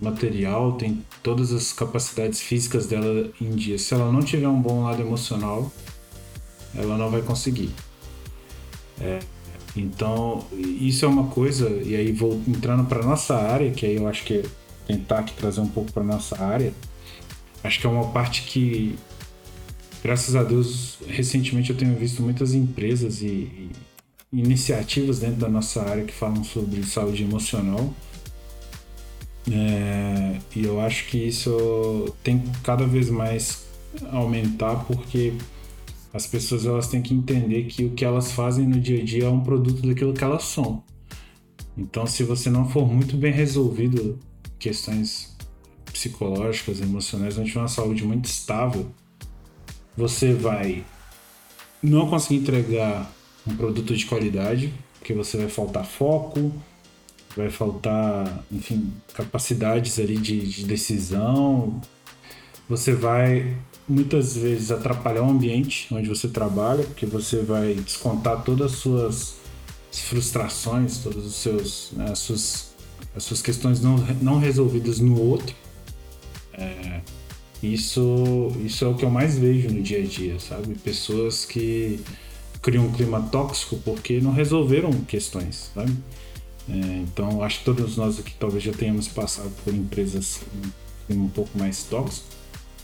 material, tem todas as capacidades físicas dela em dia. Se ela não tiver um bom lado emocional, ela não vai conseguir. É, então, isso é uma coisa, e aí vou entrando para nossa área, que aí eu acho que é tentar aqui trazer um pouco para nossa área. Acho que é uma parte que, graças a Deus, recentemente eu tenho visto muitas empresas e, e iniciativas dentro da nossa área que falam sobre saúde emocional. É, e eu acho que isso tem cada vez mais aumentar porque as pessoas elas têm que entender que o que elas fazem no dia a dia é um produto daquilo que elas são. Então, se você não for muito bem resolvido questões psicológicas, emocionais, não tiver uma saúde muito estável, você vai não conseguir entregar um produto de qualidade, porque você vai faltar foco, vai faltar, enfim, capacidades ali de, de decisão. Você vai muitas vezes atrapalhar o ambiente onde você trabalha, porque você vai descontar todas as suas frustrações, todos os seus, né, as, suas, as suas questões não, não resolvidas no outro. É, isso, isso é o que eu mais vejo no dia a dia, sabe? Pessoas que criam um clima tóxico porque não resolveram questões, sabe? É, então, acho que todos nós aqui talvez já tenhamos passado por empresas um, pouco mais tóxicas.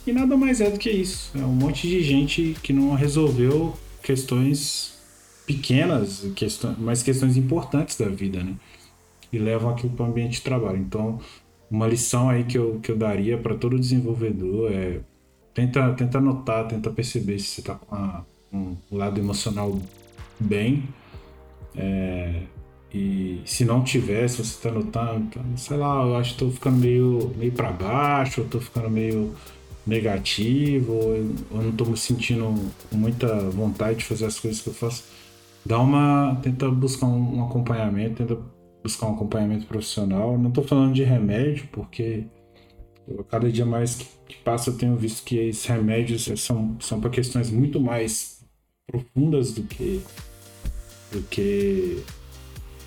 E nada mais é do que isso. É um monte de gente que não resolveu questões pequenas, questões, mas questões importantes da vida, né? E levam aquilo para o ambiente de trabalho. Então, uma lição aí que eu, que eu daria para todo desenvolvedor é tenta, tenta notar, tenta perceber se você está com a, um lado emocional bem. É, e se não tiver, se você está notando, sei lá, eu acho que estou ficando meio, meio para baixo, eu estou ficando meio negativo, eu, eu não estou me sentindo com muita vontade de fazer as coisas que eu faço. Dá uma. Tenta buscar um, um acompanhamento, tenta buscar um acompanhamento profissional. Não estou falando de remédio, porque eu, cada dia mais que, que, passa eu tenho visto que esses remédios são, são para questões muito mais profundas do que do que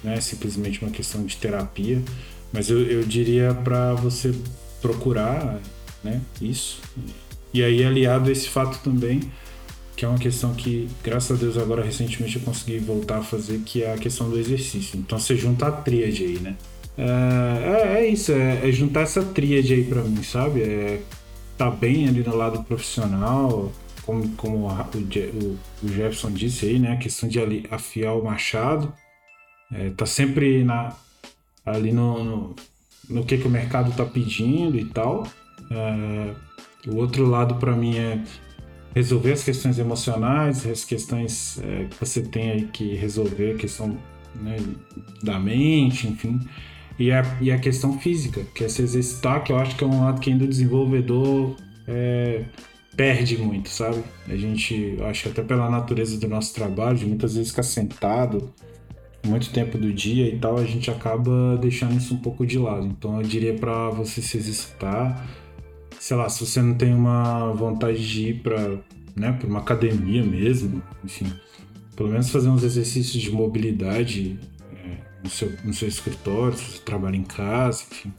né, simplesmente uma questão de terapia. Mas eu, eu diria para você procurar né, isso. E aí, aliado a esse fato também, que é uma questão que, graças a Deus, agora recentemente eu consegui voltar a fazer, que é a questão do exercício. Então você junta a tríade aí, né? É, é, é isso, é, é, juntar essa tríade aí pra mim, sabe? É tá bem ali no lado profissional, como, como o, o, o Jefferson disse aí, né? A questão de ali, afiar o machado. É, tá sempre na, ali no, no, no, que, que o mercado tá pedindo e tal. É, o outro lado para mim é resolver as questões emocionais, as questões é, que você tem aí que resolver, a questão né, da mente, enfim. E a, e a questão física, que é se exercitar, que eu acho que é um lado que ainda o desenvolvedor é, perde muito, sabe? A gente, acho até pela natureza do nosso trabalho, de muitas vezes ficar sentado muito tempo do dia e tal, a gente acaba deixando isso um pouco de lado. Então eu diria para você se exercitar, sei lá, se você não tem uma vontade de ir para né, pra uma academia mesmo, enfim, pelo menos fazer uns exercícios de mobilidade é, no, seu, no seu escritório, se você trabalha em casa, enfim.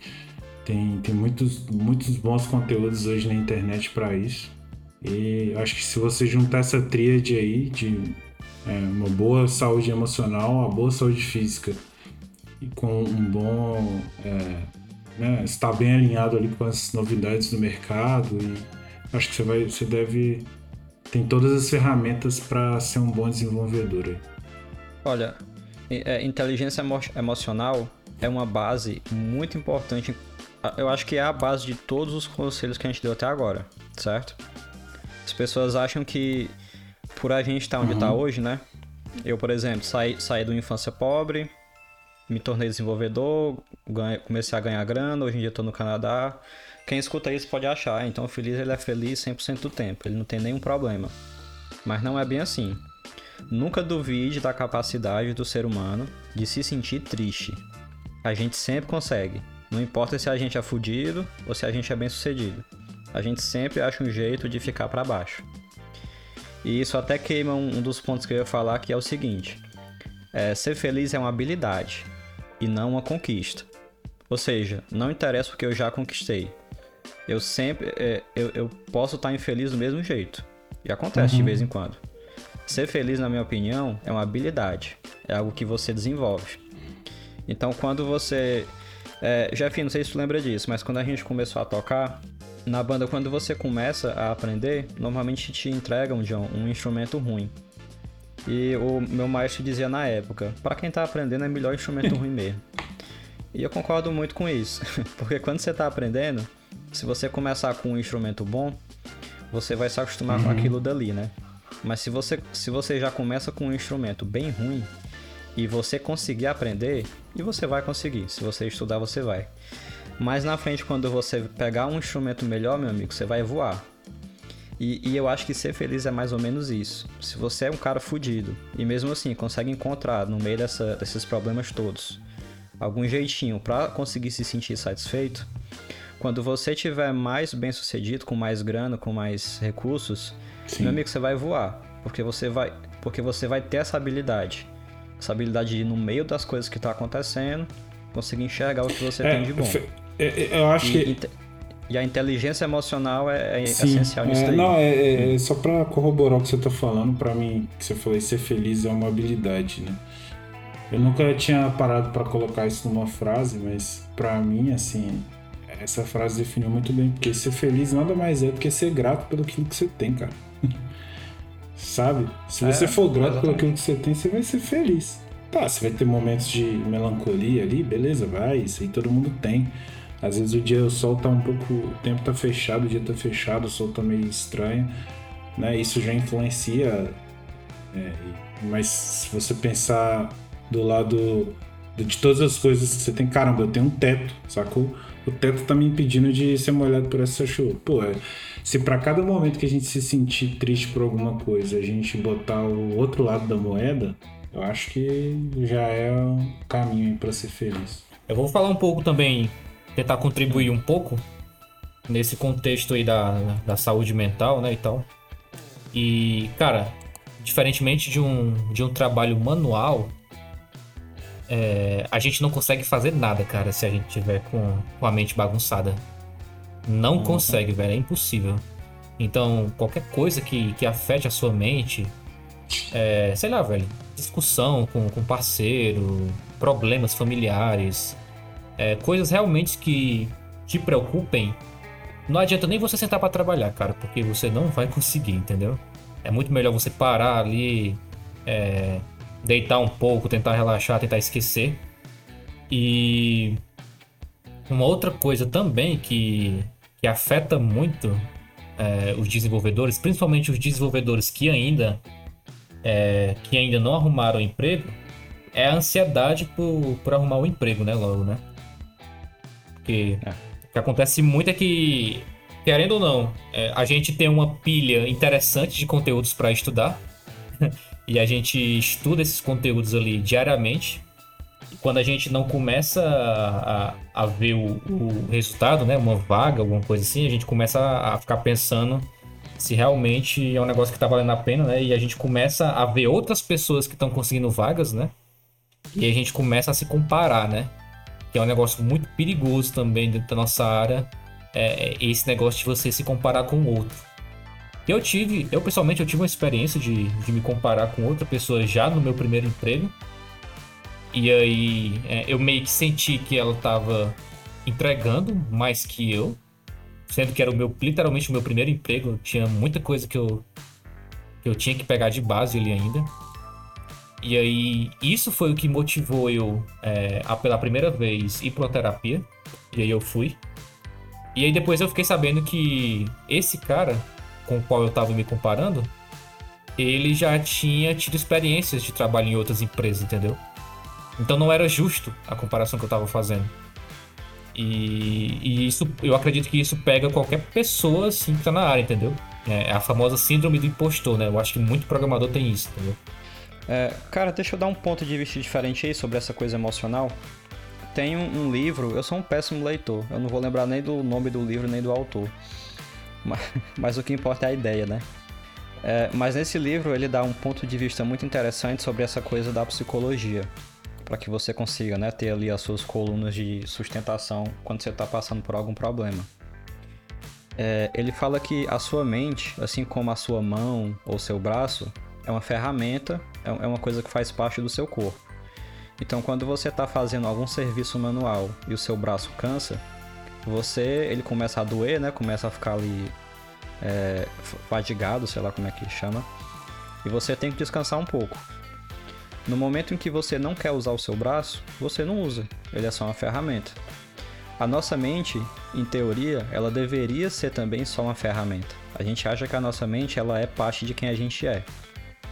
Tem, tem muitos, muitos bons conteúdos hoje na internet para isso. E acho que se você juntar essa tríade aí de é, uma boa saúde emocional, uma boa saúde física e com um bom. É, né, estar bem alinhado ali com as novidades do mercado e acho que você vai. Você deve. Tem todas as ferramentas para ser um bom desenvolvedor. Olha, é, inteligência emo emocional é uma base muito importante. Eu acho que é a base de todos os conselhos que a gente deu até agora, certo? As pessoas acham que por a gente estar tá onde está uhum. hoje, né? Eu, por exemplo, saí, saí de uma infância pobre, me tornei desenvolvedor, ganhei, comecei a ganhar grana, hoje em dia estou no Canadá. Quem escuta isso pode achar, então o feliz ele é feliz 100% do tempo, ele não tem nenhum problema. Mas não é bem assim. Nunca duvide da capacidade do ser humano de se sentir triste. A gente sempre consegue. Não importa se a gente é fudido ou se a gente é bem sucedido a gente sempre acha um jeito de ficar para baixo. E isso até queima um, dos pontos que eu ia falar, que é o seguinte: é, ser feliz é uma habilidade e não uma conquista. Ou seja, não interessa o que eu já conquistei. Eu sempre. É, eu, eu, posso estar infeliz do mesmo jeito. E acontece uhum. de vez em quando. Ser feliz, na minha opinião, é uma habilidade. É algo que você desenvolve. Então, quando você. É, Jeff, não sei se tu lembra disso, mas quando a gente começou a tocar, na banda, quando você começa a aprender, normalmente te entregam, John, um instrumento ruim. E o meu maestro dizia na época: para quem tá aprendendo é melhor instrumento ruim mesmo. E eu concordo muito com isso, porque quando você tá aprendendo, se você começar com um instrumento bom, você vai se acostumar uhum. com aquilo dali, né? Mas se você, se você já começa com um instrumento bem ruim e você conseguir aprender, e você vai conseguir. Se você estudar, você vai. Mas na frente, quando você pegar um instrumento melhor, meu amigo, você vai voar. E, e, eu acho que ser feliz é mais ou menos isso. Se você é um cara fudido e mesmo assim consegue encontrar no meio dessa, desses problemas todos algum jeitinho para conseguir se sentir satisfeito, quando você tiver mais bem sucedido, com mais grana, com mais recursos, Sim. meu amigo, você vai voar, porque você vai, porque você vai ter essa habilidade, essa habilidade de ir no meio das coisas que está acontecendo, conseguir enxergar o que você é, tem de bom. É, eu acho e, que e a inteligência emocional é, é essencial nisso é, Não, é, é, é só para corroborar o que você está falando, para mim, que você falou, ser feliz é uma habilidade, né? Eu nunca tinha parado para colocar isso numa frase, mas para mim, assim, essa frase definiu muito bem, porque ser feliz nada mais é do que ser grato pelo que você tem, cara. Sabe? Se você é, for grato pelo que você tem, você vai ser feliz. Tá, você vai ter momentos de melancolia ali, beleza, vai, isso aí todo mundo tem. Às vezes o dia o sol tá um pouco. O tempo tá fechado, o dia tá fechado, o sol tá meio estranho, né? Isso já influencia. É, mas se você pensar do lado de todas as coisas que você tem, caramba, eu tenho um teto, sacou? o teto tá me impedindo de ser molhado por essa chuva. Pô, é, se para cada momento que a gente se sentir triste por alguma coisa, a gente botar o outro lado da moeda, eu acho que já é um caminho para ser feliz. Eu vou falar um pouco também, tentar contribuir um pouco nesse contexto aí da, da saúde mental, né, e tal. E, cara, diferentemente de um, de um trabalho manual, é, a gente não consegue fazer nada, cara, se a gente tiver com, com a mente bagunçada. Não uhum. consegue, velho, é impossível. Então, qualquer coisa que, que afete a sua mente, é, sei lá, velho, discussão com, com parceiro, problemas familiares, é, coisas realmente que te preocupem, não adianta nem você sentar para trabalhar, cara, porque você não vai conseguir, entendeu? É muito melhor você parar ali, é, deitar um pouco, tentar relaxar, tentar esquecer. E uma outra coisa também que, que afeta muito é, os desenvolvedores, principalmente os desenvolvedores que ainda é, que ainda não arrumaram emprego, é a ansiedade por, por arrumar o um emprego, né, logo, né? Porque é. o que acontece muito é que, querendo ou não, é, a gente tem uma pilha interessante de conteúdos para estudar. e a gente estuda esses conteúdos ali diariamente. Quando a gente não começa a, a, a ver o, o, resultado, né, uma vaga, alguma coisa assim, a gente começa a, a ficar pensando se realmente é um negócio que está valendo a pena, né? E a gente começa a ver outras pessoas que estão conseguindo vagas, né? E a gente começa a se comparar, né? Que é um negócio muito perigoso também dentro da nossa área, é esse negócio de você se comparar com o outro. Eu tive, eu pessoalmente, eu tive uma experiência de, de me comparar com outra pessoa já no meu primeiro emprego. E aí é, eu meio que senti que ela estava entregando mais que eu, sendo que era o meu literalmente o meu primeiro emprego, tinha muita coisa que eu que eu tinha que pegar de base ali ainda. E aí isso foi o que motivou eu é, a pela primeira vez ir para terapia. E aí eu fui. E aí depois eu fiquei sabendo que esse cara com o qual eu estava me comparando, ele já tinha tido experiências de trabalho em outras empresas, entendeu? Então não era justo a comparação que eu estava fazendo. E, e, isso, eu acredito que isso pega qualquer pessoa assim que tá na área, entendeu? É, é a famosa síndrome do impostor, né? Eu acho que muito programador tem isso, entendeu? É, cara, deixa eu dar um ponto de vista diferente aí sobre essa coisa emocional. Tem um, um livro, eu sou um péssimo leitor, eu não vou lembrar nem do nome do livro nem do autor. Mas, mas o que importa é a ideia, né? É, mas nesse livro ele dá um ponto de vista muito interessante sobre essa coisa da psicologia. Para que você consiga né, ter ali as suas colunas de sustentação quando você está passando por algum problema. É, ele fala que a sua mente, assim como a sua mão ou seu braço, é uma ferramenta, é, é uma coisa que faz parte do seu corpo. Então, quando você está fazendo algum serviço manual e o seu braço cansa, você ele começa a doer, né? Começa a ficar ali é, fadigado, sei lá como é que chama. E você tem que descansar um pouco. No momento em que você não quer usar o seu braço, você não usa. Ele é só uma ferramenta. A nossa mente, em teoria, ela deveria ser também só uma ferramenta. A gente acha que a nossa mente ela é parte de quem a gente é.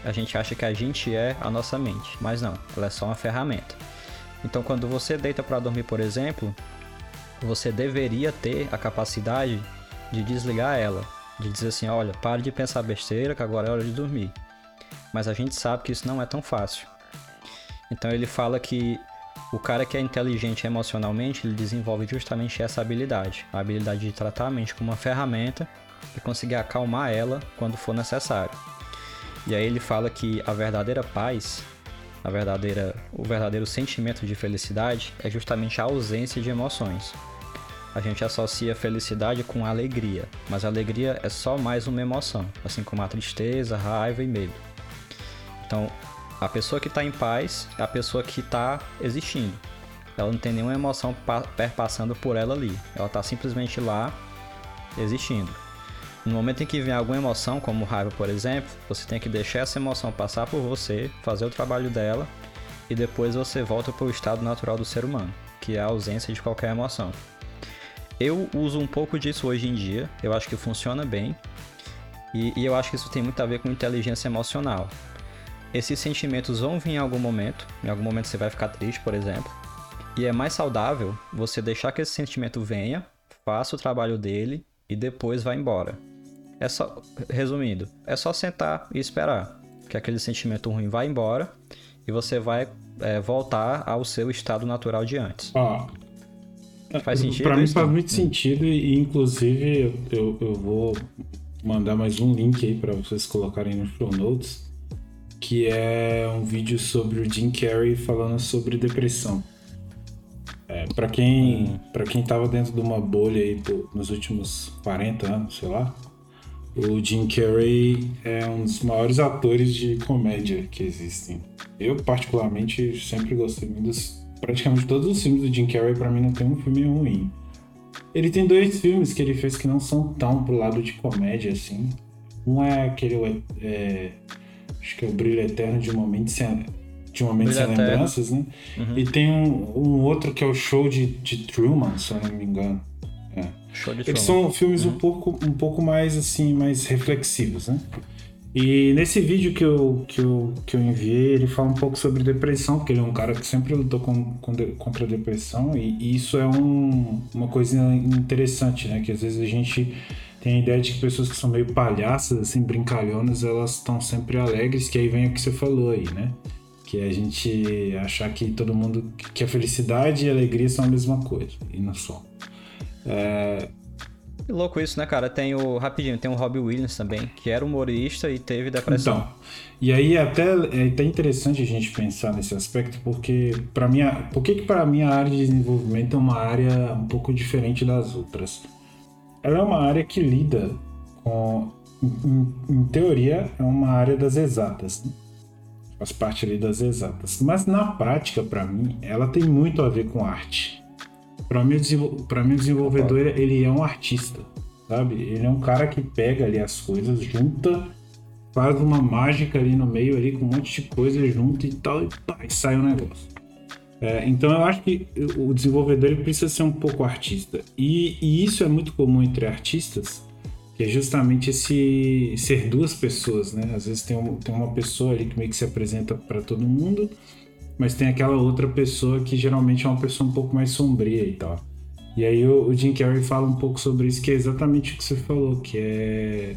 A gente acha que a gente é a nossa mente, mas não, ela é só uma ferramenta. Então, quando você deita para dormir, por exemplo, você deveria ter a capacidade de desligar ela, de dizer assim, olha, pare de pensar besteira, que agora é hora de dormir. Mas a gente sabe que isso não é tão fácil. Então ele fala que o cara que é inteligente emocionalmente, ele desenvolve justamente essa habilidade, a habilidade de tratar a mente como uma ferramenta e conseguir acalmar ela quando for necessário. E aí ele fala que a verdadeira paz, a verdadeira, o verdadeiro sentimento de felicidade é justamente a ausência de emoções a gente associa felicidade com alegria, mas a alegria é só mais uma emoção, assim como a tristeza, a raiva e medo. Então, a pessoa que está em paz é a pessoa que está existindo. Ela não tem nenhuma emoção perpassando por ela ali. Ela está simplesmente lá existindo. No momento em que vem alguma emoção, como raiva, por exemplo, você tem que deixar essa emoção passar por você, fazer o trabalho dela e depois você volta para o estado natural do ser humano, que é a ausência de qualquer emoção. Eu uso um pouco disso hoje em dia, eu acho que funciona bem. E, e, eu acho que isso tem muito a ver com inteligência emocional. Esses sentimentos vão vir em algum momento, em algum momento você vai ficar triste, por exemplo. E é mais saudável você deixar que esse sentimento venha, faça o trabalho dele e depois vá embora. É só, resumindo, é só sentar e esperar que aquele sentimento ruim vá embora e você vai é, voltar ao seu estado natural de antes. Ah, Faz sentido? Pra mim isso? faz muito sentido e, inclusive, eu, eu vou mandar mais um link aí para vocês colocarem no show notes, que é um vídeo sobre o Jim Carrey falando sobre depressão. É, para quem hum. para quem tava dentro de uma bolha aí nos últimos 40 anos, sei lá, o Jim Carrey é um dos maiores atores de comédia que existem. Eu particularmente sempre gostei muito dos praticamente todos os filmes do Jim Carrey, para mim, não tem um filme ruim. Ele tem dois filmes que ele fez que não são tão pro lado de comédia, assim. Um é aquele. É, acho que é o Brilho Eterno de um Momento Sem, de um momento sem Lembranças, né? Uhum. E tem um, um, outro que é o Show de, de Truman, se eu não me engano. Eles são filmes uhum. um, pouco, um pouco mais, assim, mais reflexivos, né? E nesse vídeo que eu, que, eu, que eu enviei, ele fala um pouco sobre depressão, porque ele é um cara que sempre lutou com, com de, contra a depressão, e, e isso é um, uma coisa interessante, né? Que às vezes a gente tem a ideia de que pessoas que são meio palhaças, assim, brincalhonas, elas estão sempre alegres, que aí vem o que você falou aí, né? Que a gente achar que todo mundo. que a felicidade e a alegria são a mesma coisa, e não são. É, que louco isso, né, cara? Tem o. Rapidinho, tem o Robbie Williams também, que era humorista e teve depressão. Então, e aí até é até interessante a gente pensar nesse aspecto, porque para mim, por que que para mim a área de desenvolvimento é uma área um pouco diferente das outras? Ela é uma área que lida com, em, em teoria, é uma área das exatas. Faz parte ali das exatas. Mas na prática, para mim, ela tem muito a ver com arte. Para mim, para mim, o desenvolvedor ele é um artista, sabe? Ele é um cara que pega ali as coisas, junta, faz uma mágica ali no meio ali com um monte de coisa junto e tal e, pá, e sai o um negócio. É, então eu acho que o desenvolvedor ele precisa ser um pouco artista e, e isso é muito comum entre artistas, que é justamente esse ser duas pessoas, né? Às vezes tem, um, tem uma pessoa ali que meio que se apresenta para todo mundo mas tem aquela outra pessoa que geralmente é uma pessoa um pouco mais sombria e tal. E aí o, o Jim Carrey fala um pouco sobre isso, que é exatamente o que você falou, que é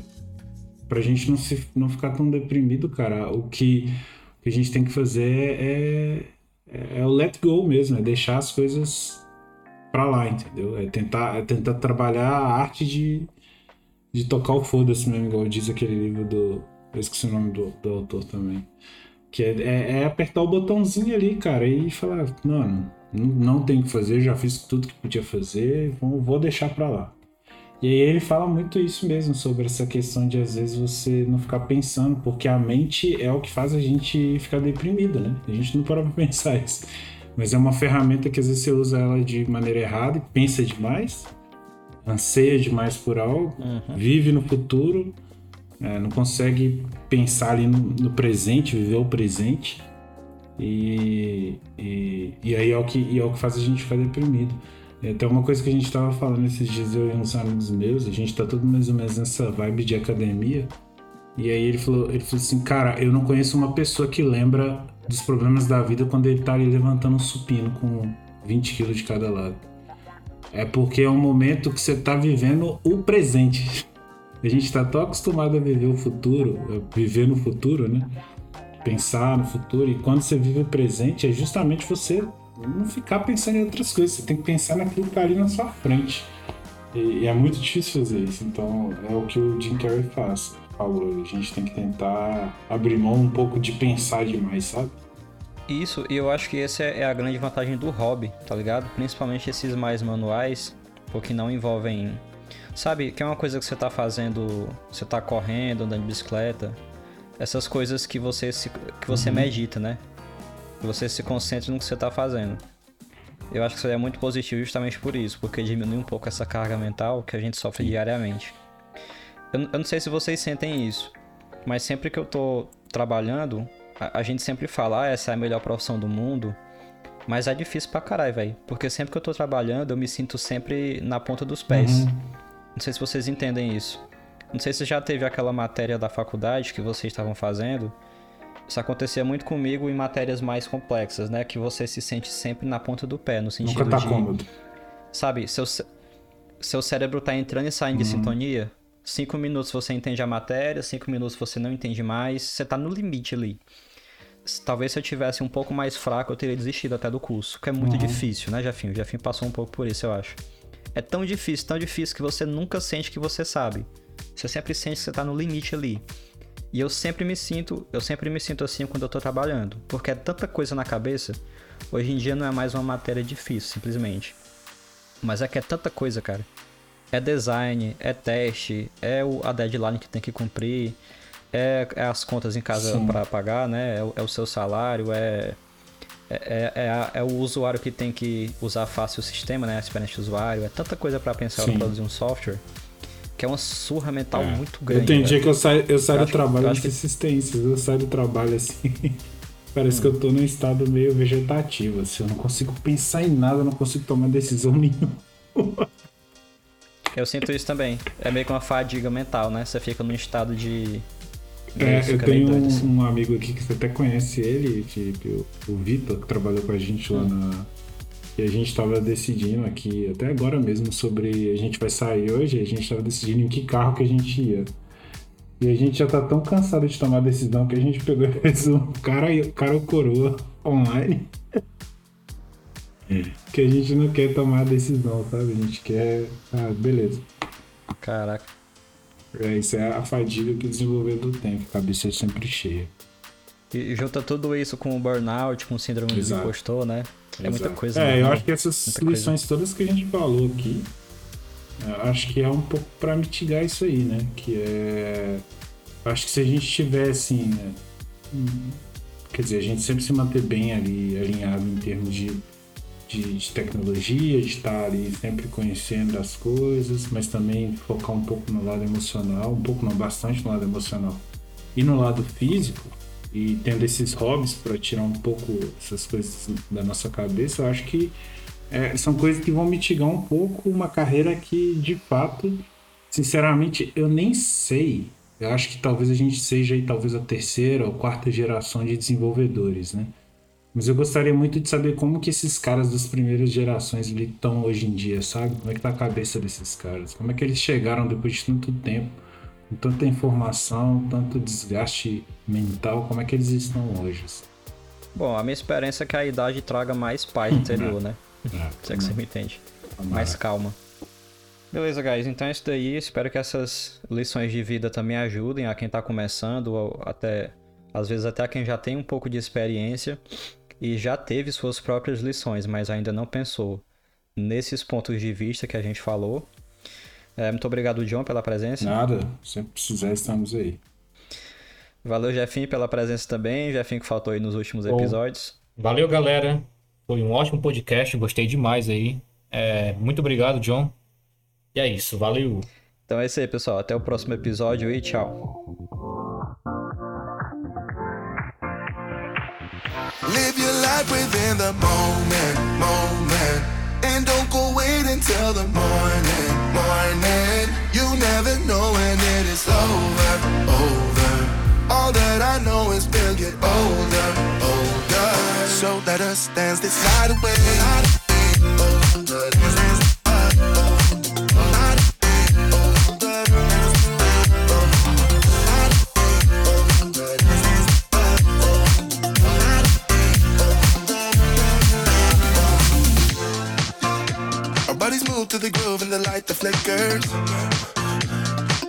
pra gente não, se, não ficar tão deprimido, cara. O que, o que a gente tem que fazer é, é, é o let go mesmo, é deixar as coisas pra lá, entendeu? É tentar, é tentar trabalhar a arte de, de tocar o foda-se mesmo, igual diz aquele livro do, Eu esqueci o nome do, do autor também. Que é, é, é, apertar o botãozinho ali, cara, e falar, mano, não, não tem o que fazer, já fiz tudo que podia fazer, vou, vou deixar pra lá. E aí ele fala muito isso mesmo, sobre essa questão de às vezes você não ficar pensando, porque a mente é o que faz a gente ficar deprimido, né? A gente não para pra pensar isso. Mas é uma ferramenta que às vezes você usa ela de maneira errada e pensa demais, anseia demais por algo, uhum. vive no futuro, é, não consegue pensar ali no, no, presente, viver o presente. E, e, e aí é o, que, é o que faz a gente ficar deprimido. Então, uma coisa que a gente estava falando esses dias, eu e uns amigos meus, a gente está todo mais ou menos nessa vibe de academia. E aí ele falou, ele falou assim, cara, eu não conheço uma pessoa que lembra dos problemas da vida quando ele tá ali levantando um supino com 20 quilos de cada lado. É porque é um momento que você tá vivendo o presente. A gente está tão acostumado a viver o futuro, viver no futuro, né? Pensar no futuro. E quando você vive o presente, é justamente você não ficar pensando em outras coisas. Você tem que pensar naquilo que tá ali na sua frente. E, e é muito difícil fazer isso. Então é o que o Jim Carrey faz. Falou. A gente tem que tentar abrir mão um pouco de pensar demais, sabe? Isso, e eu acho que essa é a grande vantagem do hobby, tá ligado? Principalmente esses mais manuais, porque não envolvem. Sabe, que é uma coisa que você tá fazendo, você tá correndo, andando de bicicleta, essas coisas que você se, que você uhum. medita, né? Que você se concentre no que você tá fazendo. Eu acho que isso é muito positivo justamente por isso, porque diminui um pouco essa carga mental que a gente sofre diariamente. Eu, eu não sei se vocês sentem isso, mas sempre que eu tô trabalhando, a, a gente sempre fala, ah, essa é a melhor profissão do mundo. Mas é difícil pra caralho, velho. Porque sempre que eu tô trabalhando, eu me sinto sempre na ponta dos pés. Uhum. Não sei se vocês entendem isso. Não sei se já teve aquela matéria da faculdade que vocês estavam fazendo. Isso acontecia muito comigo em matérias mais complexas, né? Que você se sente sempre na ponta do pé, no sentido Nunca tá de. Cômodo. Sabe, seu, seu cérebro tá entrando e saindo uhum. de sintonia. Cinco minutos você entende a matéria, cinco minutos você não entende mais. Você tá no limite ali talvez se eu tivesse um pouco mais fraco, eu teria desistido até do curso, que é muito uhum. difícil, né, Jafinho? O Jafinho passou um pouco por isso, eu acho. É tão difícil, tão difícil que você nunca sente que você sabe. Você sempre sente que você tá no limite ali. E eu sempre me sinto, eu sempre me sinto assim quando eu tô trabalhando, porque é tanta coisa na cabeça. Hoje em dia não é mais uma matéria difícil, simplesmente. Mas é que é tanta coisa, cara. É design, é teste, é a deadline que tem que cumprir, é, é as contas em casa para pagar, né? É, é, o seu salário, é, é, é, é, o usuário que tem que usar fácil o sistema, né? A experiência do usuário. É tanta coisa para pensar para produzir um software que é uma surra mental muito grande. Eu tenho dia que eu saio, eu saio eu do trabalho de assistência, eu saio do trabalho assim. Parece hum. que eu tô num estado meio vegetativo, assim, eu não consigo pensar em nada, eu não consigo tomar decisão nenhuma. Eu sinto isso também. É meio que uma fadiga mental, né? Você fica num estado de é, eu tenho um, assim. um, amigo aqui que você até conhece ele, tipo, o Vitor, que trabalhou com a gente lá hum. na. E a gente estava decidindo aqui, até agora mesmo, sobre. A gente vai sair hoje, a gente estava decidindo em que carro que a gente ia. E a gente já tá tão cansado de tomar decisão que a gente pegou e fez um cara, cara ou coroa online. que a gente não quer tomar decisão, sabe? A gente quer. Ah, beleza. Caraca. É, isso é a fadiga que o desenvolvedor tem, que a cabeça é sempre cheia. E junta tudo isso com o burnout, com o síndrome Exato. do impostor, né? É Exato. muita coisa. É, eu acho que essas lições coisa. todas que a gente falou aqui, acho que é um pouco para mitigar isso aí, né? Que é. Acho que se a gente tivesse, assim, né? quer dizer, a gente sempre se manter bem ali alinhado em termos de de, de, tecnologia, de estar ali sempre conhecendo as coisas, mas também focar um pouco no lado emocional, um pouco não, bastante no lado emocional e no lado físico, e tendo esses hobbies para tirar um pouco essas coisas da nossa cabeça, eu acho que é, são coisas que vão mitigar um pouco uma carreira que, de fato, sinceramente, eu nem sei. Eu acho que talvez a gente seja aí, talvez a terceira ou quarta geração de desenvolvedores, né? Mas eu gostaria muito de saber como que esses caras das primeiras gerações estão hoje em dia, sabe? Como é que tá a cabeça desses caras? Como é que eles chegaram depois de tanto tempo, com tanta informação, tanto desgaste mental, como é que eles estão hoje? Bom, a minha esperança é que a idade traga mais paz interior, né? É, Se é que você me entende. Mais calma. Beleza, guys. Então é isso daí. Espero que essas lições de vida também ajudem a quem tá começando, ou até às vezes até a quem já tem um pouco de experiência e já teve suas próprias lições, mas ainda não pensou nesses pontos de vista que a gente falou. É, muito obrigado, John, pela presença. Nada, sempre precisar, estamos aí. Valeu, Jefinho, pela presença também. Jefinho que faltou aí nos últimos Bom, episódios. Valeu, galera. Foi um ótimo podcast, gostei demais aí. É, muito obrigado, John. E é isso, valeu. Então é isso aí, pessoal. Até o próximo episódio e tchau. Live within the moment, moment. And don't go wait until the morning, morning. You never know when it is over, over. All that I know is we'll get older, older. So let us dance this night away. To the groove and the light that flickers.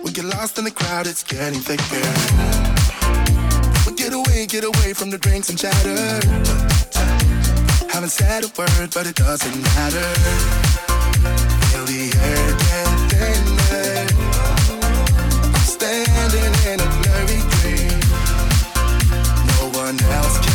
We get lost in the crowd, it's getting thicker. We get away, get away from the drinks and chatter. Haven't said a word, but it doesn't matter. Feel the air get thinner. Standing in a blurry dream. No one else can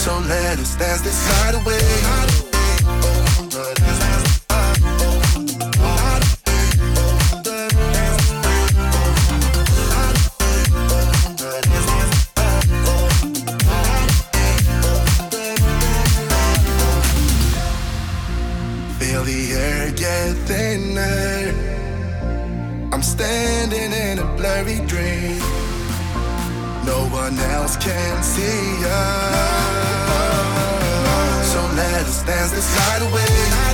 So let us dance this night away. Oh, let. I'm standing in a blurry dream. No one else can see us. Let us dance this night away.